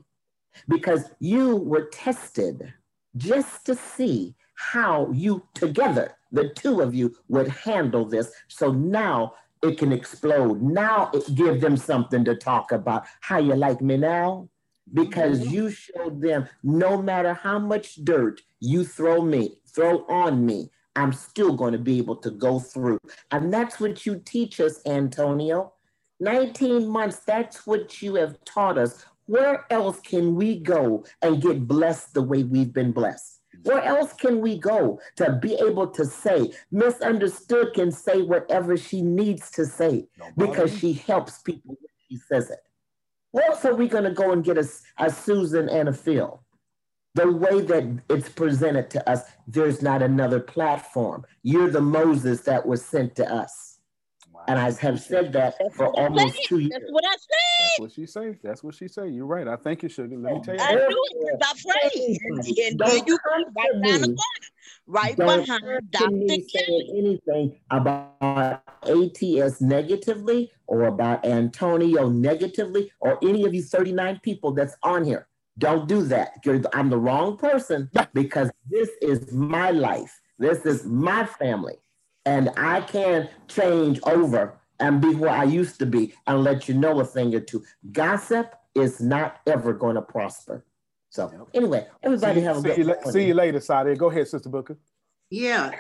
Because you were tested just to see how you together, the two of you, would handle this. So now it can explode. Now it give them something to talk about. How you like me now? Because mm-hmm. you showed them no matter how much dirt you throw me, throw on me, I'm still going to be able to go through. And that's what you teach us, Antonio. 19 months, that's what you have taught us. Where else can we go and get blessed the way we've been blessed? Where else can we go to be able to say, misunderstood can say whatever she needs to say because she helps people when she says it? Where else are we going to go and get a, a Susan and a Phil? The way that it's presented to us, there's not another platform. You're the Moses that was sent to us. And I have said that for almost two years. That's what I said. That's what she say. That's what she say. You're right. I thank you, sugar. Let me tell you. I knew it because I prayed. And then you come right down the corner, right Don't behind come Dr. me saying anything about ATS negatively or about Antonio negatively or any of you 39 people that's on here. Don't do that. You're, I'm the wrong person because this is my life. This is my family. And I can't change over and be where I used to be and let you know a thing or two. Gossip is not ever going to prosper. So, anyway, everybody see, have a see good you, la- see you later, Sadia. Go ahead, Sister Booker. Yeah,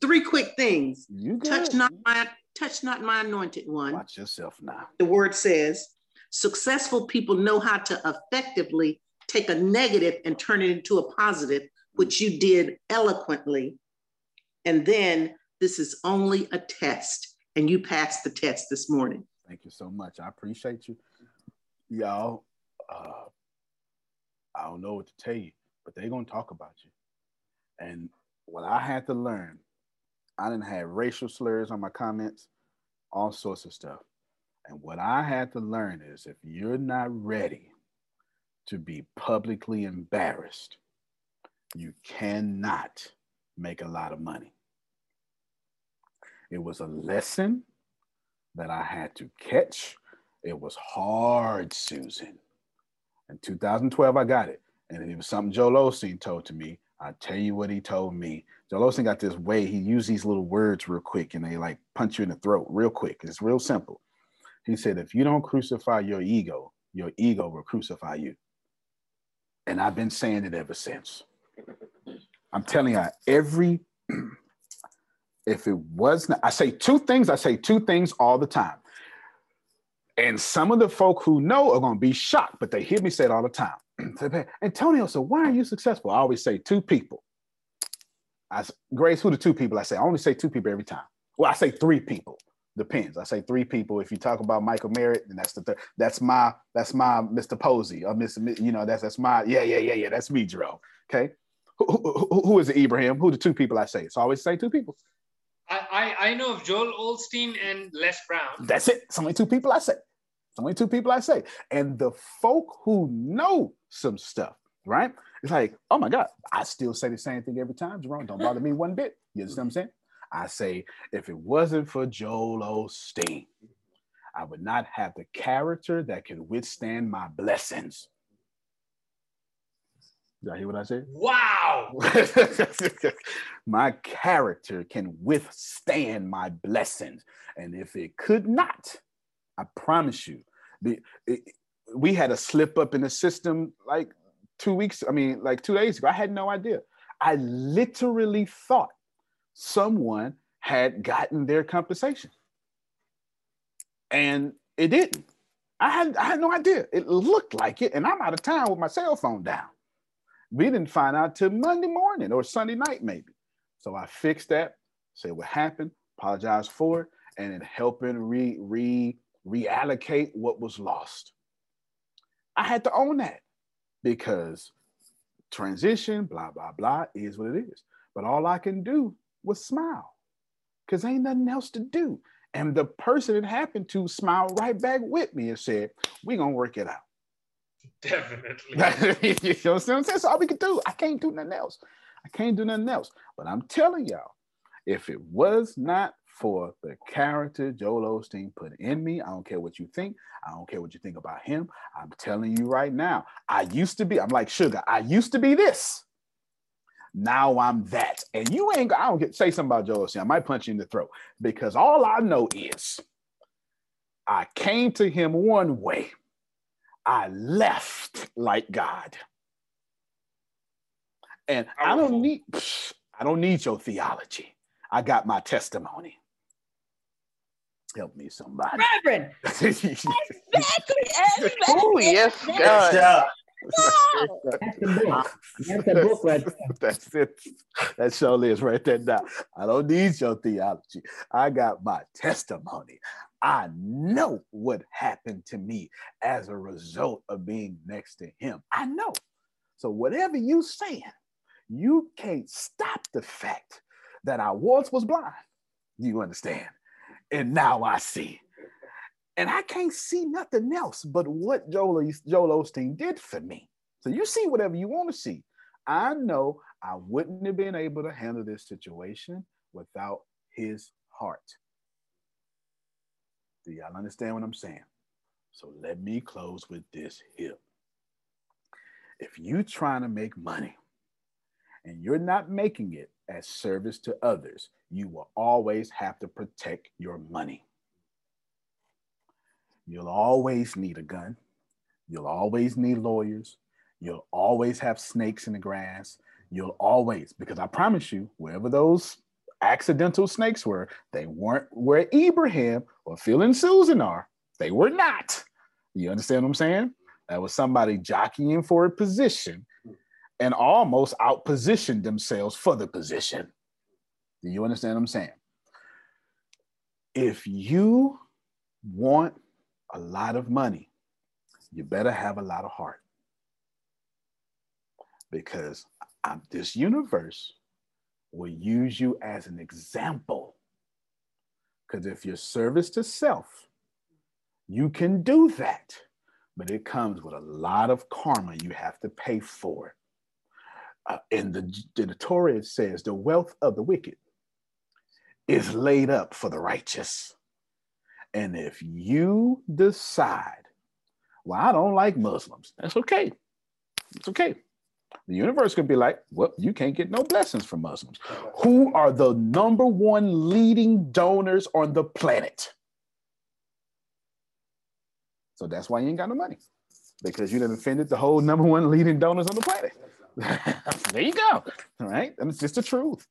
three quick things. You touch not my touch not my anointed one. Watch yourself now. The word says, successful people know how to effectively take a negative and turn it into a positive, which you did eloquently. And then this is only a test, and you passed the test this morning. Thank you so much. I appreciate you. Y'all, uh, I don't know what to tell you, but they're going to talk about you. And what I had to learn, I didn't have racial slurs on my comments, all sorts of stuff. And what I had to learn is if you're not ready to be publicly embarrassed, you cannot make a lot of money. It was a lesson that I had to catch. It was hard, Susan. In 2012, I got it. And it was something Joel Osteen told to me. I tell you what he told me. Joel Osteen got this way, he used these little words real quick and they like punch you in the throat real quick. It's real simple. He said, if you don't crucify your ego, your ego will crucify you. And I've been saying it ever since. I'm telling you, every if it was not, I say two things, I say two things all the time. And some of the folk who know are going to be shocked, but they hear me say it all the time. Antonio, so why are you successful? I always say two people. I Grace, who the two people? I say I only say two people every time. Well, I say three people. Depends. I say three people. If you talk about Michael Merritt, then that's the third. That's my that's my Mr. Posey or Mr. You know that's that's my yeah yeah yeah yeah that's me, Jerome. Okay. Who, who, who- who is it, Ibrahim? Who the two people I say? So I always say two people. I, I know of Joel Osteen and Les Brown. That's it. It's only two people I say. It's only two people I say. And the folk who know some stuff, right? It's like, oh my God, I still say the same thing every time, Jerome. Don't bother me one bit. You understand what I'm saying? I say, if it wasn't for Joel Osteen, I would not have the character that can withstand my blessings. Did I hear what I said? Wow. my character can withstand my blessings. And if it could not, I promise you, the, it, we had a slip up in the system like two weeks, I mean, like two days ago. I had no idea. I literally thought someone had gotten their compensation. And it didn't. I had, I had no idea. It looked like it, and I'm out of town with my cell phone down. We didn't find out till Monday morning or Sunday night, maybe. So I fixed that, said what happened, apologize for it, and then helping re, re reallocate what was lost. I had to own that because transition, blah, blah, blah, is what it is. But all I can do was smile because ain't nothing else to do. And the person it happened to smiled right back with me and said, We're going to work it out. Definitely. you know what I'm saying? That's all we can do. I can't do nothing else. I can't do nothing else. But I'm telling y'all, if it was not for the character Joel Osteen put in me, I don't care what you think. I don't care what you think about him. I'm telling you right now, I used to be, I'm like sugar. I used to be this. Now I'm that. And you ain't, I don't get, say something about Joel Osteen. I might punch you in the throat because all I know is I came to him one way. I left like God. And I don't need I don't need your theology. I got my testimony. Help me, somebody. Reverend. exactly. Oh, yes, God. God. That's the book. That's the book right there. That's it. That surely is right there now. I don't need your theology. I got my testimony. I know what happened to me as a result of being next to him. I know. So whatever you saying, you can't stop the fact that I once was blind. You understand? And now I see. And I can't see nothing else but what Joel, Joel Osteen did for me. So you see whatever you want to see. I know I wouldn't have been able to handle this situation without his heart. Do y'all understand what I'm saying? So let me close with this here. If you're trying to make money and you're not making it as service to others, you will always have to protect your money. You'll always need a gun. You'll always need lawyers. You'll always have snakes in the grass. You'll always, because I promise you, wherever those accidental snakes were, they weren't where Ibrahim or Phil and Susan are. They were not. You understand what I'm saying? That was somebody jockeying for a position and almost outpositioned themselves for the position. Do you understand what I'm saying? If you want a lot of money, you better have a lot of heart. Because I'm, this universe will use you as an example. Because if your service to self, you can do that, but it comes with a lot of karma you have to pay for it. Uh, in the, the Torah, it says, the wealth of the wicked is laid up for the righteous. And if you decide, well, I don't like Muslims, that's okay. It's okay. The universe could be like, well, you can't get no blessings from Muslims. Who are the number one leading donors on the planet? So that's why you ain't got no money because you done offended the whole number one leading donors on the planet. there you go. All right. And it's just the truth.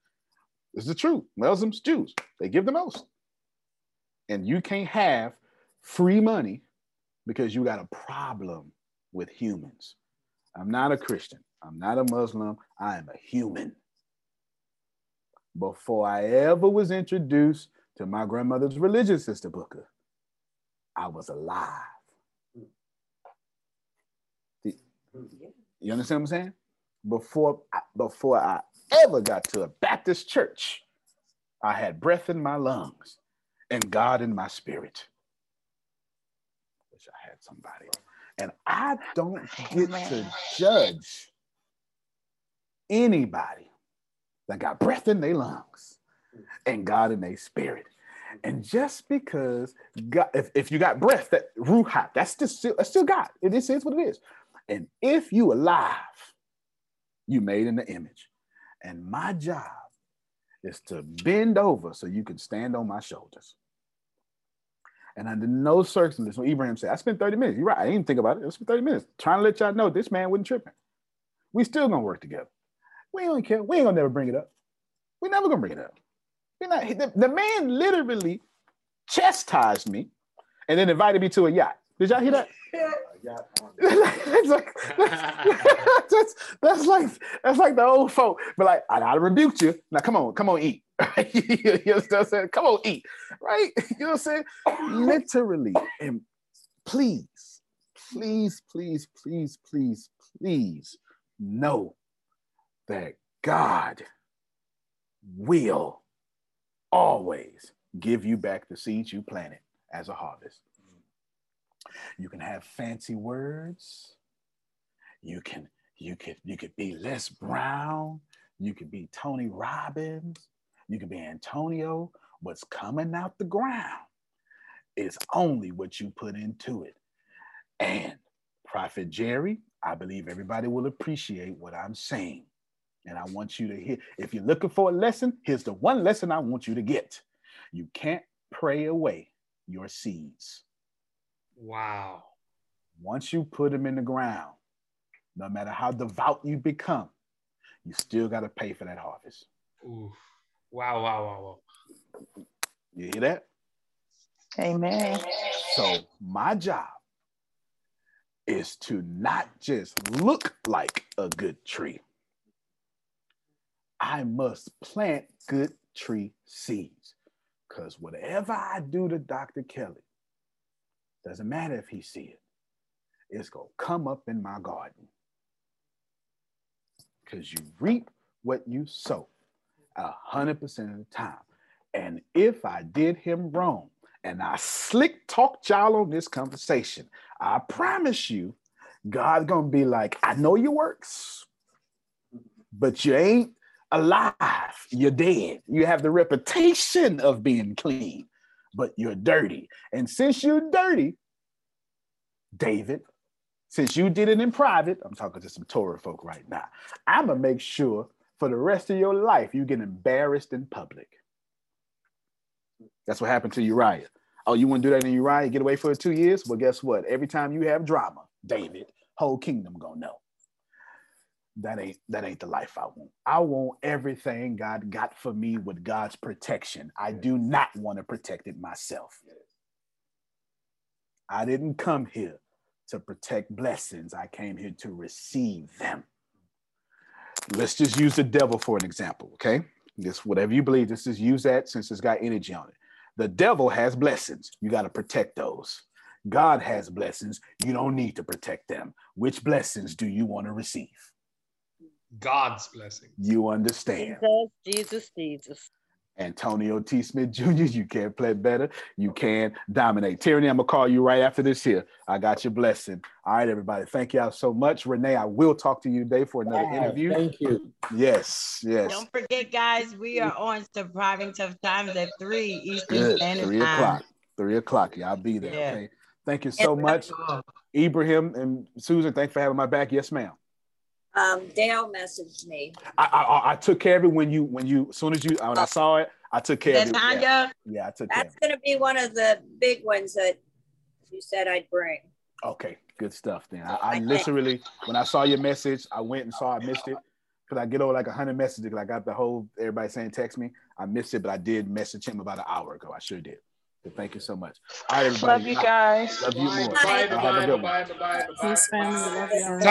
It's the truth. Muslims, Jews, they give the most. And you can't have free money because you got a problem with humans. I'm not a Christian. I'm not a Muslim. I am a human. Before I ever was introduced to my grandmother's religion, Sister Booker, I was alive. You understand what I'm saying? Before I, before I ever got to a Baptist church, I had breath in my lungs and God in my spirit. Wish I had somebody. And I don't get to judge anybody that got breath in their lungs and God in their spirit. And just because God, if, if you got breath, that ruha, that's just still, that's still God. It is what it is. And if you alive, you made in the image. And my job is to bend over so you can stand on my shoulders. And under no circumstances, when Ibrahim said, I spent 30 minutes. You're right. I didn't think about it. I spent 30 minutes trying to let y'all know this man wasn't tripping. We still gonna work together. We don't care. We ain't gonna never bring it up. We never gonna bring it up. We not the, the man literally chastised me and then invited me to a yacht. Did y'all hear that? that's, like, that's, that's like that's like the old folk, but like I, I rebuked you. Now come on, come on, eat. you know what I'm saying? Come on, eat. Right? You know what I'm saying? Literally. And please, please, please, please, please, please know that God will always give you back the seeds you planted as a harvest. You can have fancy words. You can you could you could be Les Brown. You could be Tony Robbins. You could be Antonio. What's coming out the ground is only what you put into it. And Prophet Jerry, I believe everybody will appreciate what I'm saying. And I want you to hear. If you're looking for a lesson, here's the one lesson I want you to get. You can't pray away your seeds. Wow. Once you put them in the ground, no matter how devout you become, you still got to pay for that harvest. Oof. Wow, wow, wow, wow. You hear that? Amen. So, my job is to not just look like a good tree. I must plant good tree seeds. Because whatever I do to Dr. Kelly, doesn't matter if he see it, it's going to come up in my garden. Because you reap what you sow a hundred percent of the time. And if I did him wrong and I slick talked y'all on this conversation, I promise you, God's gonna be like, I know your works, but you ain't alive. You're dead. You have the reputation of being clean, but you're dirty. And since you're dirty, David, since you did it in private, I'm talking to some Torah folk right now. I'm gonna make sure for the rest of your life you get embarrassed in public. That's what happened to Uriah. Oh, you want to do that in Uriah? Get away for two years? Well, guess what? Every time you have drama, David, whole kingdom gonna know. That ain't that ain't the life I want. I want everything God got for me with God's protection. I do not want to protect it myself. I didn't come here to protect blessings. I came here to receive them. Let's just use the devil for an example, okay? Just whatever you believe, just use that since it's got energy on it. The devil has blessings. You got to protect those. God has blessings. You don't need to protect them. Which blessings do you want to receive? God's blessing. You understand. Jesus, Jesus, Jesus. Antonio T. Smith Jr., you can't play better. You can dominate. Tyranny, I'm going to call you right after this here. I got your blessing. All right, everybody. Thank y'all so much. Renee, I will talk to you today for another Yes, interview. thank you. Yes, yes. Don't forget, guys, we are on Surviving Tough Times at 3 Eastern Good. Standard Three Time. o'clock. Three o'clock. Yeah, I'll be there. Yeah. Okay. Thank you so much. Ibrahim and Susan, thanks for having my back. Yes, ma'am. Um, Dale messaged me. I, I I took care of it when you when you as soon as you when I saw it, I took care of it. Yeah, Tanya? yeah, I took care of That's going to be one of the big ones that you said I'd bring. Okay, good stuff then. I, I literally when I saw your message, I went and saw I missed it. Because I get over like a hundred messages because I got the whole everybody saying text me. I missed it, but I did message him about an hour ago. I sure did. So thank you so much. All right, everybody. Love you guys. Love you more. Bye, Y'all have a good one. bye, bye, bye, bye.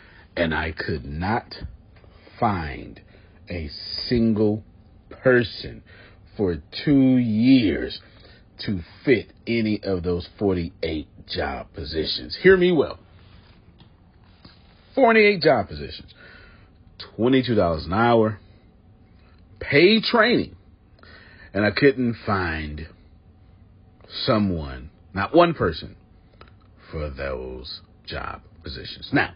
And I could not find a single person for two years to fit any of those 48 job positions. Hear me well. 48 job positions, $22 an hour, paid training, and I couldn't find someone, not one person, for those job positions. Now,